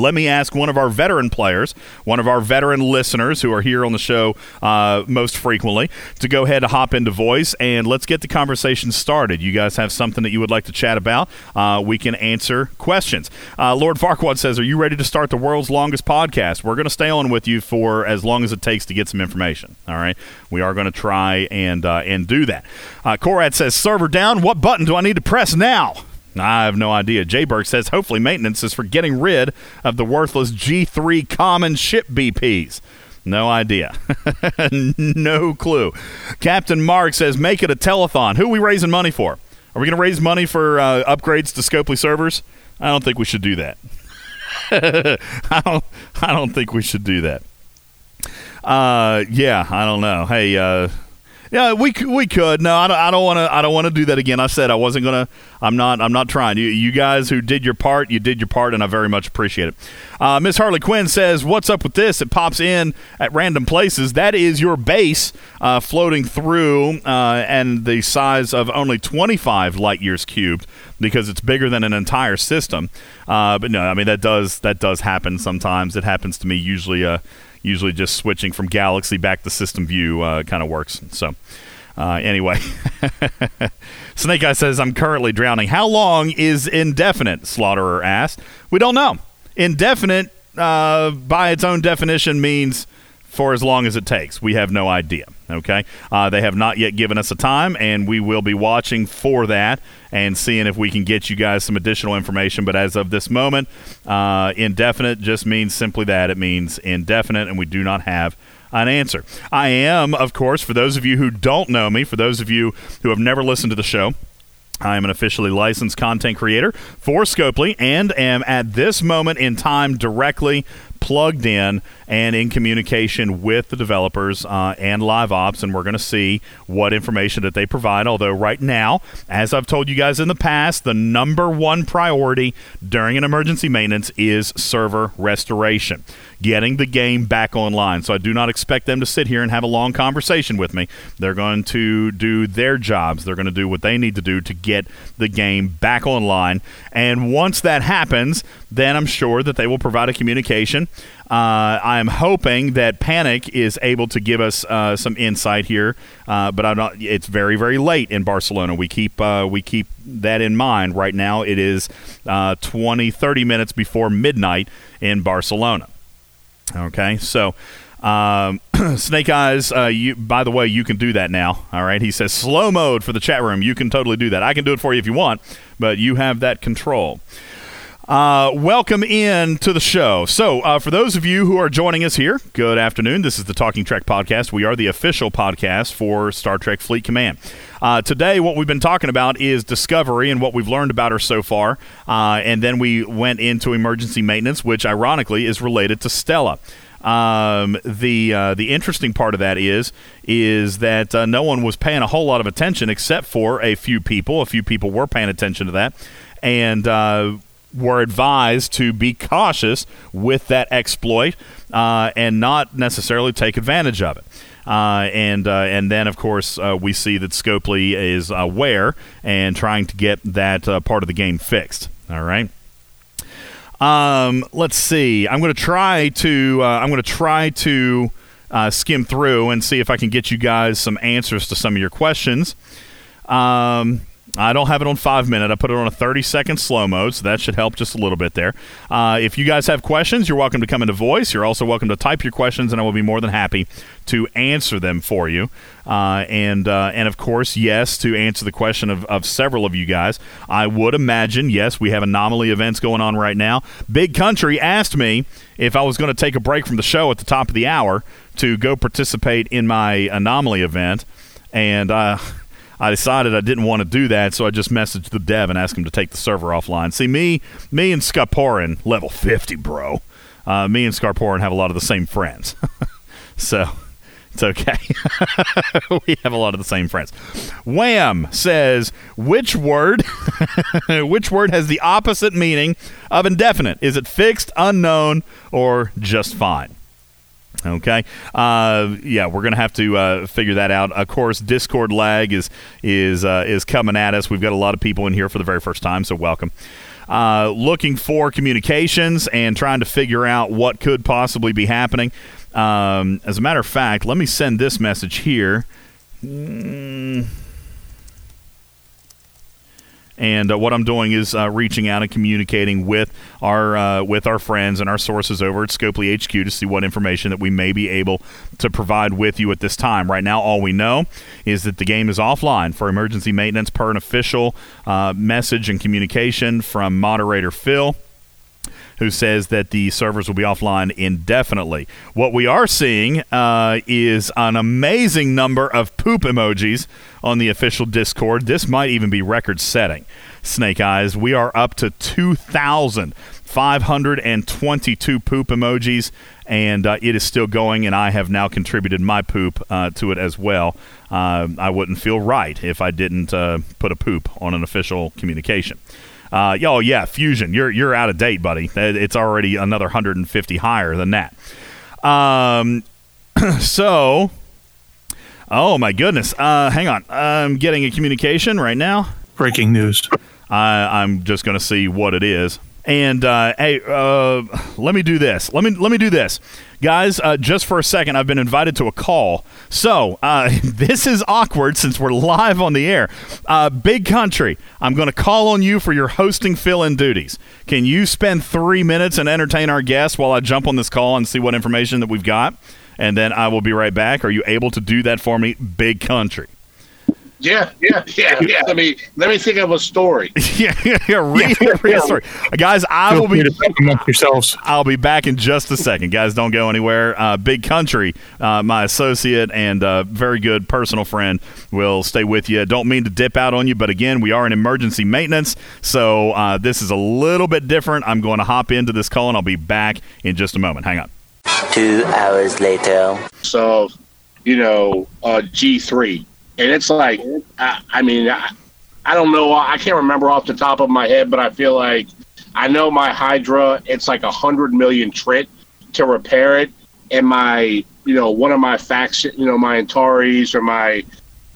Speaker 1: let me ask one of our veteran players, one of our veteran listeners who are here on the show uh, most frequently, to go ahead and hop into voice and let's get the conversation started. You guys have something that you would like to chat about? Uh, we can answer questions. Uh, Lord Farquaad says, Are you ready to start the world's longest podcast? We're going to stay on with you for as long as it takes to get some information. All right. We are going to try and, uh, and do that. Uh, Korad says, Server down. What button do I need to press now? I have no idea. Jay Burke says hopefully maintenance is for getting rid of the worthless G3 common ship BPs. No idea. <laughs> no clue. Captain Mark says make it a telethon. Who are we raising money for? Are we going to raise money for uh, upgrades to Scopely servers? I don't think we should do that. <laughs> I don't. I don't think we should do that. Uh, yeah, I don't know. Hey, uh, yeah, we we could. No, I don't. I don't want to. I don't want to do that again. I said I wasn't gonna. I'm not. I'm not trying. You, you guys who did your part, you did your part, and I very much appreciate it. Uh, Miss Harley Quinn says, "What's up with this? It pops in at random places. That is your base uh, floating through, uh, and the size of only 25 light years cubed because it's bigger than an entire system. Uh, but no, I mean that does that does happen sometimes. It happens to me usually. Usually just switching from galaxy back to system view uh, kind of works. So uh, anyway. <laughs> Snake eye says i'm currently drowning. How long is indefinite? Slaughterer asked we don't know. Indefinite uh, by its own definition means for as long as it takes. We have no idea okay? Uh, they have not yet given us a time and we will be watching for that and seeing if we can get you guys some additional information. But as of this moment uh, indefinite just means simply that. It means indefinite and we do not have an answer. I am of course for those of you who don't know me for those of you who have never listened to the show I am an officially licensed content creator for Scopely and am at this moment in time directly plugged in and in communication with the developers uh, and live ops, and we're going to see what information that they provide. Although, right now, as I've told you guys in the past, the number one priority during an emergency maintenance is server restoration. Getting the game back online. So I do not expect them to sit here and have a long conversation with me. They're going to do their jobs. They're going to do what they need to do to get the game back online. And once that happens, then I'm sure that they will provide a communication. Uh, I am hoping that Panic is able to give us uh, some insight here, uh, but I'm not. It's very, very late in Barcelona. We keep uh, we keep that in mind. Right now, it is uh, 20, 30 minutes before midnight in Barcelona. Okay, so. Um, <clears throat> Snake Eyes, uh, you. By the way, you can do that now. All right. He says slow mode for the chat room. You can totally do that. I can do it for you if you want, but you have that control. Uh, welcome in to the show. So, uh, for those of you who are joining us here, good afternoon. This is the Talking Trek podcast. We are the official podcast for Star Trek Fleet Command. Uh, today, what we've been talking about is Discovery and what we've learned about her so far. Uh, and then we went into emergency maintenance, which ironically is related to Stella. Um, the uh, the interesting part of that is is that uh, no one was paying a whole lot of attention except for a few people. A few people were paying attention to that, and uh, were advised to be cautious with that exploit uh, and not necessarily take advantage of it. Uh, and uh, and then of course uh, we see that Scopely is aware and trying to get that uh, part of the game fixed. All right. Um, let's see. I'm going to try to. Uh, I'm going to try to skim through and see if I can get you guys some answers to some of your questions. Um, I don't have it on five minute. I put it on a 30 second slow mode, so that should help just a little bit there. Uh, if you guys have questions, you're welcome to come into voice. You're also welcome to type your questions, and I will be more than happy to answer them for you. Uh, and uh, and of course, yes, to answer the question of, of several of you guys, I would imagine yes, we have anomaly events going on right now. Big Country asked me if I was going to take a break from the show at the top of the hour to go participate in my anomaly event, and. I decided I didn't want to do that, so I just messaged the dev and asked him to take the server offline. See, me, me and Scarporin, level 50, bro. Uh, me and Scarporin have a lot of the same friends. <laughs> so it's okay. <laughs> we have a lot of the same friends. Wham says, which word <laughs> which word has the opposite meaning of indefinite? Is it fixed, unknown, or just fine? Okay. Uh, yeah, we're gonna have to uh, figure that out. Of course, Discord lag is is uh, is coming at us. We've got a lot of people in here for the very first time, so welcome. Uh, looking for communications and trying to figure out what could possibly be happening. Um, as a matter of fact, let me send this message here. Mm. And uh, what I'm doing is uh, reaching out and communicating with our uh, with our friends and our sources over at Scopely HQ to see what information that we may be able to provide with you at this time. Right now, all we know is that the game is offline for emergency maintenance per an official uh, message and communication from moderator Phil who says that the servers will be offline indefinitely. What we are seeing uh, is an amazing number of poop emojis on the official Discord. This might even be record setting. Snake Eyes, we are up to 2,522 poop emojis, and uh, it is still going, and I have now contributed my poop uh, to it as well. Uh, I wouldn't feel right if I didn't uh, put a poop on an official communication. Uh, oh yeah, Fusion, you're you're out of date, buddy. It's already another 150 higher than that. Um, <clears throat> so, oh my goodness, uh, hang on, I'm getting a communication right now.
Speaker 15: Breaking news.
Speaker 1: I, I'm just going to see what it is. And uh, hey, uh, let me do this. Let me let me do this, guys. Uh, just for a second, I've been invited to a call. So uh, <laughs> this is awkward since we're live on the air. Uh, Big country, I'm going to call on you for your hosting fill-in duties. Can you spend three minutes and entertain our guests while I jump on this call and see what information that we've got, and then I will be right back. Are you able to do that for me, Big country?
Speaker 5: Yeah, yeah, yeah, yeah. Let me let me think of a story. <laughs>
Speaker 1: yeah, yeah, read, read a story, guys. I
Speaker 15: Feel
Speaker 1: will be
Speaker 15: to amongst yourselves.
Speaker 1: I'll be back in just a second, guys. Don't go anywhere. Uh, Big Country, uh, my associate and uh, very good personal friend, will stay with you. Don't mean to dip out on you, but again, we are in emergency maintenance, so uh, this is a little bit different. I'm going to hop into this call, and I'll be back in just a moment. Hang on.
Speaker 8: Two hours later.
Speaker 5: So, you know, uh, G three, and it's like, I, I mean, I, I don't know, I can't remember off the top of my head, but I feel like I know my Hydra. It's like a hundred million trit to repair it, and my you know one of my faction, you know my Antares or my,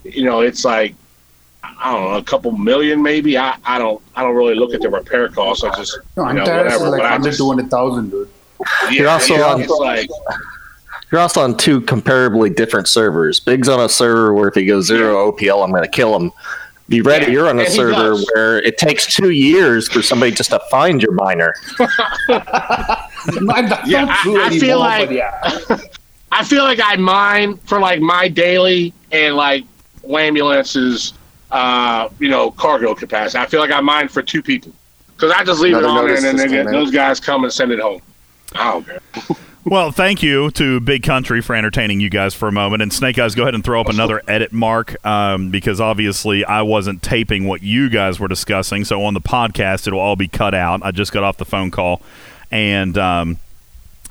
Speaker 5: you know it's like I don't know a couple million maybe. I, I don't I don't really look at the repair costs. I just
Speaker 16: No,
Speaker 5: you know whatever.
Speaker 16: like
Speaker 5: But I
Speaker 16: 100,
Speaker 5: just
Speaker 16: 200,000, dude.
Speaker 5: yeah,
Speaker 12: You're also
Speaker 5: yeah,
Speaker 12: on-
Speaker 5: it's like
Speaker 12: You're also on two comparably different servers. Big's on a server where if he goes zero OPL, I'm going to kill him. Be ready.
Speaker 5: Yeah,
Speaker 12: You're on a server
Speaker 5: does.
Speaker 12: where it takes two years for somebody just to find your miner. <laughs>
Speaker 16: Man,
Speaker 5: Yeah, I- I feel like-
Speaker 16: yeah.
Speaker 5: I feel like I mine for like my daily and like ambulances, uh, you know, cargo capacity. I feel like I mine for two people because I just leave
Speaker 11: Another
Speaker 5: it on there and then they
Speaker 11: just
Speaker 5: get,
Speaker 11: came in.
Speaker 5: those guys come and send it home. I don't care.
Speaker 1: Well, thank you to Big Country for entertaining you guys for a moment. And Snake Eyes, go ahead and throw up another edit mark um, because obviously I wasn't taping what you guys were discussing. So on the podcast, it'll all be cut out. I just got off the phone call. And. Um,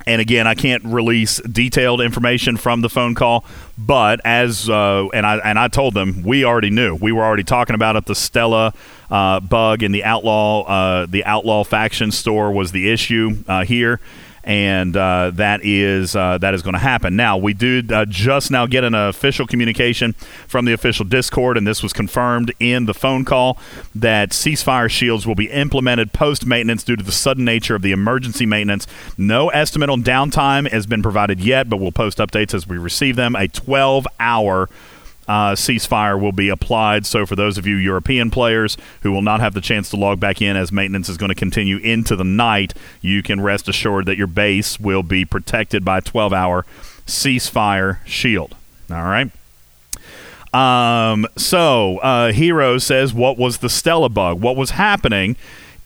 Speaker 1: and again, I can't release detailed information from the phone call, but as uh, and I and I told them we already knew we were already talking about it. The Stella uh, bug in the outlaw uh, the outlaw faction store was the issue uh, here, and uh, that is uh, that is going to happen. Now we do uh, just now get an official communication from the official Discord, and this was confirmed in the phone call that ceasefire shields will be implemented post maintenance due to the sudden nature of the emergency maintenance. No estimate on downtime has been provided yet, but we'll post updates as we receive them. A 12 hour uh, ceasefire will be applied. So, for those of you European players who will not have the chance to log back in as maintenance is going to continue into the night, you can rest assured that your base will be protected by a 12 hour ceasefire shield. All right. Um, so, uh, Hero says, What was the Stella bug? What was happening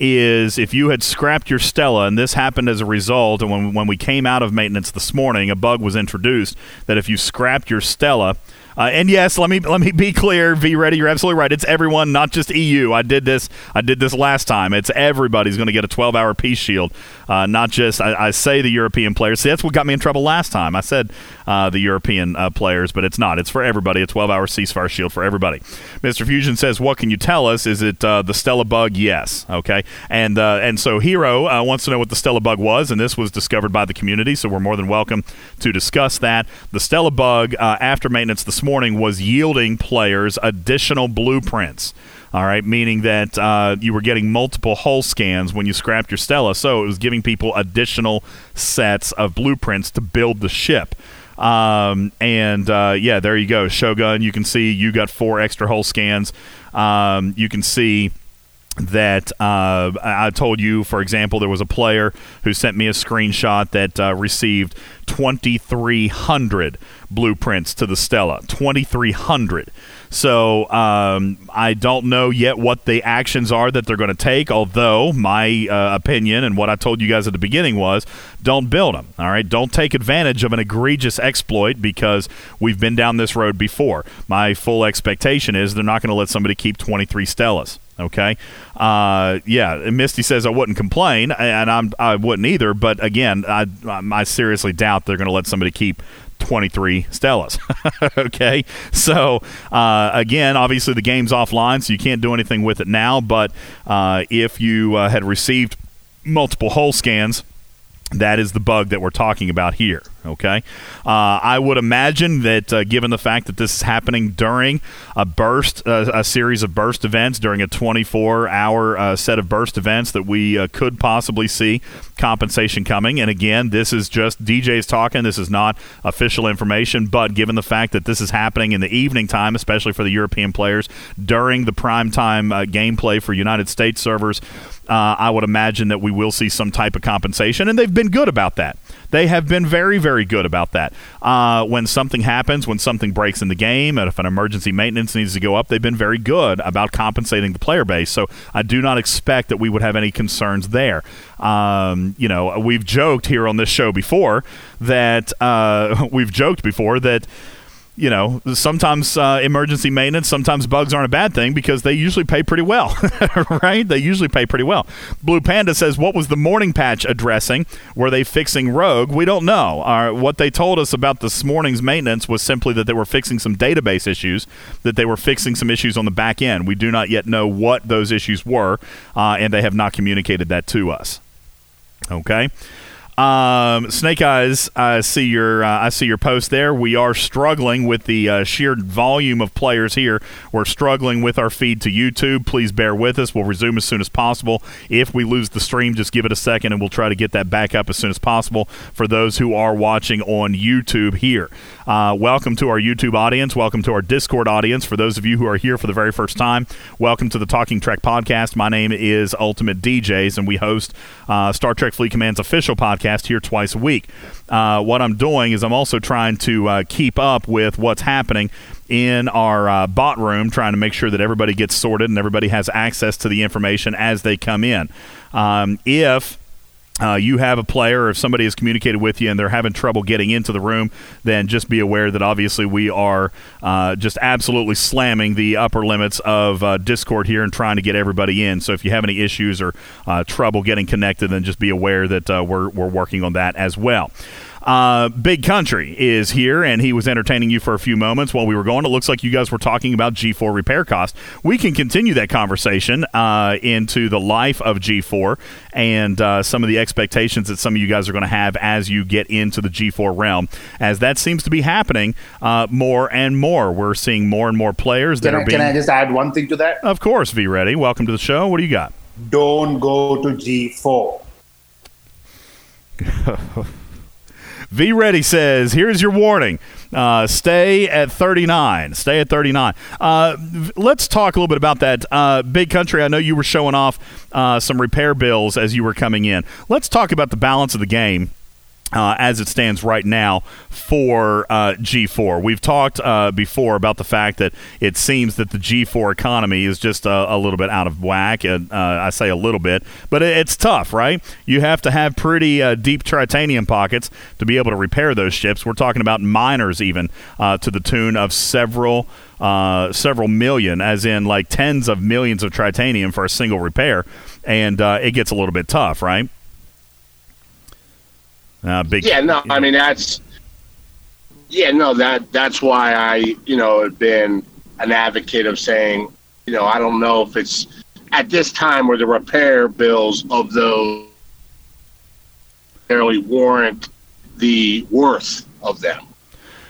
Speaker 1: is if you had scrapped your Stella, and this happened as a result, and when, when we came out of maintenance this morning, a bug was introduced that if you scrapped your Stella, uh, and yes, let me let me be clear, V Ready, you're absolutely right. It's everyone, not just EU. I did this. I did this last time. It's everybody's going to get a 12-hour peace shield, uh, not just. I, I say the European players. See, that's what got me in trouble last time. I said uh, the European uh, players, but it's not. It's for everybody. A 12-hour ceasefire shield for everybody. Mr. Fusion says, "What can you tell us? Is it uh, the Stella bug? Yes. Okay. And uh, and so Hero wants to know what the Stella bug was, and this was discovered by the community. So we're more than welcome to discuss that. The Stella bug after maintenance this morning was yielding players additional blueprints. All right, meaning that uh, you were getting multiple hull scans when you scrapped your Stella, so it was giving people additional sets of blueprints to build the ship. Um, and uh, yeah, there you go, Shogun. You can see you got four extra hull scans. Um, you can see that uh, I told you, for example, there was a player who sent me a screenshot that uh, received 2,300 blueprints to the Stella. 2,300. So um, I don't know yet what the actions are that they're going to take. Although my uh, opinion and what I told you guys at the beginning was, don't build them. All right, don't take advantage of an egregious exploit because we've been down this road before. My full expectation is they're not going to let somebody keep 23 Stellas. Okay, uh, yeah. Misty says I wouldn't complain, and I'm I wouldn't either. But again, I I seriously doubt they're going to let somebody keep 23 Stellas. <laughs> okay, so uh, again, obviously the game's offline, so you can't do anything with it now. But uh, if you uh, had received multiple hull scans. That is the bug that we're talking about here. Okay, uh, I would imagine that uh, given the fact that this is happening during a burst, uh, a series of burst events during a 24-hour uh, set of burst events, that we uh, could possibly see compensation coming. And again, this is just DJ's talking. This is not official information, but given the fact that this is happening in the evening time, especially for the European players during the prime time uh, gameplay for United States servers, I would imagine that we will see some type of compensation, and they've been good about that. They have been very, very good about that. Uh, when something happens, when something breaks in the game, and if an emergency maintenance needs to go up, they've been very good about compensating the player base. So I do not expect that we would have any concerns there. Um, you know, we've joked here on this show before that uh, <laughs> we've joked before that you know, sometimes uh, emergency maintenance, sometimes bugs aren't a bad thing because they usually pay pretty well, <laughs> right? They usually pay pretty well. Blue Panda says, What was the morning patch addressing? Were they fixing Rogue? We don't know. Uh, what they told us about this morning's maintenance was simply that they were fixing some database issues, that they were fixing some issues on the back end. We do not yet know what those issues were, uh, and they have not communicated that to us. Okay. Um, Snake Eyes, I see your uh, I see your post there. We are struggling with the uh, sheer volume of players here. We're struggling with our feed to YouTube. Please bear with us. We'll resume as soon as possible. If we lose the stream, just give it a second, and we'll try to get that back up as soon as possible for those who are watching on YouTube here. Uh, welcome to our YouTube audience. Welcome to our Discord audience. For those of you who are here for the very first time, welcome to the Talking Trek podcast. My name is Ultimate DJs, and we host uh, Star Trek Fleet Command's official podcast here twice a week. Uh, what I'm doing is I'm also trying to uh, keep up with what's happening in our uh, bot room, trying to make sure that everybody gets sorted and everybody has access to the information as they come in. Um, if uh, you have a player or if somebody has communicated with you and they're having trouble getting into the room, then just be aware that obviously we are uh, just absolutely slamming the upper limits of uh, Discord here and trying to get everybody in. So if you have any issues or uh, trouble getting connected, then just be aware that uh, we're, we're working on that as well. Uh, Big Country is here, and he was entertaining you for a few moments while we were going. It looks like you guys were talking about G4 repair cost. We can continue that conversation uh, into the life of G4 and uh, some of the expectations that some of you guys are going to have as you get into the G4 realm, as that seems to be happening uh, more and more. We're seeing more and more players that
Speaker 16: Can
Speaker 1: are
Speaker 16: I,
Speaker 1: being.
Speaker 16: can I just add one thing to that?
Speaker 1: Of course, V Ready. Welcome to the show. What do you got?
Speaker 16: Don't go to G4. <laughs>
Speaker 1: V Ready says, "Here's your warning: uh, stay at 39. Stay at 39." Uh, let's talk a little bit about that. Uh, Big Country. I know you were showing off uh, some repair bills as you were coming in. Let's talk about the balance of the game. Uh, as it stands right now for uh, G4. We've talked uh, before about the fact that it seems that the G4 economy is just a, a little bit out of whack. And, uh, I say a little bit, but it, it's tough, right? You have to have pretty uh, deep titanium pockets to be able to repair those ships. We're talking about miners, even uh, to the tune of several. Uh, several million, as in like tens of millions of titanium for a single repair, and uh, it gets a little bit tough, right? Uh, big,
Speaker 5: Yeah, no, I mean that's yeah, no, that that's why I, you know, have been an advocate of saying, you know, I don't know if it's at this time where the repair bills of those barely warrant the worth of them.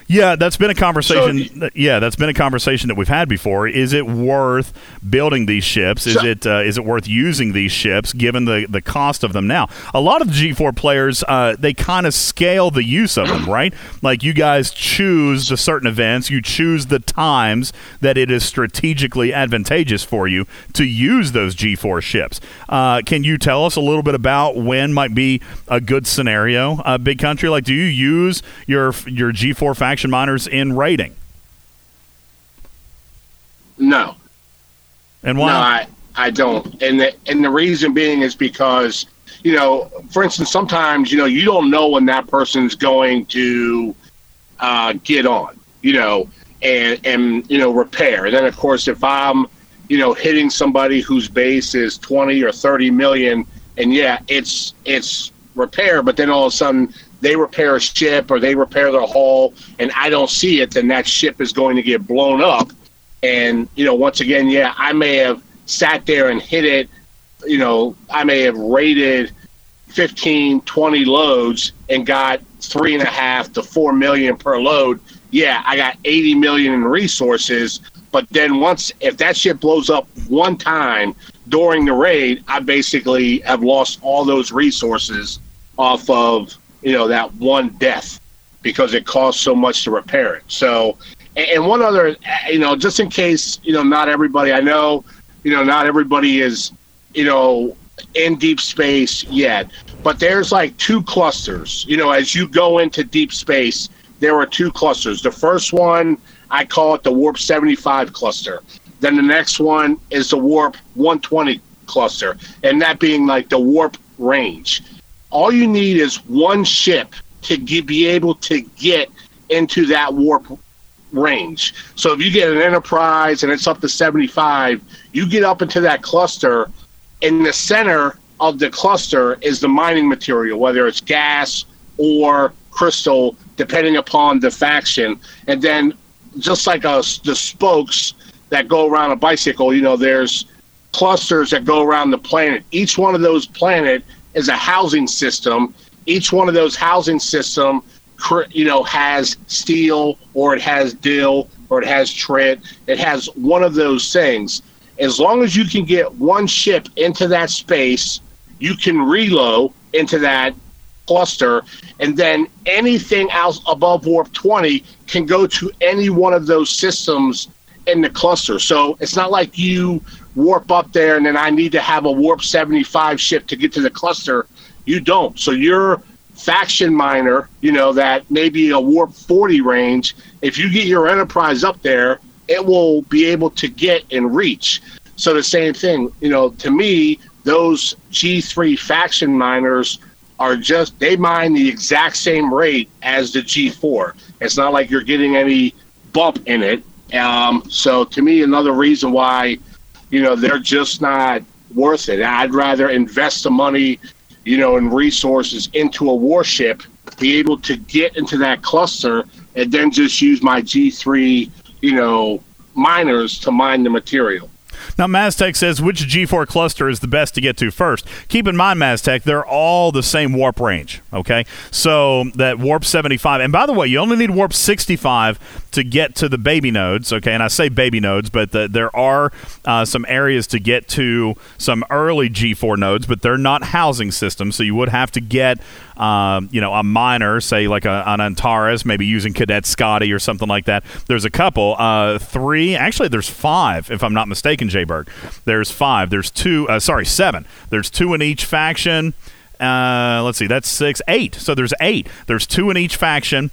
Speaker 1: Yeah, that's been a conversation. yeah, that's been a conversation that we've had before. Is it worth building these ships? Is it uh, is it worth using these ships given the, the cost of them now? A lot of G4 players uh, they kind of scale the use of them, right? Like you guys choose the certain events, you choose the times that it is strategically advantageous for you to use those G4 ships. Uh, can you tell us a little bit about when might be a good scenario, uh, big country? Like, do you use your your G4 faction miners in raiding?
Speaker 5: No.
Speaker 1: And why?
Speaker 5: No, I, I don't. And the and the reason being is because, you know, for instance, sometimes, you know, you don't know when that person's going to uh, get on, you know, and and you know, repair. And then of course if I'm, you know, hitting somebody whose base is twenty or thirty million and yeah, it's it's repair, but then all of a sudden they repair a ship or they repair their hull and I don't see it, then that ship is going to get blown up. And, you know, once again, yeah, I may have sat there and hit it, you know, I may have raided 15, 20 loads and got three and a half to four million per load. Yeah, I got 80 million in resources. But then once, if that ship blows up one time during the raid, I basically have lost all those resources off of, you know, that one death because it costs so much to repair it. So, and one other, you know, just in case, you know, not everybody, I know, you know, not everybody is, you know, in deep space yet, but there's like two clusters. You know, as you go into deep space, there are two clusters. The first one, I call it the Warp 75 cluster. Then the next one is the Warp 120 cluster, and that being like the warp range. All you need is one ship to get, be able to get into that warp range. So if you get an Enterprise and it's up to 75, you get up into that cluster. In the center of the cluster is the mining material, whether it's gas or crystal, depending upon the faction. And then, just like the spokes that go around a bicycle, you know, there's clusters that go around the planet. Each one of those planet is a housing system, each one of those housing system, you know, has steel or it has dill or it has trit. It has one of those things. As long as you can get one ship into that space, you can reload into that cluster, and then anything else above warp 20 can go to any one of those systems in the cluster. So it's not like you warp up there and then I need to have a warp 75 ship to get to the cluster. You don't. So your faction miner, you know, that maybe a warp 40 range, if you get your enterprise up there, it will be able to get and reach. So the same thing, you know, to me, those G3 faction miners are just they mine the exact same rate as the G4. It's not like you're getting any bump in it. Um, so to me, another reason why, you know, they're just not worth it. I'd rather invest the money, you know, and resources into a warship, be able to get into that cluster, and then just use my G3, you know, miners to mine the material.
Speaker 1: Now, Maztec says which G4 cluster is the best to get to first. Keep in mind, Maztec, they're all the same warp range. Okay, so that warp 75, and by the way, you only need warp 65 to get to the baby nodes. Okay, and I say baby nodes, but the, there are uh, some areas to get to some early G4 nodes, but they're not housing systems, so you would have to get um, you know, a miner, say like a, an Antares, maybe using Cadet Scotty or something like that. There's a couple, uh, three, actually, there's five, if I'm not mistaken, Jay Berg. There's five. There's two, uh, sorry, seven. There's two in each faction. Uh, let's see, that's six, eight. So there's eight. There's two in each faction.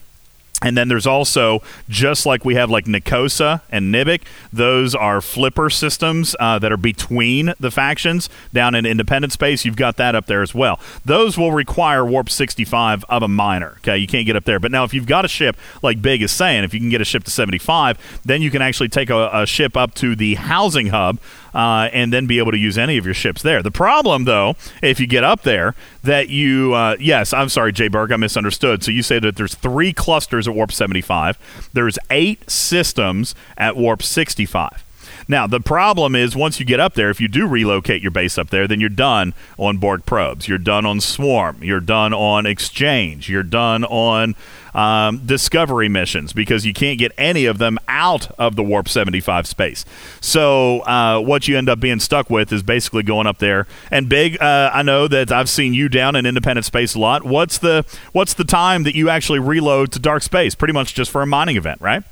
Speaker 1: And then there's also, just like we have like Nikosa and Nibik, those are flipper systems uh, that are between the factions down in independent space. You've got that up there as well. Those will require Warp 65 of a miner. Okay, you can't get up there. But now, if you've got a ship, like Big is saying, if you can get a ship to 75, then you can actually take a, a ship up to the housing hub uh, and then be able to use any of your ships there. The problem, though, if you get up there, that you, uh, yes, I'm sorry, Jay Berg, I misunderstood. So you say that there's three clusters at Warp 75, there's eight systems at Warp 65. Now, the problem is once you get up there, if you do relocate your base up there, then you're done on Borg probes. You're done on Swarm. You're done on Exchange. You're done on um, Discovery missions because you can't get any of them out of the Warp 75 space. So, uh, what you end up being stuck with is basically going up there. And Big, uh, I know that I've seen you down in Independent Space a lot. What's the what's the time that you actually reload to Dark Space? Pretty much just for a mining event, right?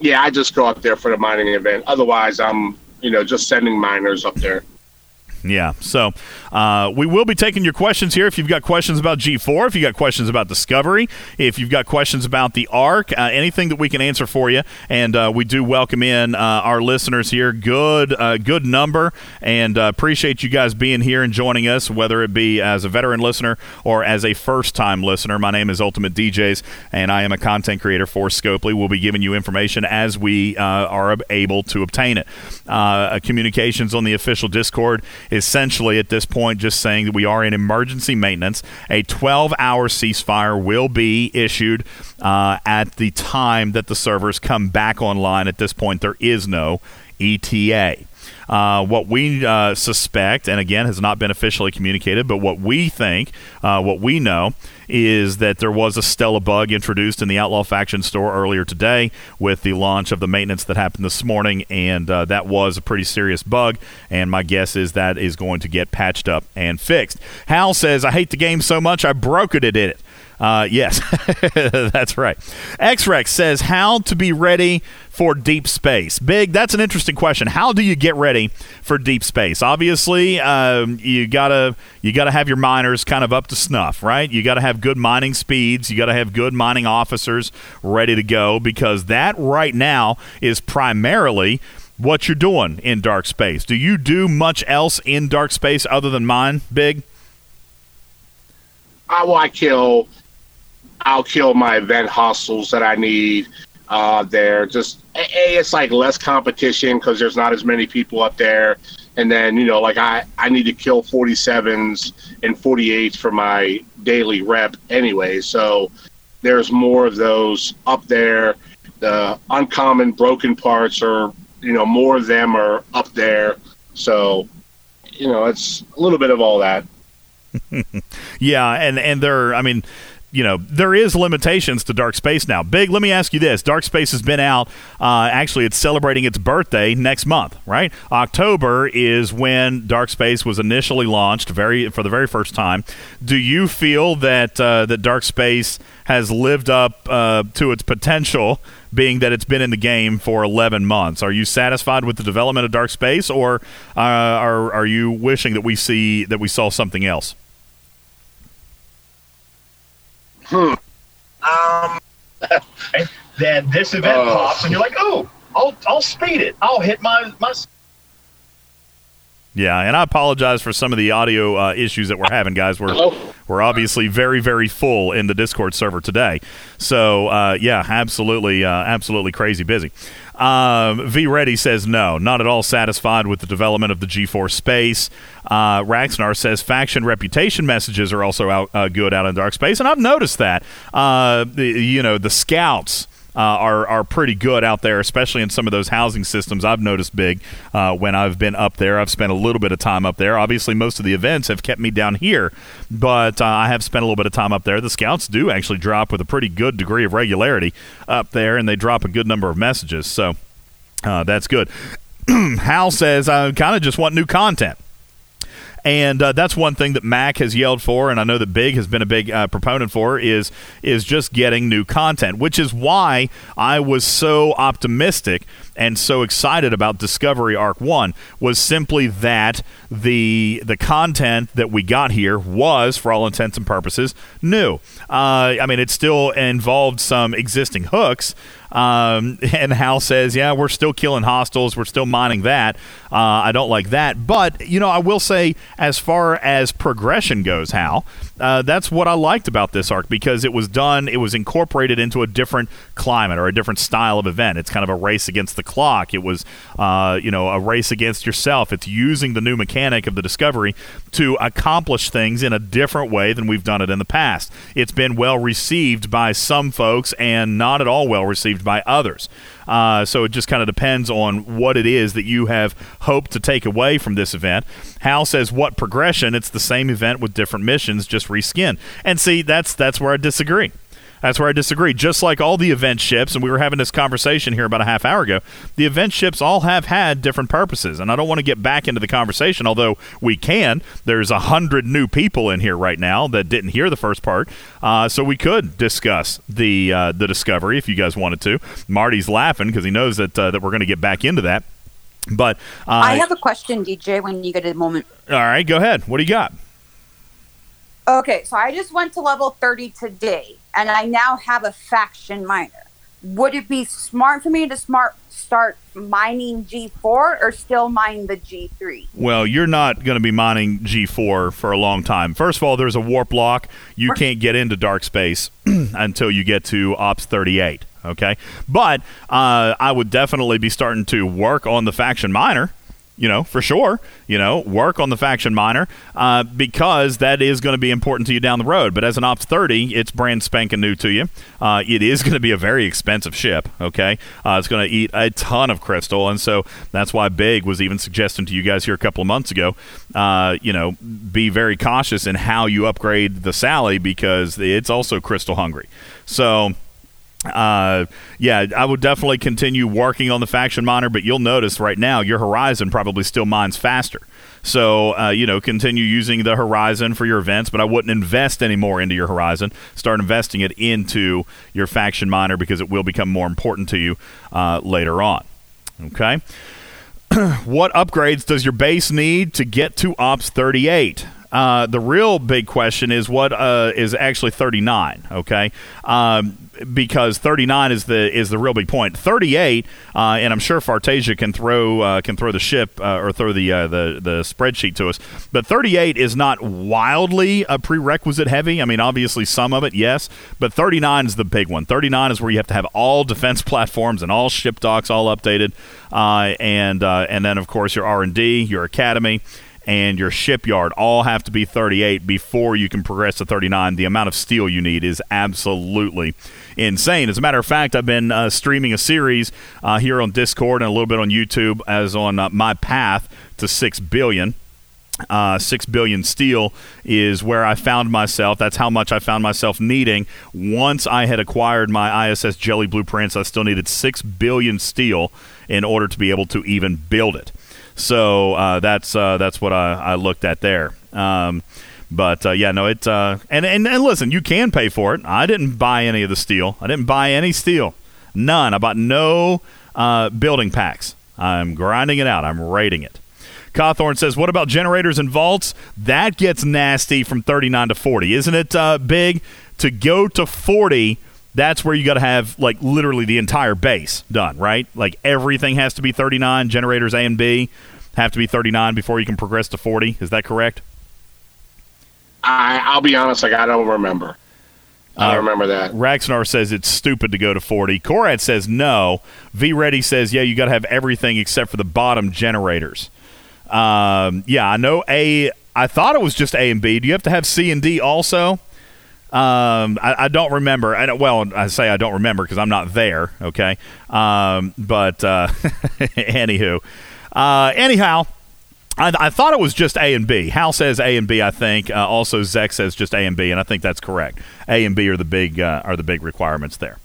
Speaker 5: Yeah, I just go up there for the mining event. Otherwise, I'm you know just sending miners up there.
Speaker 1: Yeah. So uh, we will be taking your questions here. If you've got questions about G4, if you've got questions about Discovery, if you've got questions about the Ark, uh, anything that we can answer for you. And uh, we do welcome in uh, our listeners here. Good, uh, good number, and uh, appreciate you guys being here and joining us, whether it be as a veteran listener or as a first-time listener. My name is Ultimate DJs, and I am a content creator for Scopely. We'll be giving you information as we are able to obtain it. communications on the official Discord essentially at this point just saying that we are in emergency maintenance. A 12 hour ceasefire will be issued uh, at the time that the servers come back online. At this point, there is no ETA. Uh, what we uh, suspect, and again, has not been officially communicated, but what we think, uh, what we know, is that there was a Stella bug introduced in the Outlaw Faction store earlier today with the launch of the maintenance that happened this morning, and uh, that was a pretty serious bug. And my guess is that is going to get patched up and fixed. Hal says, I hate the game so much, I broke it in it. Uh, yes, <laughs> that's right. X-Rex says how to be ready for deep space. Big, that's an interesting question. How do you get ready for deep space? Obviously, um, you gotta you gotta have your miners kind of up to snuff, right? You gotta have good mining speeds. You gotta have good mining officers ready to go because that right now is primarily what you're doing in dark space. Do you do much else in dark space other than mine, Big?
Speaker 5: I, well, I kill I'll kill my event hustles that I need uh, there. Just a, it's like less competition because there's not as many people up there. And then you know, like I I need to kill 47s and 48s for my daily rep anyway. So there's more of those up there. The uncommon broken parts are you know more of them are up there. So you know, it's a little bit of all that. <laughs>
Speaker 1: yeah, and and there, I mean, you know, there is limitations to Dark Space now. Big, let me ask you this: Dark Space has been out. Uh, actually, it's celebrating its birthday next month, right? October is when Dark Space was initially launched, very for the very first time. Do you feel that uh, that Dark Space has lived up uh, to its potential? Being that it's been in the game for 11 months, are you satisfied with the development of Dark Space, or uh, are are you wishing that we see that we saw something else?
Speaker 17: Hmm. Um. <laughs> then this event
Speaker 11: Oh.
Speaker 17: pops, and you're like, "Oh, I'll I'll speed it. I'll hit my my."
Speaker 1: Yeah, and I apologize for some of the audio uh, issues that we're having, guys. We're we're obviously very very full in the Discord server today, so uh, yeah, absolutely, uh, absolutely crazy busy. Um, v Ready says no, not at all satisfied with the development of the G4 space. Uh, Raxnar says faction reputation messages are also out uh, good out in dark space, and I've noticed that. Uh, the, you know, the scouts uh, are are pretty good out there, especially in some of those housing systems. I've noticed big uh, when I've been up there. I've spent a little bit of time up there. Obviously, most of the events have kept me down here, but uh, I have spent a little bit of time up there. The scouts do actually drop with a pretty good degree of regularity up there, and they drop a good number of messages. So uh, that's good. <clears throat> Hal says I kind of just want new content. And uh, that's one thing that Mac has yelled for, and I know that Big has been a big uh, proponent for, is is just getting new content, which is why I was so optimistic and so excited about Discovery Arc One. Was simply that the the content that we got here was, for all intents and purposes, new. Uh, I mean, it still involved some existing hooks, um, <laughs> and Hal says, "Yeah, we're still killing hostiles. We're still mining that. Uh, I don't like that." But you know, I will say, as far as progression goes, Hal, uh, that's what I liked about this arc because it was done. It was incorporated into a different climate or a different style of event. It's kind of a race against the clock. It was, uh, you know, a race against yourself. It's using the new mechanic of the Discovery to accomplish things in a different way than we've done it in the past. It's been well received by some folks and not at all well received by others. Uh, so it just kind of depends on what it is that you have hoped to take away from this event. Hal says, "What progression? It's the same event with different missions, just reskin." And see, that's that's where I disagree. That's where I disagree. Just like all the event ships, and we were having this conversation here about a half hour ago, the event ships all have had different purposes. And I don't want to get back into the conversation, although we can. There's a hundred new people in here right now that didn't hear the first part, uh, so we could discuss the uh, the discovery if you guys wanted to. Marty's laughing because he knows that uh, that we're going to get back into that. But uh,
Speaker 18: I have a question, DJ, when you get a moment.
Speaker 1: all right, go ahead. What do you got?
Speaker 18: Okay, so I just went to level 30 today, and I now have a faction miner. Would it be smart for me to smart start mining G4 or still mine the G3?
Speaker 1: Well, you're not going to be mining G4 for a long time. First of all, there's a warp lock. You can't get into dark space <clears throat> until you get to Ops 38. Okay, but uh, I would definitely be starting to work on the faction miner. You know, for sure. You know, work on the faction miner uh, because that is going to be important to you down the road. But as an Ops 30, it's brand spanking new to you. Uh, it is going to be a very expensive ship. Okay, uh, it's going to eat a ton of crystal, and so that's why Big was even suggesting to you guys here a couple of months ago. Uh, you know, be very cautious in how you upgrade the Sally because it's also crystal hungry. So uh, yeah, I would definitely continue working on the faction miner, but you'll notice right now your Horizon probably still mines faster. So, uh, you know, continue using the Horizon for your events, but I wouldn't invest any more into your Horizon. Start investing it into your faction miner because it will become more important to you uh, later on. Okay? <clears throat> what upgrades does your base need to get to Ops 38? Uh, the real big question is what uh, is actually 39. Okay, um, because 39 is the is the real big point. 38, uh, and I'm sure Fartasia can throw uh, can throw the ship uh, or throw the uh, the the spreadsheet to us. But 38 is not wildly a prerequisite heavy. I mean, obviously some of it, yes, but 39 is the big one. 39 is where you have to have all defense <laughs> platforms and all ship docks all updated, and and then of course your R and D, your academy and your shipyard all have to be 38 before you can progress to 39. The amount of steel you need is absolutely insane. As a matter of fact, I've been uh, streaming a series uh, here on Discord and a little bit on YouTube as on uh, my path to 6 billion. Uh, six billion steel is where I found myself. That's how much I found myself needing. Once I had acquired my ISS Jelly blueprints, I still needed six billion steel in order to be able to even build it. So uh, that's uh, that's what I, I looked at there. Um, but uh, yeah, no, it uh, and, and and listen, you can pay for it. I didn't buy any of the steel. I didn't buy any steel. None. I bought no uh, building packs. I'm grinding it out. I'm raiding it. Cawthorn says, "What about generators and vaults? That gets nasty from 39 to 40, isn't it? Uh, big to go to 40." That's where you got to have like literally the entire base done, right? Like everything has to be 39. Generators A and B have to be 39 before you can progress to 40. Is that correct?
Speaker 5: I, I'll be honest, like I don't remember. I don't remember that.
Speaker 1: Raxnar says it's stupid to go to 40. Korad says no. V Ready says, yeah, you got to have everything except for the bottom generators. Um, yeah, I know A. I thought it was just A and B. Do you have to have C and D also? Um, I, I don't remember. I don't, well, I say I don't remember because I'm not there. Okay. Um, but uh, <laughs> anywho, uh, anyhow, I, I thought it was just A and B. Hal says A and B. I think uh, also Zek says just A and B, and I think that's correct. A and B are the big uh, are the big requirements there.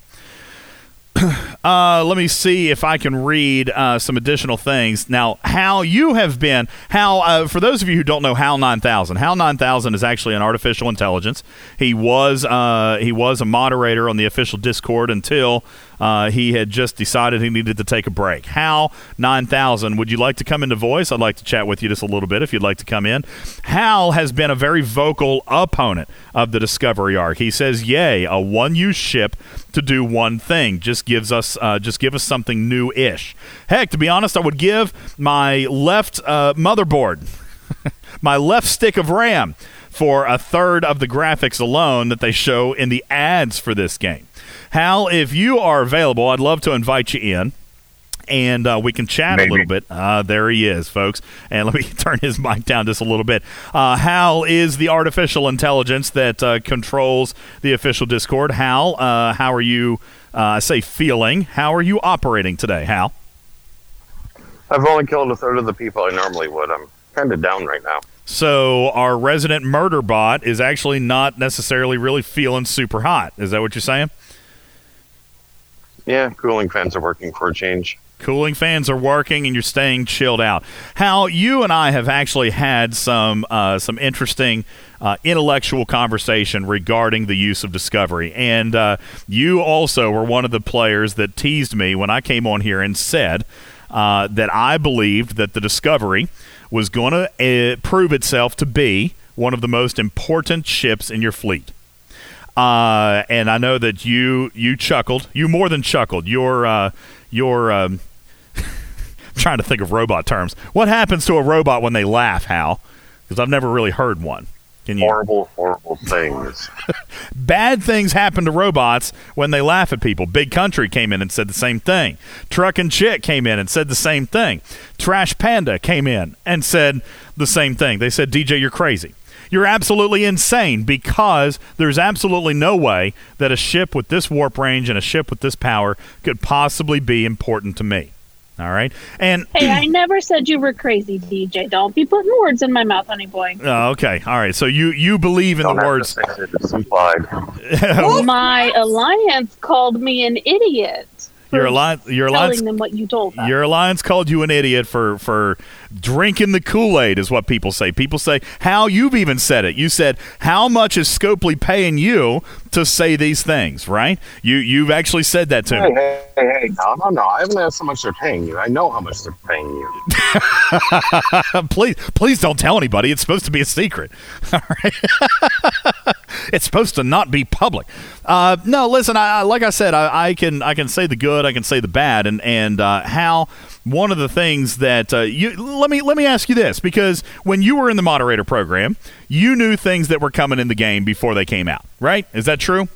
Speaker 1: Uh, let me see if I can read uh, some additional things. Now, Hal, you have been Hal. Uh, for those of you who don't know, Hal nine thousand. Hal nine thousand is actually an artificial intelligence. He was uh, he was a moderator on the official Discord until uh, he had just decided he needed to take a break. Hal nine thousand. Would you like to come into voice? I'd like to chat with you just a little bit if you'd like to come in. Hal has been a very vocal opponent of the Discovery arc. He says, "Yay, a one-use ship to do one thing. Just gives us uh, just give us something new-ish. Heck, to be honest, I would give my left uh, motherboard, <laughs> my left stick of RAM, for a third of the graphics alone that they show in the ads for this game. Hal, if you are available, I'd love to invite you in. And uh, we can chat a little bit. Uh, there he is, folks. And let me <laughs> turn his mic down just a little bit. Uh, Hal is the artificial intelligence that uh, controls the official Discord. Hal, uh, how are you? Uh, I say feeling. How are you operating today, Hal?
Speaker 19: I've only killed a third of the people I normally would. I'm kind of down right now.
Speaker 1: So our resident murder bot is actually not necessarily really feeling super hot. Is that what you're saying?
Speaker 19: Yeah, cooling fans are working for a change.
Speaker 1: Cooling fans are working, and you're staying chilled out. Hal, you and I have actually had some uh, some interesting uh, intellectual conversation regarding the use of Discovery, and uh, you also were one of the players that teased me when I came on here and said uh, that I believed that the Discovery was going to uh, prove itself to be one of the most important ships in your fleet. Uh, and I know that you you chuckled. You more than chuckled. Your uh, your um, I'm <laughs> trying to think of robot terms. What happens to a robot when they laugh, Hal? Because I've never really heard one. Can you?
Speaker 19: Horrible, horrible things. <laughs>
Speaker 1: Bad things happen to robots when they laugh at people. Big Country came in and said the same thing. Truck and Chick came in and said the same thing. Trash Panda came in and said the same thing. They said, DJ, you're crazy. You're absolutely insane because there's absolutely no way that a ship with this warp range and a ship with this power could possibly be important to me. All right. And
Speaker 20: Hey, I never said you were crazy, DJ. Don't be putting words in my mouth, honey boy. <laughs>
Speaker 1: Oh, okay. All right. So you you believe in the words <laughs>
Speaker 20: my alliance called me an idiot. For
Speaker 1: Your alliance your alliance
Speaker 20: telling them what you told them.
Speaker 1: Your alliance called you an idiot for for drinking the Kool Aid, is what people say. People say how you've even said it. You said how much is Scopely paying you to say these things, right? You you've actually said that to
Speaker 19: Hey,
Speaker 1: me.
Speaker 19: hey, hey, hey, no, no, no. I haven't asked how much they're paying you. I know how much they're paying you. <laughs>
Speaker 1: please please don't tell anybody. It's supposed to be a secret. <laughs> All right. <laughs> <laughs> it's supposed to not be public. Uh, no, listen. I, I like I said, I, I can I can say the good, I can say the bad, and and uh, how one of the things that uh, you let me let me ask you this because when you were in the moderator program, you knew things that were coming in the game before they came out, right? Is that true?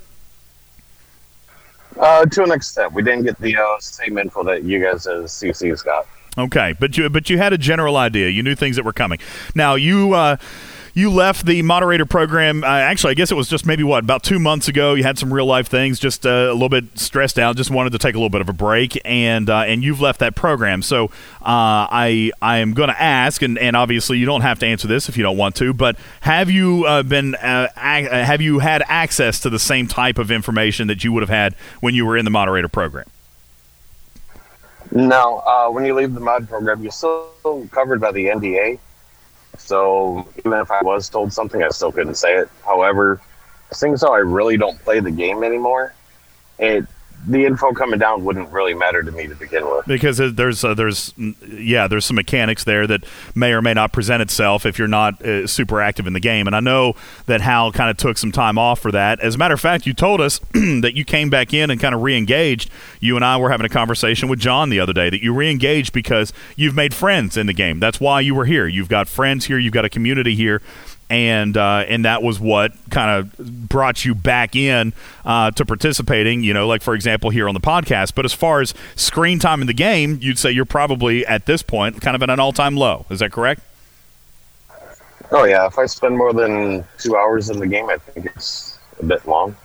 Speaker 19: Uh, to an extent, we didn't get the uh, same info that you guys as CC's got.
Speaker 1: Okay, but you but you had a general idea. You knew things that were coming. Now you uh, you left the moderator program. Uh, actually, I guess it was just maybe what about two months ago. You had some real life things, just uh, a little bit stressed out. Just wanted to take a little bit of a break, and uh, and you've left that program. So uh, I I am going to ask, and, and obviously you don't have to answer this if you don't want to, but have you uh, been uh, ac- have you had access to the same type of information that you would have had when you were in the moderator program?
Speaker 19: No, when you leave the mod program, you're still covered by the NDA. So even if I was told something, I still couldn't say it. However, seeing as how I really don't play the game anymore, it the info coming down wouldn't really matter to me to begin with.
Speaker 1: because there's uh, there's yeah there's some mechanics there that may or may not present itself if you're not uh, super active in the game. And I know that Hal kind of took some time off for that. As a matter of fact you told us <clears throat> that you came back in and kind of re-engaged. You and I were having a conversation with John the other day that you re-engaged because you've made friends in the game. That's why you were here. You've got friends here. You've got a community here and uh, and that was what kind of brought you back in uh, to participating. You know, like for example here on the podcast. But as far as screen time in the game, you'd say you're probably at this point kind of at an all time low. Is that correct?
Speaker 19: Oh yeah, if I spend more than two hours in the game, I think it's a bit long.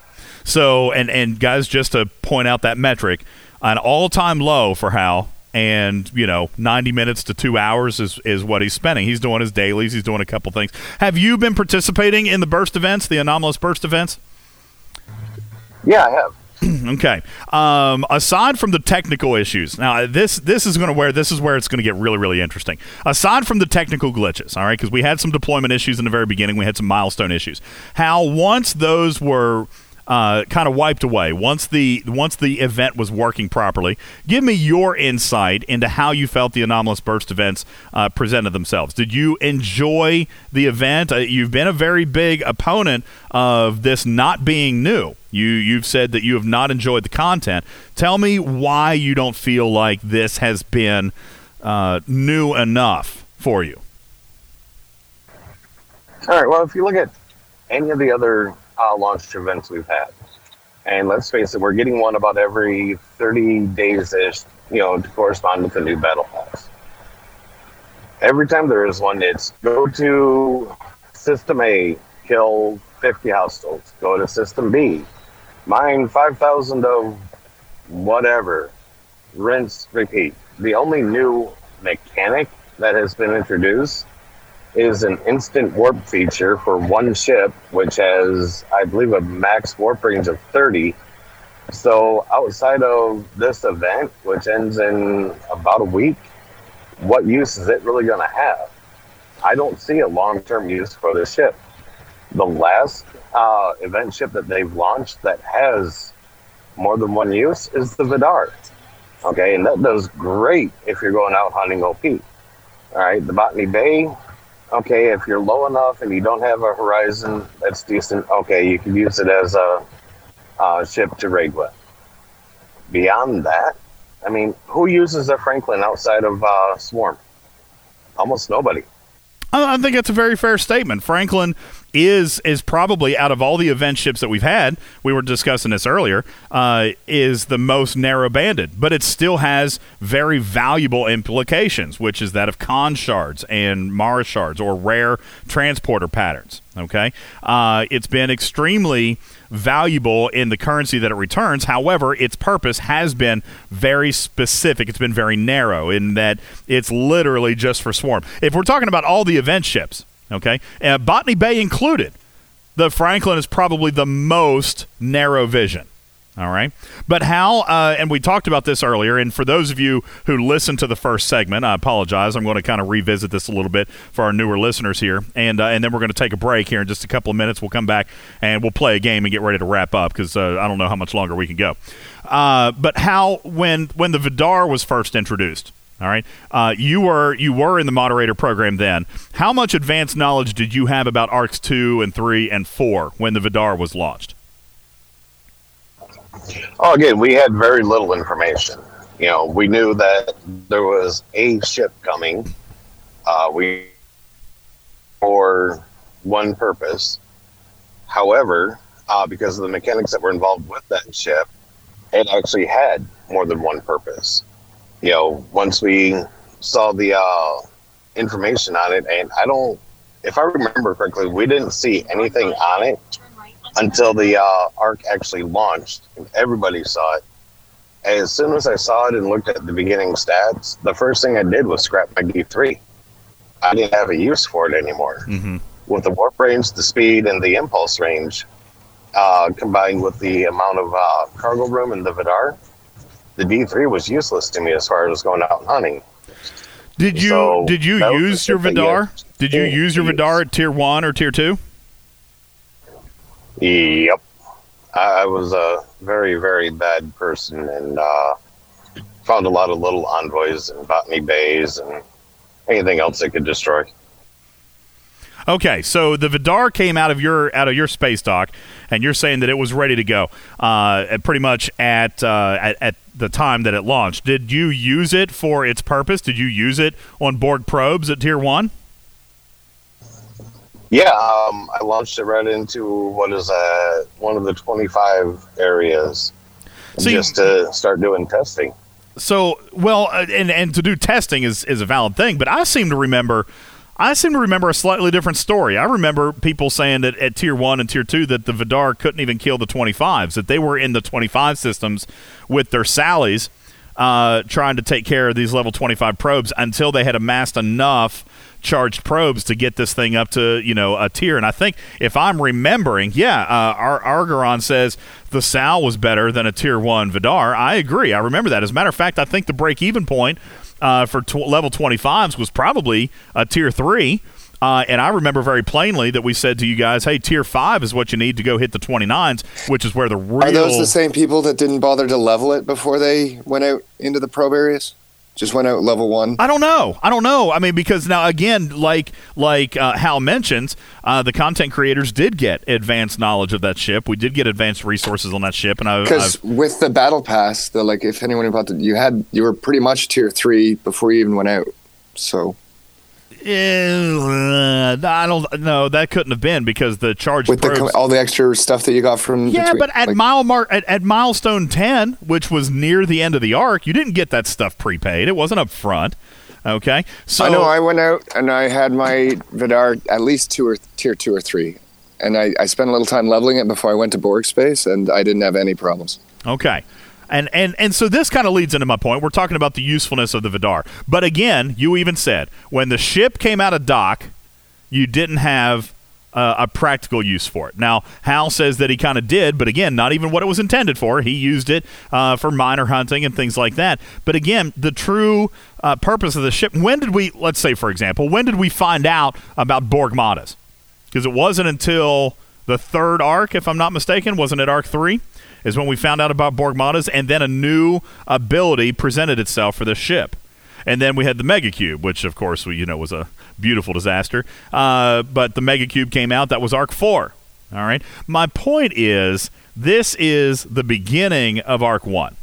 Speaker 1: So and and guys, just to point out that metric, an all time low for Hal. And you know, ninety minutes to two hours is, is what he's spending. He's doing his dailies. He's doing a couple things. Have you been participating in the burst events, the anomalous burst events?
Speaker 19: Yeah, I have. <clears throat>
Speaker 1: okay. Um, aside from the technical issues, now this this is going to where this is where it's going to get really really interesting. Aside from the technical glitches, all right, because we had some deployment issues in the very beginning, we had some milestone issues. How once those were uh, kind of wiped away, once the once the event was working properly, give me your insight into how you felt the anomalous burst events uh, presented themselves. Did you enjoy the event? Uh, you've been a very big opponent of this not being new. You you've said that you have not enjoyed the content. Tell me why you don't feel like this has been uh, new enough for you.
Speaker 19: All right. Well, if you look at any of the other uh, launch events we've had, and let's face it, we're getting one about every 30 days ish, you know, to correspond with the new battle pass. Every time there is one, it's go to System A, kill 50 hostiles. Go to System B, mine 5,000 of whatever. Rinse, repeat. The only new mechanic that has been introduced is an instant warp feature for one ship, which has, I believe, a max warp range of 30. So, outside of this event, which ends in about a week, what use is it really going to have? I don't see a long term use for this ship. The last uh, event ship that they've launched that has more than one use is the Vidar. Okay, and that does great if you're going out hunting OP. All right, the Botany Bay, okay, if you're low enough and you don't have a horizon that's decent, okay, you can use it as a, uh ship to raid with. Beyond that, I mean, who uses a Franklin outside of uh, Swarm? Almost nobody.
Speaker 1: I think that's a very fair statement. Franklin is is probably out of all the event ships that we've had. We were discussing this earlier. Uh, is the most narrow banded, but it still has very valuable implications, which is that of con shards and Mara shards or rare transporter patterns. Okay, uh, it's been extremely valuable in the currency that it returns. However, its purpose has been very specific. It's been very narrow in that it's literally just for swarm. If we're talking about all the event ships, okay, uh, Botany Bay included, the Franklin is probably the most narrow vision. All right. But how, uh, and we talked about this earlier, and for those of you who listened to the first segment, I apologize. I'm going to kind of revisit this a little bit for our newer listeners here. And, uh, and then we're going to take a break here in just a couple of minutes. We'll come back and we'll play a game and get ready to wrap up because uh, I don't know how much longer we can go. Uh, but how, when, when the Vidar was first introduced, all right. Uh, you were you were in the moderator program then. How much advanced knowledge did you have about ARCs two and three and four when the Vidar was launched?
Speaker 19: Oh, again, we had very little information. You know, we knew that there was a ship coming. Uh, we for one purpose. However, uh, because of the mechanics that were involved with that ship, it actually had more than one purpose. You know, once we saw the uh, information on it, and I don't if I remember correctly, we didn't see anything on it until the uh, arc actually launched. And everybody saw it. And as soon as I saw it and looked at the beginning stats, the first thing I did was scrap my D3. I didn't have a use for it anymore.
Speaker 1: Mm-hmm.
Speaker 19: With the warp range, the speed, and the impulse range, uh, combined with the amount of uh, cargo room in the Vidar, the D3 was useless to me as far as going out and hunting.
Speaker 1: Did you
Speaker 19: So,
Speaker 1: did you use your Vidar? Did you use your Vidar at tier one or tier two?
Speaker 19: Yep. I was a very, very bad person and uh, found a lot of little envoys and botany bays and anything else that could destroy.
Speaker 1: Okay, so the Vidar came out of your out of your space dock, and you're saying that it was ready to go, uh, pretty much at, uh, at at the time that it launched. Did you use it for its purpose? Did you use it on Borg probes at Tier One?
Speaker 19: Yeah, um, I launched it right into what is uh, one of the 25 areas
Speaker 1: See-
Speaker 19: just to start doing testing.
Speaker 1: So, well, uh, and and to do testing is is a valid thing, but I seem to remember. I seem to remember a slightly different story. I remember people saying that at tier one and tier two that the Vidar couldn't even kill the 25s, that they were in the 25 systems with their Sallies uh, trying to take care of these level 25 probes until they had amassed enough charged probes to get this thing up to you know a tier. And I think if I'm remembering, yeah, uh, Ar- Argeron says the Sal was better than a tier one Vidar. I agree. I remember that. As a matter of fact, I think the break even point uh, for tw- level 25s was probably a tier three. Uh, and I remember very plainly that we said to you guys, "Hey, tier five is what you need to go hit the 29s, which is where the real
Speaker 11: Are those the same people that didn't bother to level it before they went out into the probe areas? Just went out level one.
Speaker 1: I don't know. I don't know. I mean, because now again, like like uh, Hal mentions, uh, the content creators did get advanced knowledge of that ship. We did get advanced resources on that ship, and I,
Speaker 11: Because with the battle pass, the like, if anyone about the, you had you were pretty much tier three before you even went out. So
Speaker 1: Eh, I don't know. That couldn't have been because the charge
Speaker 11: with the all the extra stuff that you got from
Speaker 1: yeah,
Speaker 11: between-
Speaker 1: but at
Speaker 11: like-
Speaker 1: mile mark at, at milestone ten, which was near the end of the arc, you didn't get that stuff prepaid. It wasn't up front. Okay, so
Speaker 11: I know I went out and I had my Vidar at least two or tier two or three, and I, I spent a little time leveling it before I went to Borg space, and I didn't have any problems.
Speaker 1: Okay. And and and so this kind of leads into my point. We're talking about the usefulness of the Vidar. But again, you even said when the ship came out of dock, you didn't have uh, a practical use for it. Now, Hal says that he kind of did, but again, not even what it was intended for. He used it uh, for minor hunting and things like that. But again, the true uh, purpose of the ship. When did we? Let's say, for example, when did we find out about Borgmatas? Because it wasn't until the third arc, if I'm not mistaken, wasn't it arc three? Is when we found out about Borgmatas, and then a new ability presented itself for the ship. And then we had the Mega Cube, which of course we, you know was a beautiful disaster. Uh, but the Mega Cube came out. That was Arc Four. All right. My point is, this is the beginning of Arc One.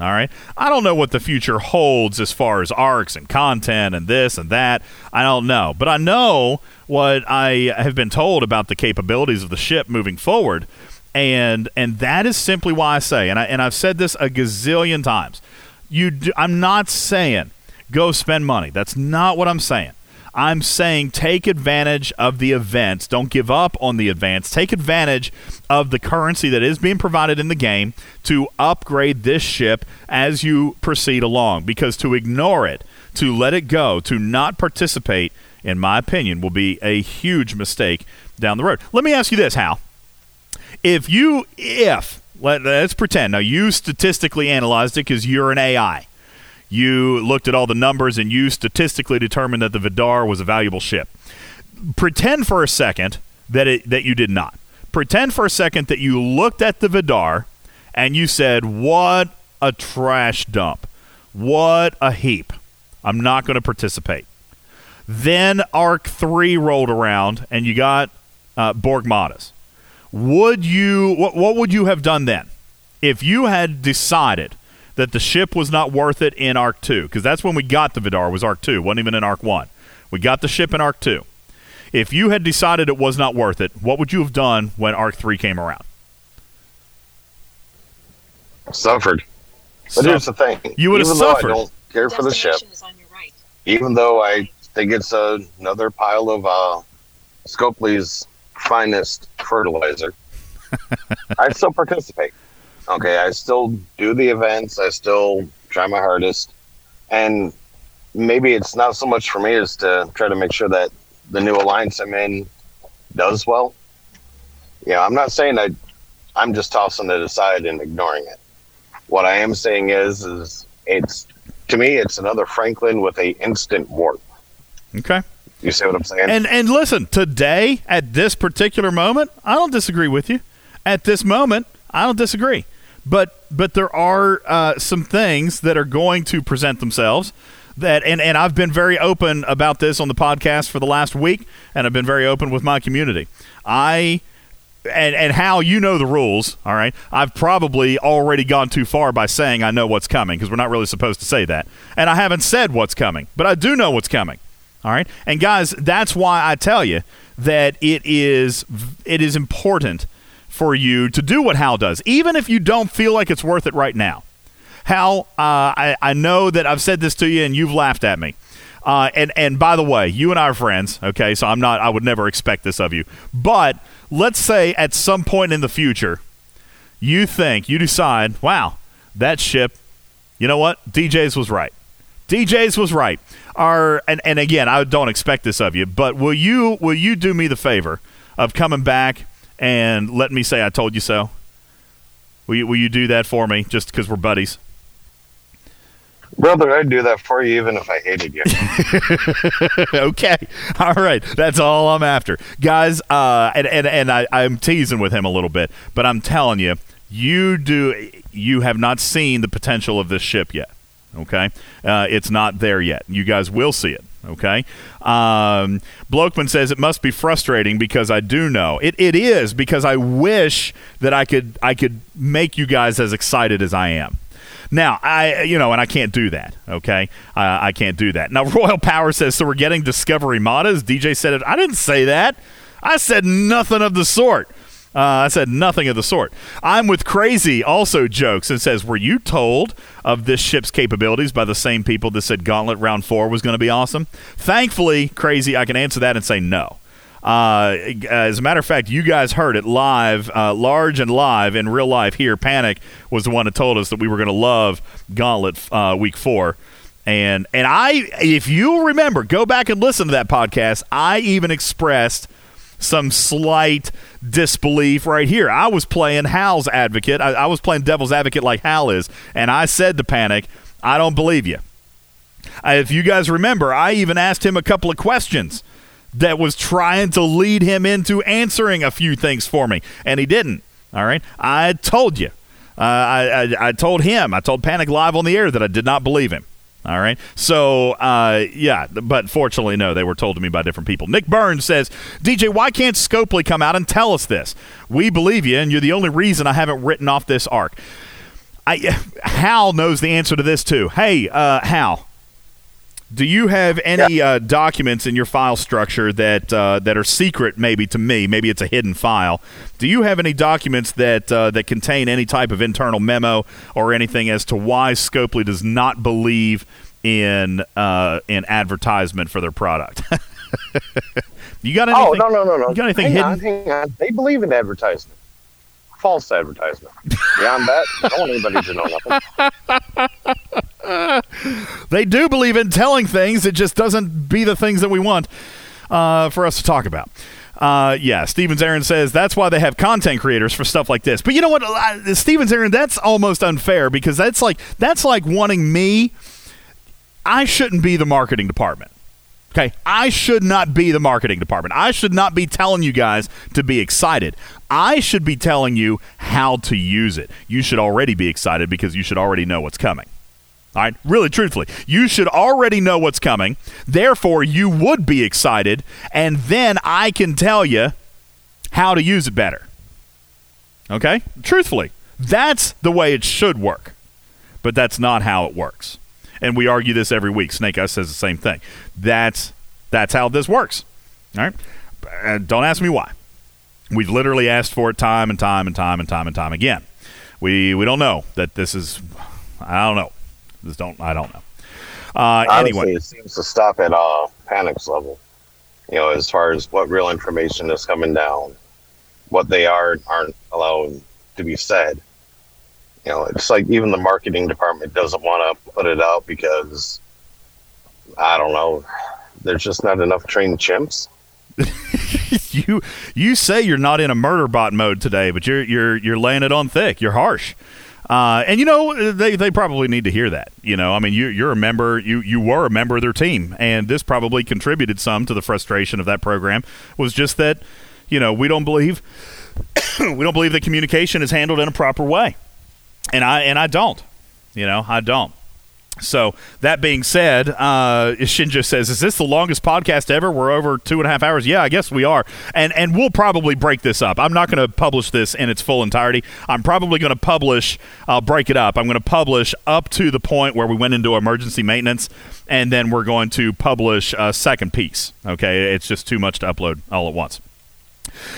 Speaker 1: All right. I don't know what the future holds as far as arcs and content and this and that. I don't know. But I know what I have been told about the capabilities of the ship moving forward. And and that is simply why I say, and I and I've said this a gazillion times. You do, I'm not saying go spend money. That's not what I'm saying. I'm saying take advantage of the events. Don't give up on the events. Take advantage of the currency that is being provided in the game to upgrade this ship as you proceed along. Because to ignore it, to let it go, to not participate, in my opinion, will be a huge mistake down the road. Let me ask you this, Hal. If you, if, let, let's pretend, now you statistically analyzed it because you're an AI you looked at all the numbers and you statistically determined that the Vidar was a valuable ship. Pretend for a second that it that you did not. Pretend for a second that you looked at the Vidar and you said, "What a trash dump. What a heap. I'm not going to participate." Then Arc 3 rolled around and you got uh, Borgmatas. Would you what what would you have done then? If you had decided that the ship was not worth it in Arc 2 because that's when we got the Vidar was Arc 2, wasn't even in Arc 1. We got the ship in Arc 2. If you had decided it was not worth it, what would you have done when Arc 3 came around?
Speaker 19: Suffered. But
Speaker 1: Suff-
Speaker 19: here's the thing.
Speaker 1: You would have
Speaker 19: even though
Speaker 1: suffered.
Speaker 19: I don't care for the ship, even though I think it's another pile of uh, Scopely's finest fertilizer, I still participate. Okay, I still do the events. I still try my hardest, and maybe it's not so much for me as to try to make sure that the new alliance I'm in does well. Yeah, I'm not saying I, I'm just tossing it aside and ignoring it. What I am saying is, is it's to me, it's another Franklin with a instant warp.
Speaker 1: Okay.
Speaker 19: You see what I'm saying?
Speaker 1: And and listen, today at this particular moment, I don't disagree with you. At this moment, I don't disagree. But but there are uh, some things that are going to present themselves that and, and I've been very open about this on the podcast for the last week and I've been very open with my community. I and and how you know the rules, all right? I've probably already gone too far by saying I know what's coming because we're not really supposed to say that. And I haven't said what's coming, but I do know what's coming. All right? And guys, that's why I tell you that it is it is important for you to do what Hal does, even if you don't feel like it's worth it right now. Hal, uh, I, I know that I've said this to you and you've laughed at me. Uh, and and by the way, you and I are friends, okay? So I'm not. I would never expect this of you. But let's say at some point in the future, you think you decide, wow, that ship. You know what? DJ's was right. DJ's was right. Are and, and again, I don't expect this of you, but will you will you do me the favor of coming back and let me say I told you so? Will you, will you do that for me just because we're buddies?
Speaker 19: Brother, I'd do that for you even if I hated you. <laughs>
Speaker 1: okay. All right. That's all I'm after. Guys, uh, and, and, and I, I'm teasing with him a little bit, but I'm telling you, you do you have not seen the potential of this ship yet. Okay? Uh, it's not there yet. You guys will see it. Okay. Um, Blokeman says it must be frustrating because I do know it. It is because I wish that I could I could make you guys as excited as I am. Now, I you know, and I can't do that. Okay, uh, I can't do that. Now, <laughs> Royal Power says so. We're getting Discovery Modas. DJ said it. I didn't say that. I said nothing of the sort. Uh, I said nothing of the sort. I'm with Crazy also jokes and says, Were you told of this ship's capabilities by the same people that said Gauntlet Round 4 was going to be awesome? Thankfully, Crazy, I can answer that and say no. Uh, as a matter of fact, you guys heard it live, uh, large and live in real life here. Panic was the one that told us that we were going to love Gauntlet uh, week four. And and I, if you remember, go back and listen to that podcast. I even expressed some slight disbelief right here. I was playing Hal's advocate. I, I was playing devil's advocate like Hal is, and I said to Panic, "I don't believe you." I, if you guys remember, I even asked him a couple of questions that was trying to lead him into answering a few things for me, and he didn't. All right, I told you. Uh, I, I, I told him. I told Panic live on the air that I did not believe him. All right. So, uh, yeah, but fortunately, no, they were told to me by different people. Nick Burns says, DJ, why can't Scopely come out and tell us this? We believe you, and you're the only reason I haven't written off this arc. I, <laughs> Hal knows the answer to this, too. Hey, uh, Hal, do you have any uh, documents in your file structure that uh, that are secret, maybe to me? Maybe it's a hidden file. Do you have any documents that uh, that contain any type of internal memo or anything as to why Scopely does not believe in uh, in advertisement for their product? <laughs> you got anything?
Speaker 19: Oh no no no no!
Speaker 1: You got anything
Speaker 19: hang
Speaker 1: hidden?
Speaker 19: On, hang on. They believe in advertisement. False advertisement. Beyond that, I don't want anybody to know nothing. <laughs>
Speaker 1: they do believe in telling things. It just doesn't be the things that we want uh, for us to talk about. Uh, yeah, Stevens Aaron says that's why they have content creators for stuff like this. But you know what, Stevens Aaron, that's almost unfair because that's like that's like wanting me. I shouldn't be the marketing department. Okay, I should not be the marketing department. I should not be telling you guys to be excited. I should be telling you how to use it. You should already be excited because you should already know what's coming. All right, really truthfully, you should already know what's coming. Therefore, you would be excited, and then I can tell you how to use it better. Okay? Truthfully, that's the way it should work. But that's not how it works. And we argue this every week. Snake Eyes says the same thing. That's that's how this works. All right? Uh, don't ask me why. We've literally asked for it time and time and time and time and time again. We we don't know that this is I don't know. Just don't I don't know. Uh,
Speaker 19: Honestly,
Speaker 1: anyway,
Speaker 19: it seems to stop at uh, panic's level. You know, as far as what real information is coming down, what they are aren't allowed to be said. You know, it's like even the marketing department doesn't want to put it out because I don't know, there's just not enough trained chimps. <laughs>
Speaker 1: you you say you're not in a murder bot mode today, but you're you're you're laying it on thick. You're harsh. Uh, and you know they, they probably need to hear that. You know, I mean, you you're a member. You you were a member of their team, and this probably contributed some to the frustration of that program. Was just that, you know, we don't believe <coughs> we don't believe that communication is handled in a proper way, and I and I don't. You know, I don't. So that being said, uh, Shinjo says, "Is this the longest podcast ever? We're over two and a half hours. Yeah, I guess we are, and and we'll probably break this up. I'm not going to publish this in its full entirety. I'm probably going to publish. I'll break it up. I'm going to publish up to the point where we went into emergency maintenance, and then we're going to publish a second piece. Okay, it's just too much to upload all at once."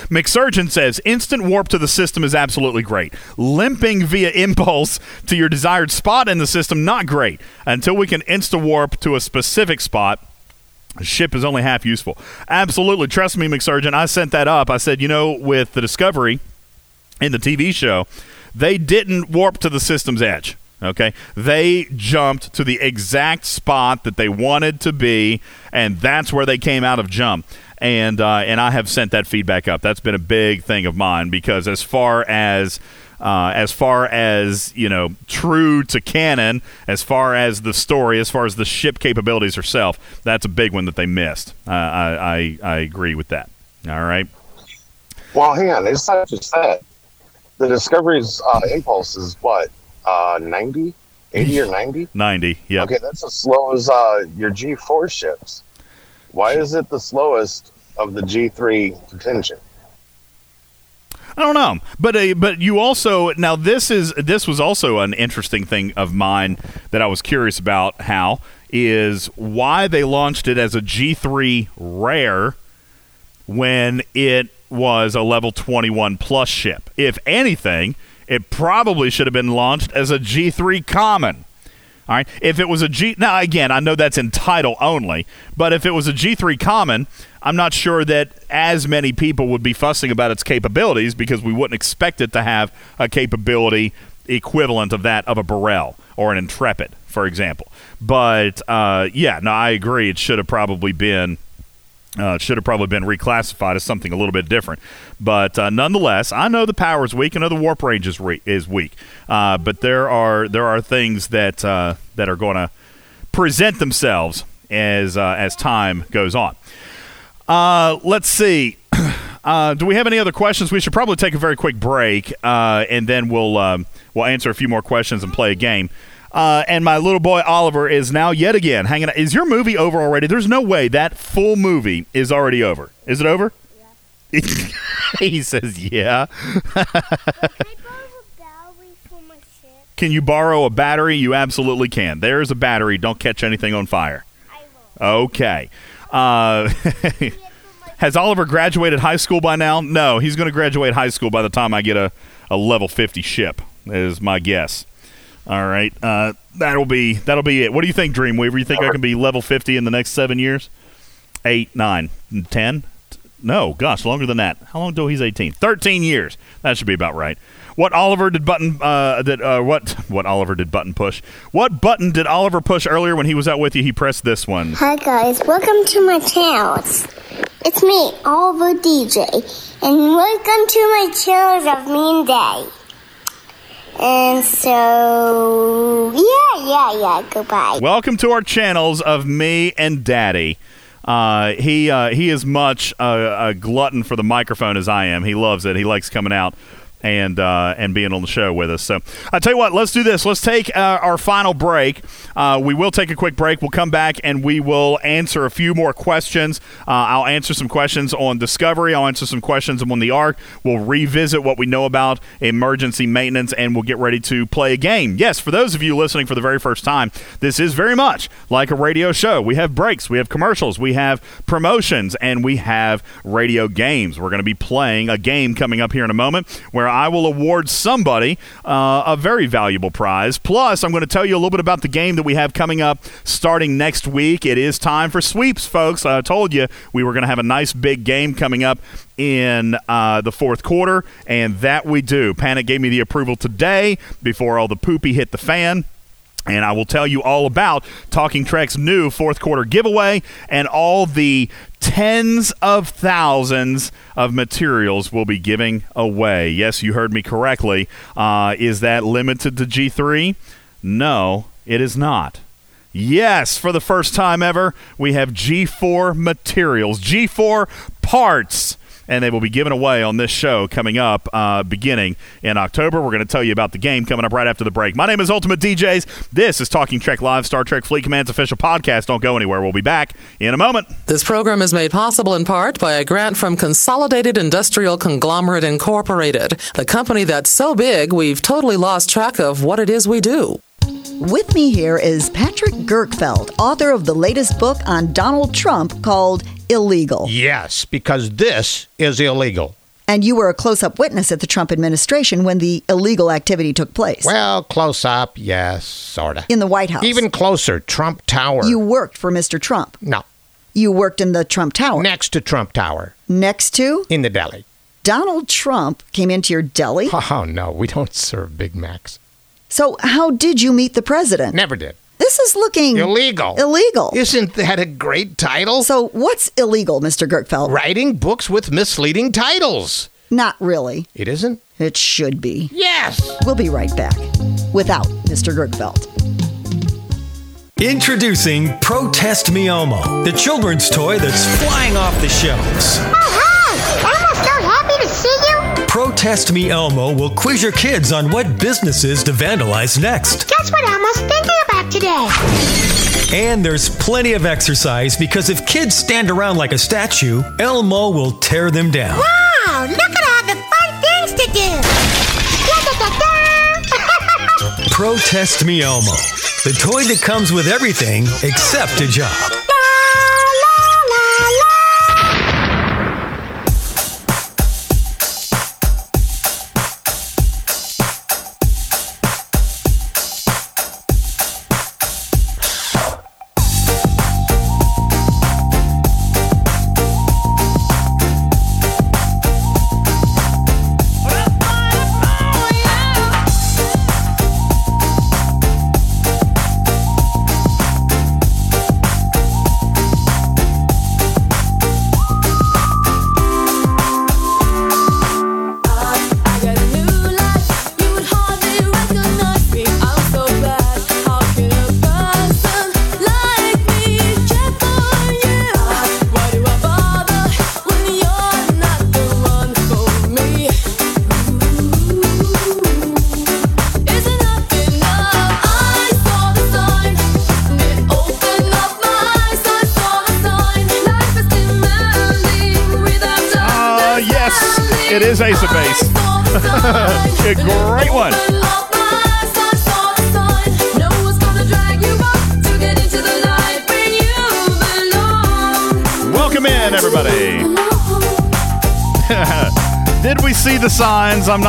Speaker 1: McSurgeon says instant warp to the system is absolutely great. Limping via impulse to your desired spot in the system, not great. Until we can insta warp to a specific spot, ship is only half useful. Absolutely. Trust me, McSurgeon. I sent that up. I said, you know, with the Discovery in the TV show, they didn't warp to the system's edge. Okay, they jumped to the exact spot that they wanted to be, and that's where they came out of jump and uh, and I have sent that feedback up. That's been a big thing of mine because as far as uh, as far as you know, true to canon, as far as the story, as far as the ship capabilities herself, that's a big one that they missed. Uh, I, I I agree with that. All right.
Speaker 19: Well, hang on. It's not just that. The Discovery's uh, impulse is what, uh, 90? 80 or 90? <laughs>
Speaker 1: 90, yeah.
Speaker 19: Okay, that's as slow as uh, your G4 ships. Why is it the slowest of the G3 contingent?
Speaker 1: I don't know, but uh, but you also now this is this was also an interesting thing of mine that I was curious about. How is why they launched it as a G3 rare when it was a level 21 plus ship. If anything, it probably should have been launched as a G3 common. All right. If it was a G now again, I know that's in title only, but if it was a G3 common, I'm not sure that as many people would be fussing about its capabilities because we wouldn't expect it to have a capability equivalent of that of a Burrell or an Intrepid, for example. But uh, yeah, no, I agree. It should have probably been uh, should have probably been reclassified as something a little bit different. But uh, nonetheless, I know the power is weak. I know the warp range is, re- is weak. Uh, but there are there are things that uh, that are going to present themselves as uh, as time goes on. Uh, let's see. <clears throat> do we have any other questions? We should probably take a very quick break, and then we'll um, we'll answer a few more questions and play a game. Uh, and my little boy Oliver is now yet again hanging out. Is your movie over already? There's no way that full movie is already over. Is it over? Yeah. <laughs> he says, yeah. can you borrow a battery? You absolutely can. There's a battery. Don't catch anything on fire. Okay. Uh, <laughs> has Oliver graduated high school by now? No, he's going to graduate high school by the time I get a, a level 50 ship, is my guess. All right, uh, that'll be that'll be it. What do you think, Dreamweaver? You think I can be level fifty in the next seven years? Eight, nine, ten? No, gosh, longer than that. How long until he's eighteen? Thirteen years. That should be about right. What Oliver did button uh, that uh, what <laughs> what Oliver did button push? What button did Oliver push earlier when he was out with you? He pressed this one.
Speaker 13: Hi guys, welcome to my channel. It's me, Oliver DJ, and welcome to my channels of Mean Day. And so, yeah, yeah, yeah. Goodbye.
Speaker 1: Welcome to our channels of me and Daddy. Uh, he uh, he is much a, a glutton for the microphone as I am. He loves it. He likes coming out and uh, and being on the show with us. So I tell you what, let's do this. Let's take uh, our final break. Uh, we will take a quick break. We'll come back and we will answer a few more questions. Uh, I'll answer some questions on Discovery. I'll answer some questions on the Ark. We'll revisit what we know about emergency maintenance, and we'll get ready to play a game. Yes, for those of you listening for the very first time, this is very much like a radio show. We have breaks, we have commercials, we have promotions, and we have radio games. We're going to be playing a game coming up here in a moment where I will award somebody uh, a very valuable prize. Plus, I'm going to tell you a little bit about the game that we have coming up starting next week. It is time for sweeps, folks. I told you we were going to have a nice big game coming up in uh, the fourth quarter, and that we do. Panic gave me the approval today before all the poopy hit the fan. And I will tell you all about Talking Trek's new fourth quarter giveaway and all the tens of thousands of materials we'll be giving away. Yes, you heard me correctly. Uh, is that limited to G3? No, it is not. Yes, for the first time ever, we have G4 materials, G4 parts and they will be given away on this show coming up uh, beginning in October. We're going to tell you about the game coming up right after the break. My name is Ultimate DJs. This is Talking Trek Live, Star Trek Fleet Command's official podcast. Don't go anywhere. We'll be back in a moment.
Speaker 6: This program is made possible in part by a grant from Consolidated Industrial Conglomerate Incorporated, the company that's so big we've totally lost track of what it is we do.
Speaker 21: With me here is Patrick Gerkfeld, author of the latest book on Donald Trump called Illegal.
Speaker 22: Yes, because this is illegal.
Speaker 21: And you were a close up witness at the Trump administration when the illegal activity took place.
Speaker 22: Well, close up, yes, sort of.
Speaker 21: In the White House.
Speaker 22: Even closer, Trump Tower.
Speaker 21: You worked for Mr. Trump.
Speaker 22: No.
Speaker 21: You worked in the Trump Tower.
Speaker 22: Next to Trump Tower.
Speaker 21: Next to?
Speaker 22: In the deli.
Speaker 21: Donald Trump came into your deli? <laughs>
Speaker 22: Oh, no, we don't serve Big Macs.
Speaker 21: So, how did you meet the president?
Speaker 22: Never did.
Speaker 21: This is looking
Speaker 22: illegal.
Speaker 21: Illegal.
Speaker 22: Isn't that a great title?
Speaker 21: So, what's illegal, Mr. Gerkfeld?
Speaker 22: Writing books with misleading titles.
Speaker 21: Not really.
Speaker 22: It isn't?
Speaker 21: It should be.
Speaker 22: Yes.
Speaker 21: We'll be right back without Mr. Gerkfeld.
Speaker 23: Introducing Protest Me Elmo, the children's toy that's flying off the shelves.
Speaker 13: Oh, hi! Elmo, to see you.
Speaker 23: Protest Me Elmo will quiz your kids on what businesses to vandalize next.
Speaker 13: Guess what Elmo's thinking about today?
Speaker 23: And there's plenty of exercise because if kids stand around like a statue, Elmo will tear them down.
Speaker 13: Wow, look at all the fun things to do. <laughs>
Speaker 23: Protest Me Elmo, the toy that comes with everything except a job.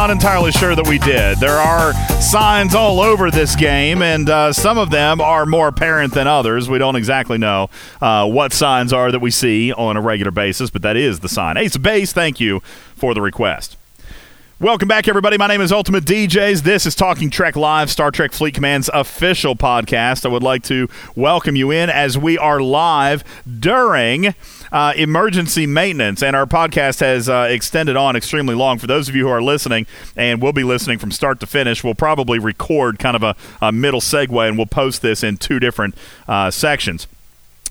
Speaker 1: Not entirely sure that we did. There are signs all over this game, and uh, some of them are more apparent than others. We don't exactly know uh, what signs are that we see on a regular basis, but that is the sign. Ace of Base, thank you for the request. Welcome back, everybody. My name is Ultimate DJs. This is Talking Trek Live, Star Trek Fleet Command's official podcast. I would like to welcome you in as we are live during uh, emergency maintenance, and our podcast has uh, extended on extremely long. For those of you who are listening, and will be listening from start to finish, we'll probably record kind of a, a middle segue, and we'll post this in two different uh, sections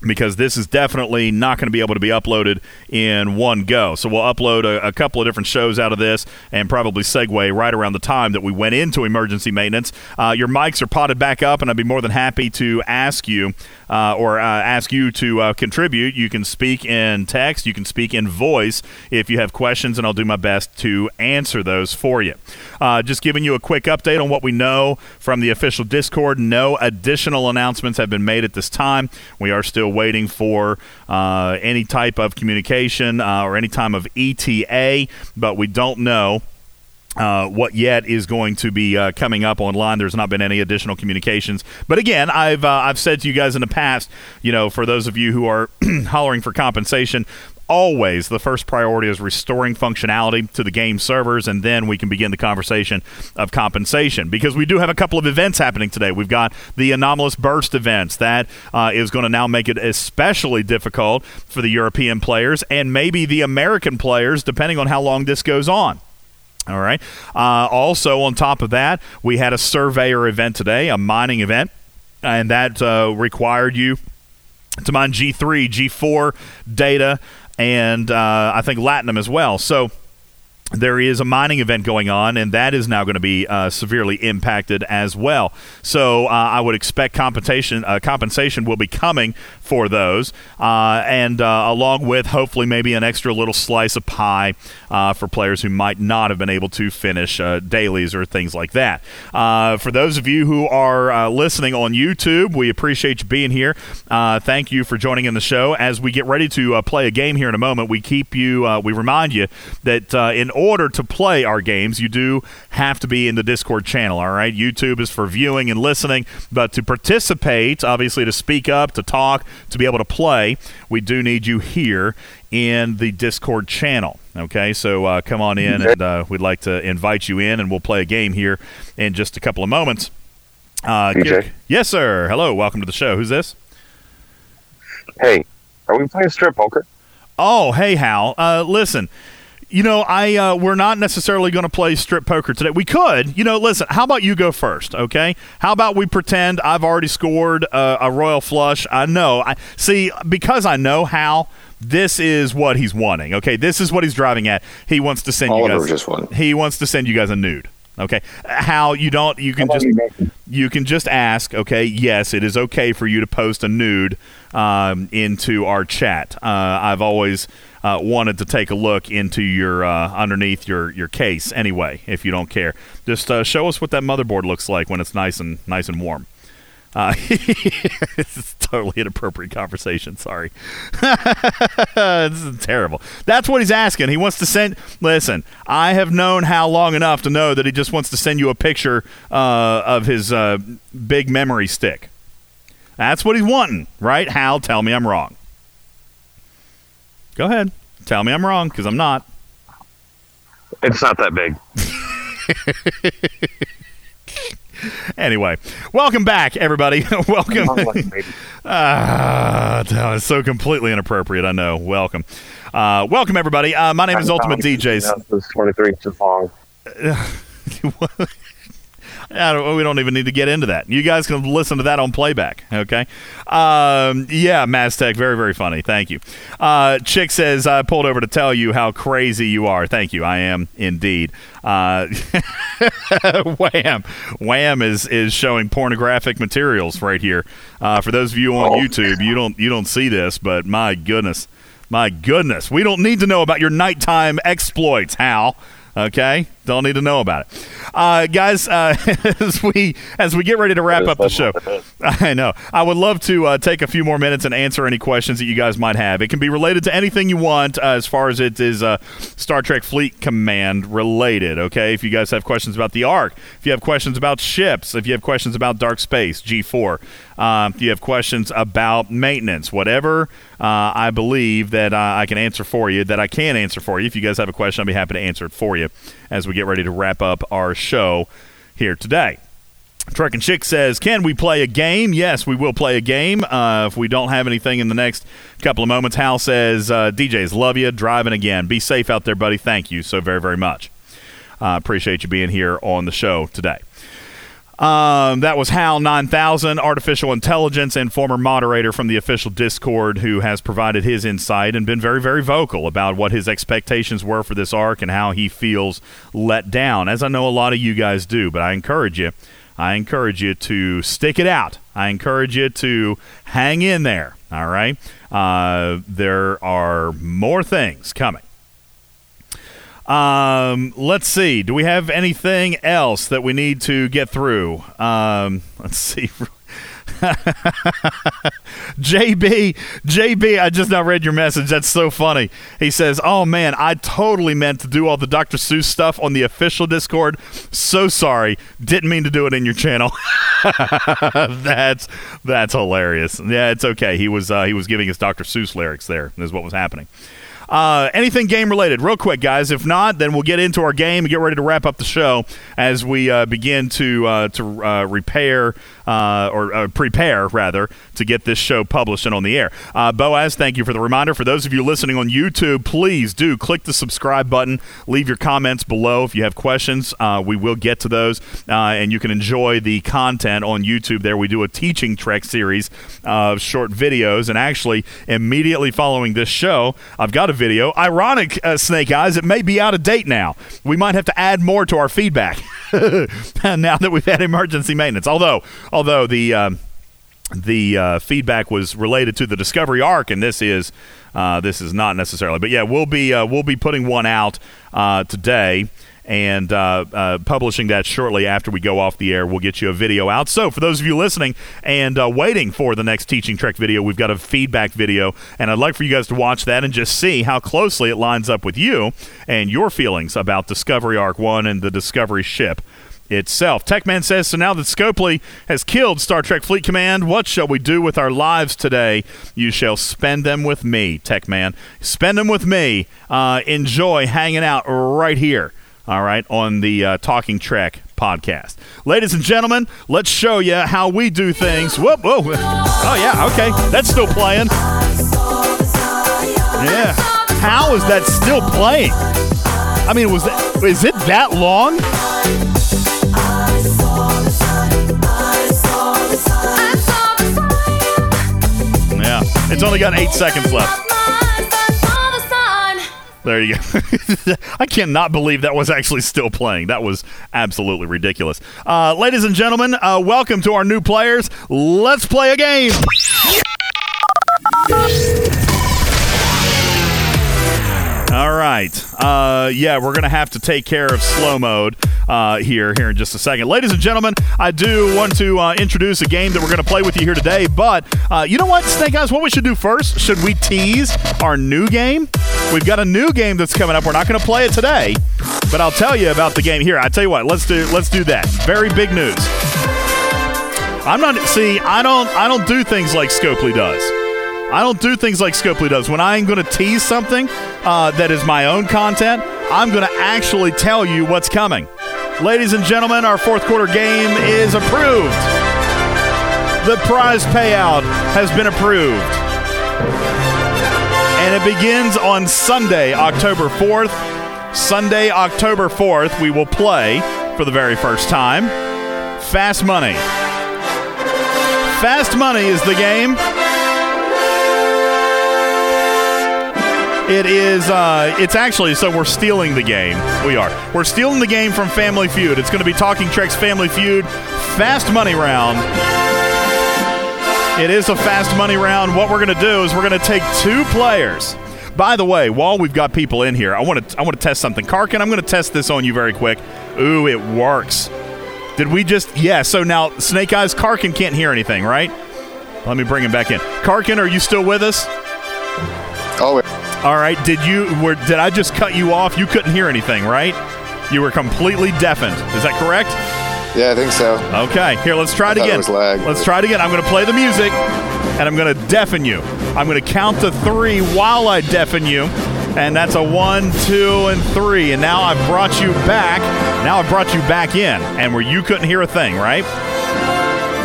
Speaker 1: because this is definitely not going to be able to be uploaded in one go. So we'll upload a, a, couple of different shows out of this and probably segue right around the time that we went into emergency maintenance. Uh, your mics are potted back up, and I'd be more than happy to ask you uh, or uh, ask you to uh, contribute. You can speak in text, you can speak in voice if you have questions, and I'll do my best to answer those for you. Uh, just giving you a quick update on what we know from the official Discord. No additional announcements have been made at this time. We are still waiting for uh, any type of communication uh, or any time of ETA, but we don't know uh, what yet is going to be uh, coming up online. There's not been any additional communications, but again, I've uh, I've said to you guys in the past, you know, for those of you who are <clears throat> hollering for compensation. Always, the first priority is restoring functionality to the game servers, and then we can begin the conversation of compensation. Because we do have a couple of events happening today. We've got the anomalous burst events that uh, is going to now make it especially difficult for the European players and maybe the American players, depending on how long this goes on. All right. Uh, also, on top of that, we had a surveyor event today, a mining event, and that uh, required you to mine G3, G4 data, and uh, I think Latinum as well. So there is a mining event going on, and that is now going to be uh, severely impacted as well. So uh, I would expect compensation uh, compensation will be coming for those, uh, and uh, along with hopefully maybe an extra little slice of pie uh, for players who might not have been able to finish dailies or things like that. for those of you who are listening on YouTube, we appreciate you being here. thank you for joining in the show. As we get ready to play a game here in a moment, we keep you, we remind you that in to play our games, you do have to be in the Discord channel, all right? YouTube is for viewing and listening, but to participate, obviously to speak up, to talk, to be able to play, we do need you here in the Discord channel. Okay, so uh, come on in, and uh, we'd like to invite you in, and we'll play a game here in just a couple of moments. Uh, yes, sir. Hello, welcome to the show. Who's this?
Speaker 19: Hey, are we playing strip poker?
Speaker 1: Oh, hey, Hal. Uh, listen, you know, I uh, we're not necessarily going to play strip poker today. We could, you know. Listen, how about you go first, okay? How about we pretend I've already scored uh, a royal flush? I know. I see because I know how. This is what he's wanting. Okay, this is what he's driving at. He wants to send
Speaker 19: Oliver
Speaker 1: you guys.
Speaker 19: just won.
Speaker 1: He wants to send you guys a nude. Okay, how you don't? You can just you can just ask. Okay, yes, it is okay for you to post a nude um, into our chat. Uh, I've always uh, wanted to take a look into your uh, underneath your your case. Anyway, if you don't care, just uh, show us what that motherboard looks like when it's nice and nice and warm. Uh, <laughs> it's totally inappropriate conversation. Sorry, <laughs> this is terrible. That's what he's asking. He wants to send. Listen, I have known Hal long enough to know that he just wants to send you a picture uh, of his uh, big memory stick. That's what he's wanting, right? Hal, tell me I'm wrong. Go ahead, tell me I'm wrong because I'm not.
Speaker 19: It's not that big. <laughs>
Speaker 1: Anyway, welcome back, everybody. <laughs> welcome. <laughs> Ah, that is so completely inappropriate. I know. Welcome, uh, welcome everybody. Uh, my name is Ultimate DJs.
Speaker 19: Twenty-three inches long.
Speaker 1: Don't, we don't even need to get into that. You guys can listen to that on playback. Okay. Um, yeah, Maztec, very very funny. Thank you. Uh, Chick says I pulled over to tell you how crazy you are. Thank you. I am indeed. Uh, <laughs> Wham, Wham is is showing pornographic materials right here. Uh, for those of you on YouTube, you don't you don't see this, but my goodness, my goodness, we don't need to know about your nighttime exploits, Hal. Okay, don't need to know about it, uh, guys. Uh, <laughs> as we as we get ready to wrap up the show, <laughs> I know I would love to uh, take a few more minutes and answer any questions that you guys might have. It can be related to anything you want, uh, as far as it is uh, Star Trek Fleet Command related. Okay, if you guys have questions about the Ark, if you have questions about ships, if you have questions about Dark Space G four, um, if you have questions about maintenance, whatever uh, I believe that uh, I can answer for you, that I can answer for you. If you guys have a question, I'll be happy to answer it for you as we get ready to wrap up our show here today. Truck and Chick says, "Can we play a game? Yes, we will play a game. Uh, if we don't have anything in the next couple of moments." Hal says, uh, "DJs, love you. Driving again. Be safe out there, buddy. Thank you so very, very much. Uh, appreciate you being here on the show today." Um, that was Hal 9000, artificial intelligence and former moderator from the official Discord, who has provided his insight and been very, very vocal about what his expectations were for this arc and how he feels let down, as I know a lot of you guys do. But I encourage you, I encourage you to stick it out. I encourage you to hang in there. All right, uh, there are more things coming. Um, let's see. Do we have anything else that we need to get through? Um, let's see. <laughs> JB, JB, I just now read your message. That's so funny. He says, "Oh man, I totally meant to do all the Dr. Seuss stuff on the official Discord. So sorry, didn't mean to do it in your channel." <laughs> that's that's hilarious. Yeah, it's okay. He was uh, he was giving us Dr. Seuss lyrics. There is what was happening. Uh, anything game related, real quick, guys. If not, then we'll get into our game and get ready to wrap up the show as we uh, begin to uh, to uh, repair uh, or uh, prepare rather to get this show published and on the air. Boaz, thank you for the reminder. For those of you listening on YouTube, please do click the subscribe button. Leave your comments below if you have questions. We will get to those, and you can enjoy the content on YouTube. There, we do a teaching Trek series of short videos, and actually immediately following this show, I've got a video. Ironic, uh, Snake Eyes, it may be out of date now. We might have to add more to our feedback <laughs> now that we've had emergency maintenance. Although, although the um, the uh, feedback was related to the Discovery arc, and this is uh, this is not necessarily. But yeah, we'll be uh, we'll be putting one out uh, today and uh, uh, publishing that shortly after we go off the air. We'll get you a video out. So for those of you listening and uh, waiting for the next Teaching Trek video, we've got a feedback video, and I'd like for you guys to watch that and just see how closely it lines up with you and your feelings about Discovery Arc One and the Discovery ship itself. Techman says, so now that Scopely has killed Star Trek Fleet Command, what shall we do with our lives today? You shall spend them with me, Techman. Spend them with me. Uh, enjoy hanging out right here, all right, on the uh, Talking Trek podcast. Ladies and gentlemen, let's show you how we do things. Whoop, whoa. Oh, yeah, okay. That's still playing. Yeah. How is that still playing? I mean, was that, is it that long? Yeah, it's only got eight seconds left. There you go. <laughs> I cannot believe that was actually still playing. That was absolutely ridiculous. Uh, ladies and gentlemen, uh, welcome to our new players. Let's play a game. All right. Uh, yeah, we're going to have to take care of slow mode uh, here here in just a second. Ladies and gentlemen, I do want to uh, introduce a game that we're going to play with you here today. But uh, you know what, Snake Eyes? What we should do first? Should we tease our new game? We've got a new game that's coming up. We're not going to play it today, but I'll tell you about the game here. I tell you what. Let's do let's do that. Very big news. I'm not. See, I don't. I don't do things like Scopely does. I don't do things like Scopely does. When I'm going to tease something uh, that is my own content, I'm going to actually tell you what's coming. Ladies and gentlemen, our fourth quarter game is approved. The prize payout has been approved. And it begins on Sunday, October 4th. Sunday, October 4th, we will play for the very first time Fast Money. Fast Money is the game. It is. Uh, it's actually. So we're stealing the game. We are. We're stealing the game from Family Feud. It's going to be Talking Trek's Family Feud Fast Money Round. It is a fast money round. What we're going to do is we're going to take two players. By the way, while we've got people in here, I want to I want to test something. Karkin, I'm going to test this on you very quick. Ooh, it works. Did we just? Yeah. So now Snake Eyes Karkin can't hear anything, right? Let me bring him back in. Karkin, are you still with us? All right. Did you were did I just cut you off? You couldn't hear anything, right? You were completely deafened. Is that correct?
Speaker 11: Yeah, I think so.
Speaker 1: Okay. Here, let's try it
Speaker 11: it
Speaker 1: again.
Speaker 11: was lag,
Speaker 1: let's
Speaker 11: but-
Speaker 1: try it again. I'm going to play the music and I'm going to deafen you. I'm going to count to 3 while I deafen you. And that's a one, two, and three. And now I've brought you back. Now I've brought you back in, and where you couldn't hear a thing, right?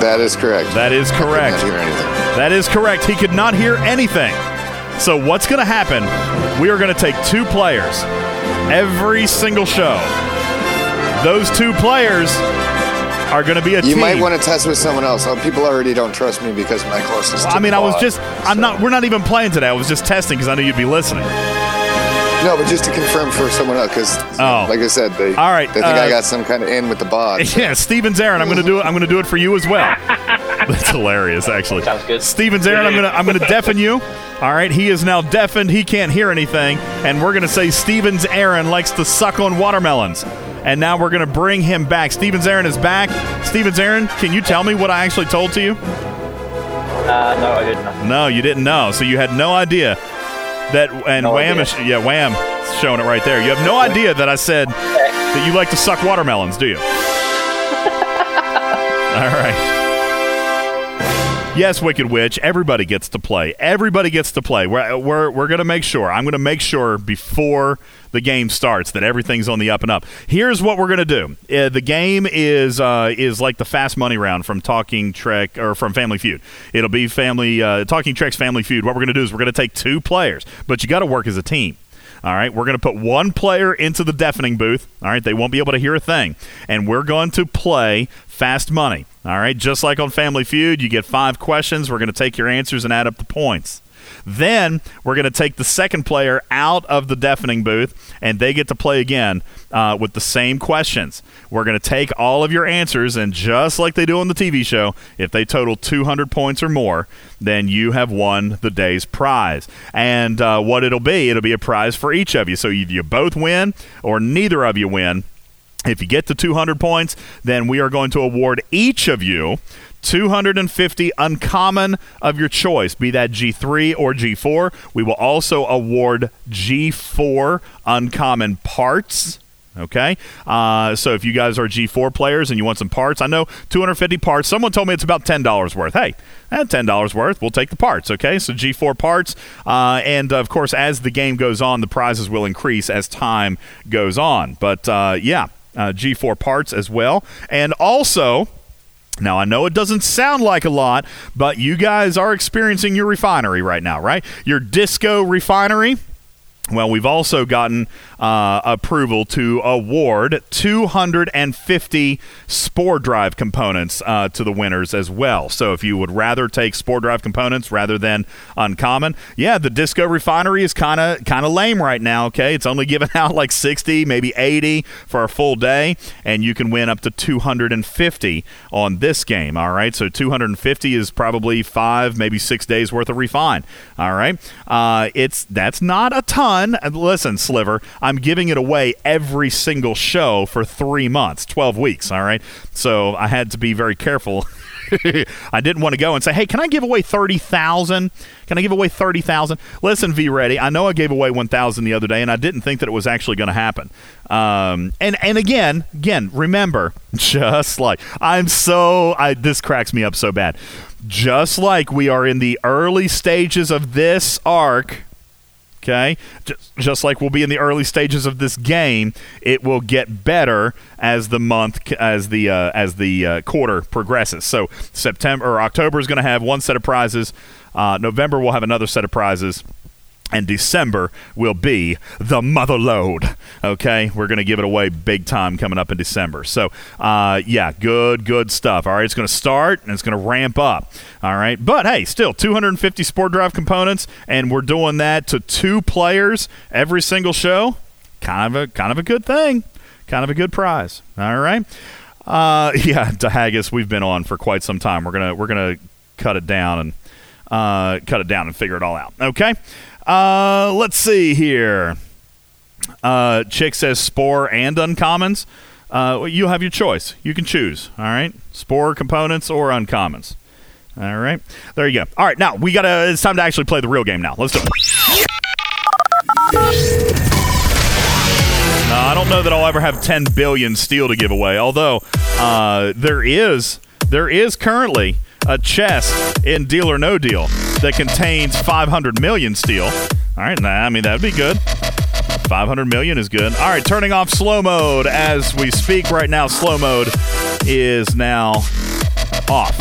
Speaker 11: That is correct.
Speaker 1: That is correct.
Speaker 11: I could not hear anything.
Speaker 1: That is correct. He could not hear anything. So what's going to happen? We are going to take two players every single show. Those two players are going to be a
Speaker 11: You
Speaker 1: team.
Speaker 11: might want to test with someone else. Uh, People already don't trust me because of my closest. to
Speaker 1: I mean, I was just. I'm not. We're not even playing today. I was just testing because I knew you'd be listening.
Speaker 11: No, but just to confirm for someone else, because
Speaker 1: Oh.
Speaker 11: like I said, they
Speaker 1: All right,
Speaker 11: they think
Speaker 1: uh,
Speaker 11: I got some kind of in with the bod. <laughs>
Speaker 1: Yeah, Stevens Aaron. I'm going to do it. I'm going to do it for you as well. <laughs> That's hilarious, actually. Sounds good. Stevens Aaron. I'm gonna. I'm gonna <laughs> deafen you. All right. He is now deafened. He can't hear anything, and we're gonna say Stevens Aaron likes to suck on watermelons. And now we're gonna bring him back. Stevens Aaron is back. Stevens Aaron, can you tell me what I actually told to you?
Speaker 14: Uh, no, I didn't.
Speaker 1: No, you didn't know. So you had no idea that. And
Speaker 14: No
Speaker 1: Wham
Speaker 14: idea.
Speaker 1: is yeah, Wham showing it right there. You have no idea that I said that you like to suck watermelons, do you? <laughs> All right. Yes, Wicked Witch. Everybody gets to play. Everybody gets to play. We're we're, we're going to make sure. I'm going to make sure before the game starts that everything's on the up and up. Here's what we're going to do. Uh, the game is uh, is like the fast money round from Talking Trek or from Family Feud. It'll be Family uh, Talking Trek's Family Feud. What we're going to do is we're going to take two players, but you got to work as a team. All right, we're going to put one player into the deafening booth. All right, they won't be able to hear a thing. And we're going to play fast money. All right, just like on Family Feud, you get five questions. We're going to take your answers and add up the points. Then we're going to take the second player out of the deafening booth, and they get to play again uh, with the same questions. We're going to take all of your answers, and just like they do on the TV show, if they total 200 points or more, then you have won the day's prize. And uh, what it'll be, it'll be a prize for each of you. So either you both win or neither of you win. <laughs> If you get to 200 points, then we are going to award each of you 250 uncommon of your choice, be that G3 or G4. We will also award G4 uncommon parts. Okay, uh, so if you guys are G4 players and you want some parts, I know 250 parts. Someone told me it's about ten dollars worth. Hey, at ten dollars worth, we'll take the parts. Okay, so G4 parts, uh, and of course, as the game goes on, the prizes will increase as time goes on. But uh, yeah, uh, G4 parts as well, and also. Now, I know it doesn't sound like a lot, but you guys are experiencing your refinery right now, right? Your disco refinery. Well, we've also gotten uh, approval to award 250 Spore Drive components uh, to the winners as well. So, if you would rather take Spore Drive components rather than Uncommon, yeah, the Disco Refinery is kind of kind of lame right now. Okay, it's only giving <laughs> out like 60, maybe 80 for a full day, and you can win up to 250 on this game. All right, so 250 is probably five, maybe six days worth of refine. All right, uh, it's that's not a ton. And Listen, Sliver, I'm giving it away every single show for three months, 12 weeks. All right, so I had to be very careful. <laughs> I didn't want to go and say, "Hey, can I give away thirty thousand? Can I give away thirty thousand? Listen, V Ready, I know I gave away one thousand the other day, and I didn't think that it was actually going to happen. Um, and and again, again, remember, <laughs> just like I'm so, I this cracks me up so bad. Just like we are in the early stages of this arc, Okay, just, just like we'll be in the early stages of this game, it will get better as the month, as the uh, as the uh, quarter progresses. So September or October is going to have one set of prizes. Uh, November will have another set of prizes. And December will be the mother load. Okay, we're going to give it away big time coming up in December. So, uh, yeah, good, good stuff. All right, it's going to start and it's going to ramp up. All right, but hey, still 250 Spore Drive components, and we're doing that to two players every single show. Kind of a kind of a good thing. Kind of a good prize. All right. Uh, <laughs> yeah, Haggis, we've been on for quite some time. We're gonna we're gonna cut it down and uh, cut it down and figure it all out. Okay. Uh, let's see here. Uh, Chick says spore and uncommons. Uh, you have your choice. You can choose. All right, spore components or uncommons. All right, there you go. All right, now we gotta. It's time to actually play the real game. Now let's do it. Now, I don't know that I'll ever have 10 billion steel to give away. Although uh, there is there is currently a chest in Deal or No Deal that contains 500 million steel. All right, nah, I mean that'd be good. 500 million is good. All right, turning off slow mode as we speak right now. Slow mode is now off.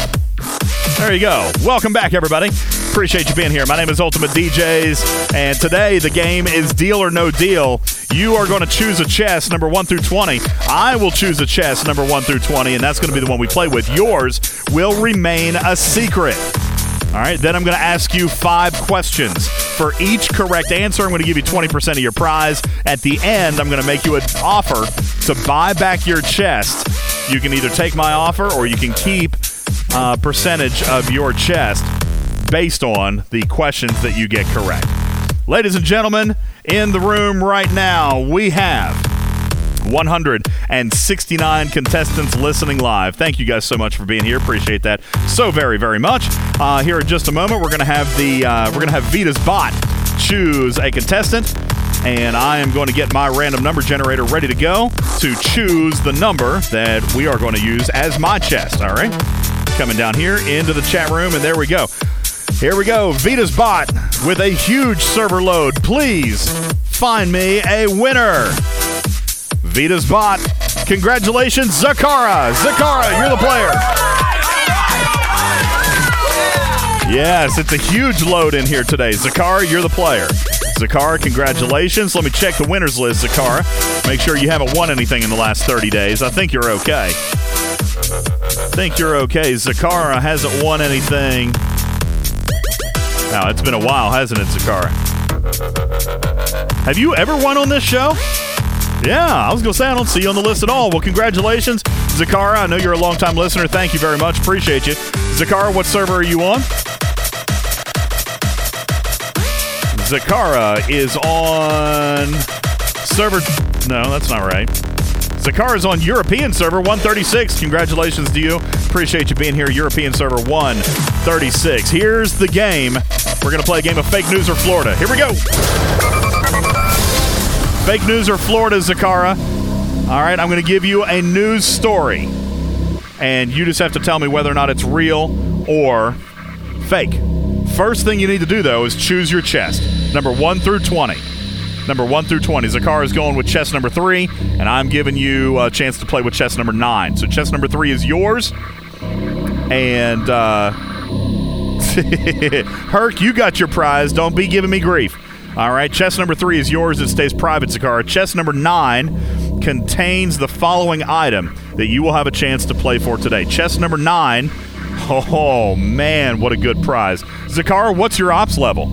Speaker 1: There you go. Welcome back, everybody. Appreciate you being here. My name is Ultimate DJs, and today the game is Deal or No Deal. You are going to choose a chest number 1 through 20. I will choose a chest number 1 through 20, and that's going to be the one we play with. Yours will remain a secret. All right, then I'm going to ask you five questions. For each correct answer, I'm going to give you 20% of your prize. At the end, I'm going to make you an offer to buy back your chest. You can either take my offer or you can keep a percentage of your chest based on the questions that you get correct. Ladies and gentlemen, in the room right now, we have 169 contestants listening live. Thank you guys so much for being here. Appreciate that so very, very much. Uh, here in just a moment, we're gonna have the uh, we're gonna have Vita's bot choose a contestant, and I am going to get my random number generator ready to go to choose the number that we are going to use as my chest. All right, coming down here into the chat room, and there we go. Here we go. Vita's bot with a huge server load. Please find me a winner. Vita's bot. Congratulations, Zakara. Zakara, you're the player. Yes, it's a huge load in here today. Zakara, you're the player. Zakara, congratulations. Let me check the winners list, Zakara. Make sure you haven't won anything in the last 30 days. I think you're okay. Think you're okay. Zakara hasn't won anything. Now, it's been a while, hasn't it, Zakara? Have you ever won on this show? Yeah, I was going to say I don't see you on the list at all. Well, congratulations, Zakara. I know you're a longtime listener. Thank you very much. Appreciate you. Zakara, what server are you on? Zakara is on server. No, that's not right. Zakara is on European server 136. Congratulations to you. Appreciate you being here. European server 136. Here's the game. We're going to play a game of fake news or Florida. Here we go. Fake news or Florida, Zakara. All right, I'm going to give you a news story. And you just have to tell me whether or not it's real or fake. First thing you need to do, though, is choose your chest. Number 1 through 20. Number 1 through 20. Zakara is going with chess number 3, and I'm giving you a chance to play with chess number 9. So chess number 3 is yours. And, uh,. <laughs> Herc, you got your prize. Don't be giving me grief. All right, chess number three is yours. It stays private, Zakara. Chess number nine contains the following item that you will have a chance to play for today. Chess number nine. Oh, man, what a good prize. Zakara, what's your ops level?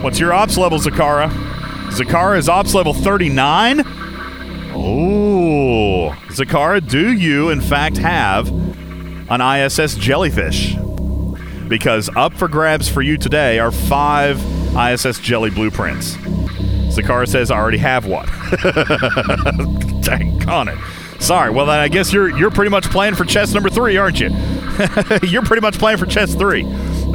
Speaker 1: What's your ops level, Zakara? Zakara is ops level 39. Oh, Zakara, do you in fact have an ISS jellyfish? Because up for grabs for you today are five ISS jelly blueprints. Zakara says, I already have one. <laughs> Dang on it. Sorry. Well, then I guess you're you're pretty much playing for chess number three, aren't you? <laughs> you're pretty much playing for chess three.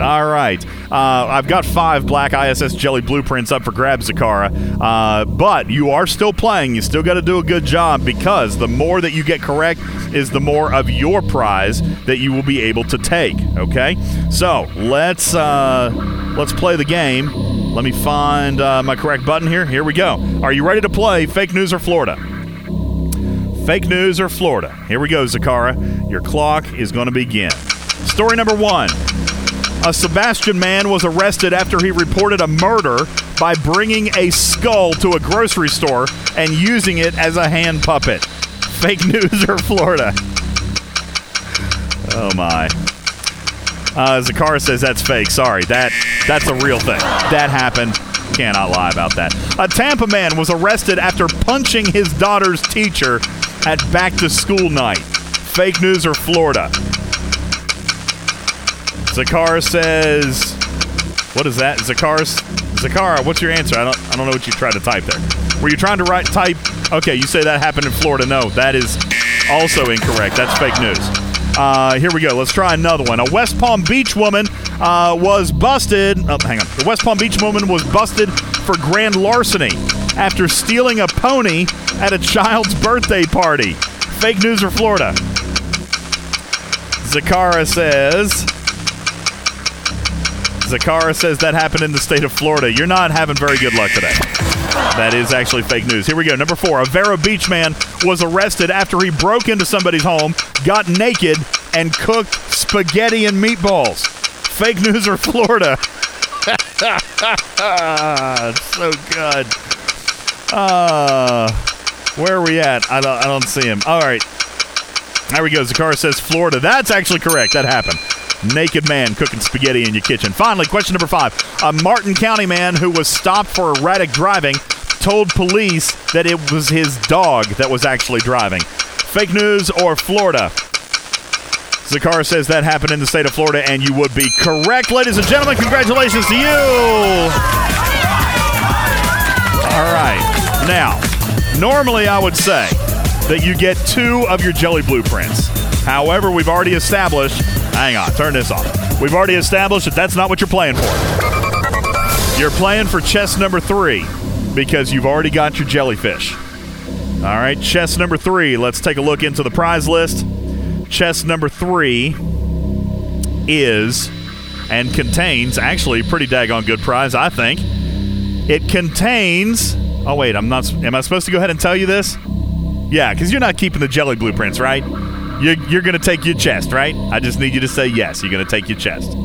Speaker 1: All right. Uh, I've got five black ISS jelly blueprints up for grabs, Zakara. Uh, but you are still playing. You still got to do a good job because the more that you get correct is the more of your prize that you will be able to take. Okay. So let's uh, let's play the game. Let me find uh, my correct button here. Here we go. Are you ready to play Fake News or Florida? Fake news or Florida? Here we go, Zakara. Your clock is going to begin. Story number one. A Sebastian man was arrested after he reported a murder by bringing a skull to a grocery store and using it as a hand puppet. Fake <laughs> news or Florida? Oh my. Uh, Zakara says that's fake. Sorry, that that's a real thing. That happened. Cannot lie about that. A Tampa man was arrested after punching his daughter's teacher at back to school night. Fake news or Florida? Zakara says, "What is that?" Zakara, Zakara, what's your answer? I don't, I don't know what you tried to type there. Were you trying to write type? Okay, you say that happened in Florida. No, that is also incorrect. That's fake news. Uh, here we go. Let's try another one. A West Palm Beach woman uh, was busted. Oh, hang on. The West Palm Beach woman was busted for grand larceny after stealing a pony at a child's birthday party. Fake news or Florida? Zakara says. Zakara says that happened in the state of Florida. You're not having very good luck today. That is actually fake news. Here we go. Number four. A Vero Beach man was arrested after he broke into somebody's home, got naked, and cooked spaghetti and meatballs. Fake news or Florida? <laughs> so good. Uh, where are we at? I don't, I don't see him. All right. There we go. Zakara says Florida. That's actually correct. That happened. Naked man cooking spaghetti in your kitchen. Finally, question number five. A Martin County man who was stopped for erratic driving told police that it was his dog that was actually driving. Fake news or Florida? Zakara says that happened in the state of Florida, and you would be correct. Ladies and gentlemen, congratulations to you. All right. Now, Normally, I would say that you get two of your jelly blueprints. However, we've already established. Hang on, turn this off. We've already established that that's not what you're playing for. You're playing for chest number three because you've already got your jellyfish. All right, chest number three. Let's take a look into the prize list. Chest number three is and contains actually pretty daggone good prize, I think. It contains. Oh wait, I'm not. Am I supposed to go ahead and tell you this? Yeah, because you're not keeping the jelly blueprints, right? You're, you're going to take your chest, right? I just need you to say yes. You're going to take your chest.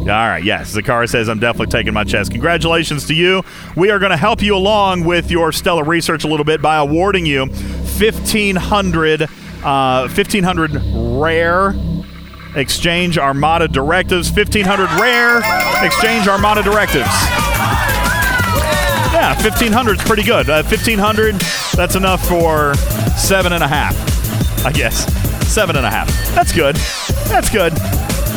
Speaker 1: All right, yes. Zakara says, I'm definitely taking my chest. Congratulations to you. We are going to help you along with your stellar research a little bit by awarding you 1,500, uh, 1,500 rare exchange Armada directives. 1,500 rare exchange Armada directives. Yeah, 1,500 is pretty good. Uh, 1,500, that's enough for seven and a half, I guess. Seven and a half. That's good. That's good.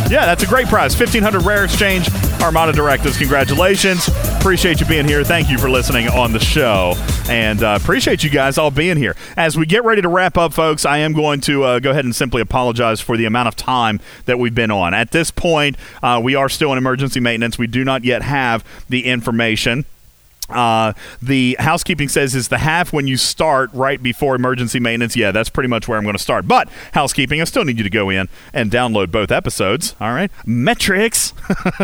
Speaker 1: Yeah, that's a great prize. 1,500 rare exchange Armada directives. Congratulations. Appreciate you being here. Thank you for listening on the show. And uh, appreciate you guys all being here. As we get ready to wrap up, folks, I am going to uh, go ahead and simply apologize for the amount of time that we've been on. At this point, uh, we are still in emergency maintenance. We do not yet have the information. Uh, the housekeeping says is the half when you start right before emergency maintenance. Yeah, that's pretty much where I'm going to start. But housekeeping, I still need you to go in and download both episodes. All right, metrics.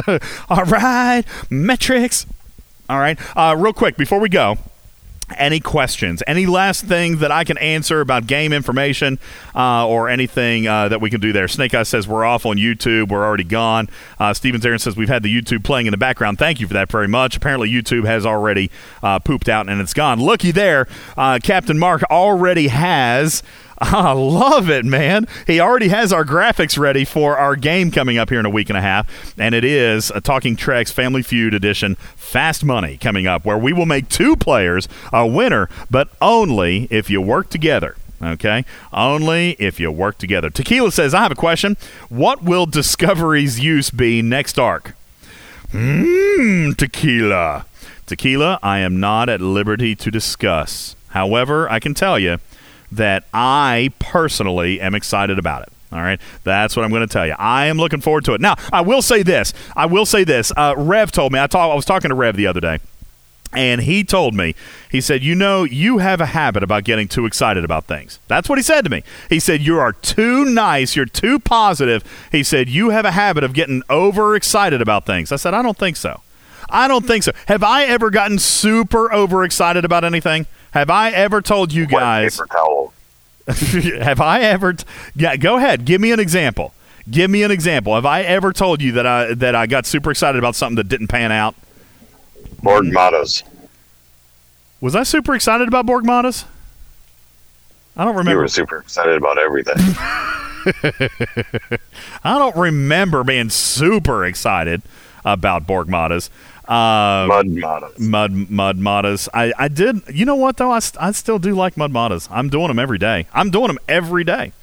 Speaker 1: <laughs> all right, metrics. All right, uh, real quick before we go. Any questions? Any last thing that I can answer about game information uh, or anything uh, that we can do there? Snake Eye says we're off on YouTube. We're already gone. Uh, Stevens Aaron says we've had the YouTube playing in the background. Thank you for that very much. Apparently, YouTube has already uh, pooped out and it's gone. Looky there. Uh, Captain Mark already has. <laughs> I love it, man. He already has our graphics ready for our game coming up here in a week and a half, and it is a Talking Treks Family Feud edition Fast Money coming up, where we will make two players a winner, but only if you work together. Okay? Only if you work together. Tequila says, I have a question. What will Discovery's use be next arc? Mmm, tequila. Tequila, I am not at liberty to discuss. However, I can tell you that I personally am excited about it. All right, that's what I'm going to tell you. I am looking forward to it. Now, I will say this. I will say this. Uh, Rev told me. I, talk, I was talking to Rev the other day, and he told me. He said, "You know, you have a habit about getting too excited about things." That's what he said to me. He said, "You are too nice. You're too positive." He said, "You have a habit of getting overexcited about things." I said, "I don't think so. I don't think so. Have I ever gotten super overexcited about anything?" Have I ever told you guys?
Speaker 19: Paper towel. <laughs>
Speaker 1: have I ever? T- yeah, go ahead. Give me an example. Give me an example. Have I ever told you that I that I got super excited about something that didn't pan out?
Speaker 19: Borg mottos.
Speaker 1: Was I super excited about Borg Moddas? I don't remember.
Speaker 19: You were super excited about everything. <laughs> <laughs>
Speaker 1: I don't remember being super excited about Borg Moddas. Uh,
Speaker 19: Mud.
Speaker 1: Mud Mud. I, I did. You know what though? I, st- I still do like Mud. I'm doing them every day. I'm doing them every day.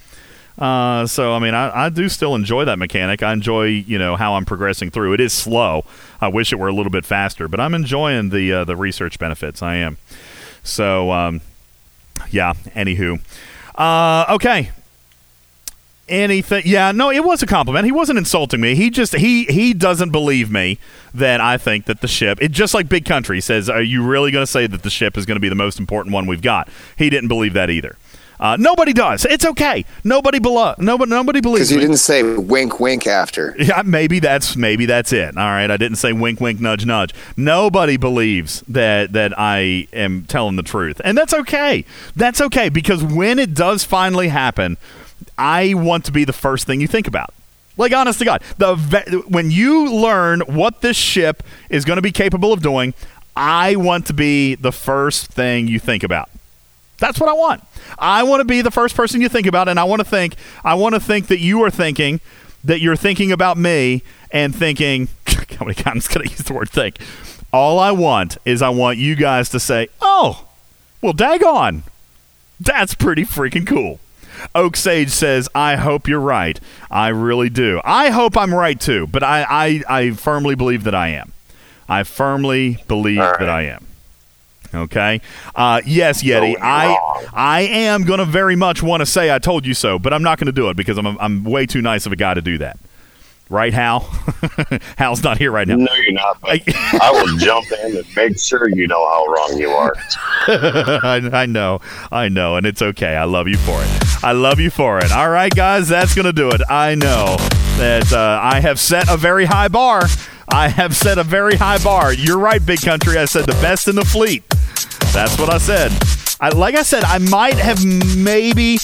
Speaker 1: Uh, so I mean, I, I do still enjoy that mechanic. I enjoy you know how I'm progressing through. It is slow. I wish it were a little bit faster, but I'm enjoying the uh, the research benefits. I am. So um, yeah. Anywho, uh, okay. Anything? Yeah, no, it was a compliment. He wasn't insulting me. He just he he doesn't believe me that I think that the ship. It just like Big Country says. Are you really going to say that the ship is going to be the most important one we've got? He didn't believe that either. Uh, nobody does. It's okay. Nobody below. Nobody. Nobody believes
Speaker 11: Because you
Speaker 1: me.
Speaker 11: didn't say wink, wink after.
Speaker 1: Yeah, maybe that's maybe that's it. All right, I didn't say wink, wink, nudge, nudge. Nobody believes that that I am telling the truth, and that's okay. That's okay because when it does finally happen, I want to be the first thing you think about. Like honest to God, the ve- when you learn what this ship is going to be capable of doing, I want to be the first thing you think about. That's what I want. I want to be the first person you think about, and I want to think. I want to think that you are thinking that you're thinking about me and thinking. How many times can I use the word think? All I want is I want you guys to say, "Oh, well, daggone, that's pretty freaking cool." Oak Sage says, "I hope you're right. I really do. I hope I'm right too, but I I, I firmly believe that I am. I firmly believe that I am." Okay. Uh, yes, Yeti. I I am going to very much want to say I told you so, but I'm not going to do it because I'm I'm way too nice of a guy to do that. Right, Hal? <laughs> Hal's not here right now.
Speaker 24: No, you're not. But I will <laughs> jump in and make sure you know how wrong you are. <laughs>
Speaker 1: I, I know, I know, and it's okay. I love you for it. I love you for it. All right, guys, that's gonna do it. I know that uh, I have set a very high bar. I have set a very high bar. You're right, big country. I said the best in the fleet. That's what I said. I, like I said, I might have maybe,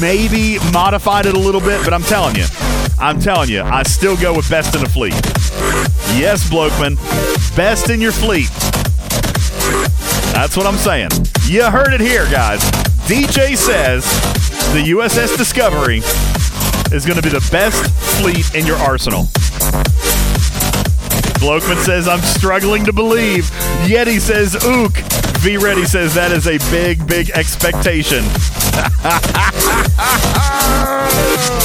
Speaker 1: maybe modified it a little bit, but I'm telling you, I'm telling you, I still go with best in the fleet. Yes, Blokeman, best in your fleet. That's what I'm saying. You heard it here, guys. DJ says the USS Discovery is going to be the best fleet in your arsenal. Blokeman says, I'm struggling to believe. Yeti says, ook. V Ready says, that is a big, big expectation. <laughs>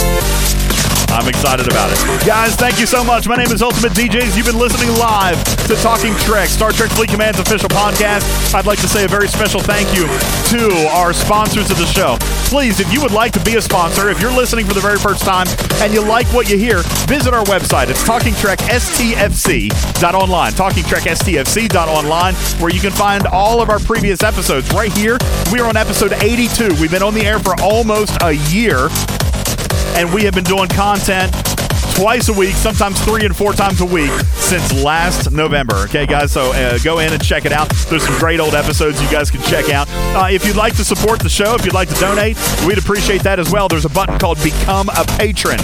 Speaker 1: I'm excited about it. Guys, thank you so much. My name is Ultimate DJs. You've been listening live to Talking Trek, Star Trek Fleet Command's official podcast. I'd like to say a very special thank you to our sponsors of the show. Please, if you would like to be a sponsor, if you're listening for the very first time and you like what you hear, visit our website. It's TalkingTrekSTFC.online. TalkingTrekSTFC.online, where you can find all of our previous episodes. Right here, we are on episode 82. We've been on the air for almost a year and we have been doing content twice a week, sometimes three and four times a week since last November. Okay, guys, so uh, go in and check it out. There's some great old episodes you guys can check out. Uh, if you'd like to support the show, if you'd like to donate, we'd appreciate that as well. There's a button called Become a Patron.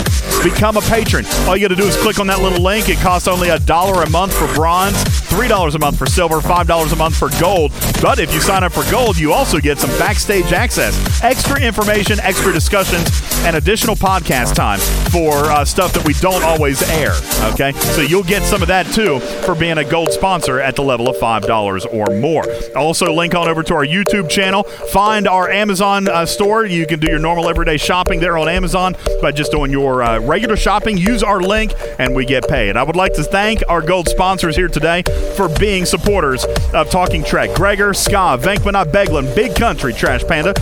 Speaker 1: Become a patron. All you got to do is click on that little link. It costs only a dollar a month for bronze, three dollars a month for silver, five dollars a month for gold. But if you sign up for gold, you also get some backstage access, extra information, extra discussions, and additional podcast time for uh, stuff that we don't always air. Okay, so you'll get some of that too for being a gold sponsor at the level of five dollars or more. Also, link on over to our YouTube channel. Find our Amazon uh, store. You can do your normal everyday shopping there on Amazon by just doing your uh, regular shopping. Use our link, and we get paid. I would like to thank our gold sponsors here today for being supporters of Talking Trek. Gregor, Ska, Venkman, Beglin, Big Country, Trash Panda.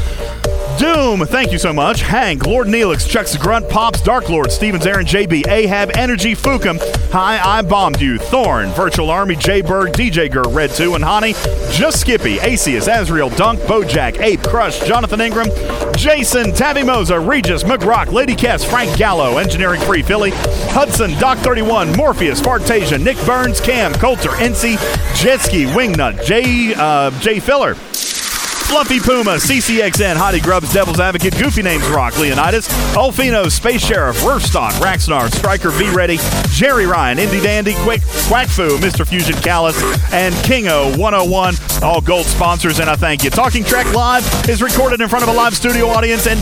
Speaker 1: Doom, thank you so much. Hank, Lord Neelix, Chuck's Grunt, Pops, Dark Lord, Stevens, Aaron, JB, Ahab, Energy, Fukum, Hi, I Bombed You, Thorn, Virtual Army, J Berg, DJ Gur, Red 2, and Honey, Just Skippy, Acius, Azriel, Dunk, Bojack, Ape, Crush, Jonathan Ingram, Jason, Tabby Moza, Regis, McRock, Lady Cass, Frank Gallo, Engineering Free Philly, Hudson, Doc 31, Morpheus, Fartasia, Nick Burns, Cam, Coulter, NC, Jetski, Wingnut, J, uh, J Filler. Fluffy Puma, CCXN, Hottie Grubs, Devil's Advocate, Goofy Names Rock, Leonidas, Olfino, Space Sheriff, Rurstock, Raxnar, Striker, V Ready, Jerry Ryan, Indie Dandy, Quick, Quackfu, Mr. Fusion Callus, and Kingo 101, all gold sponsors, and I thank you. Talking Trek Live is recorded in front of a live studio audience and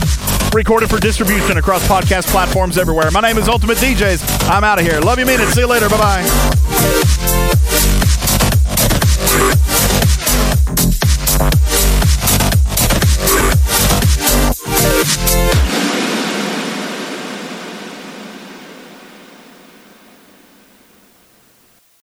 Speaker 1: recorded for distribution across podcast platforms everywhere. My name is Ultimate DJs. I'm out of here. Love you, mean it. See you later. Bye bye.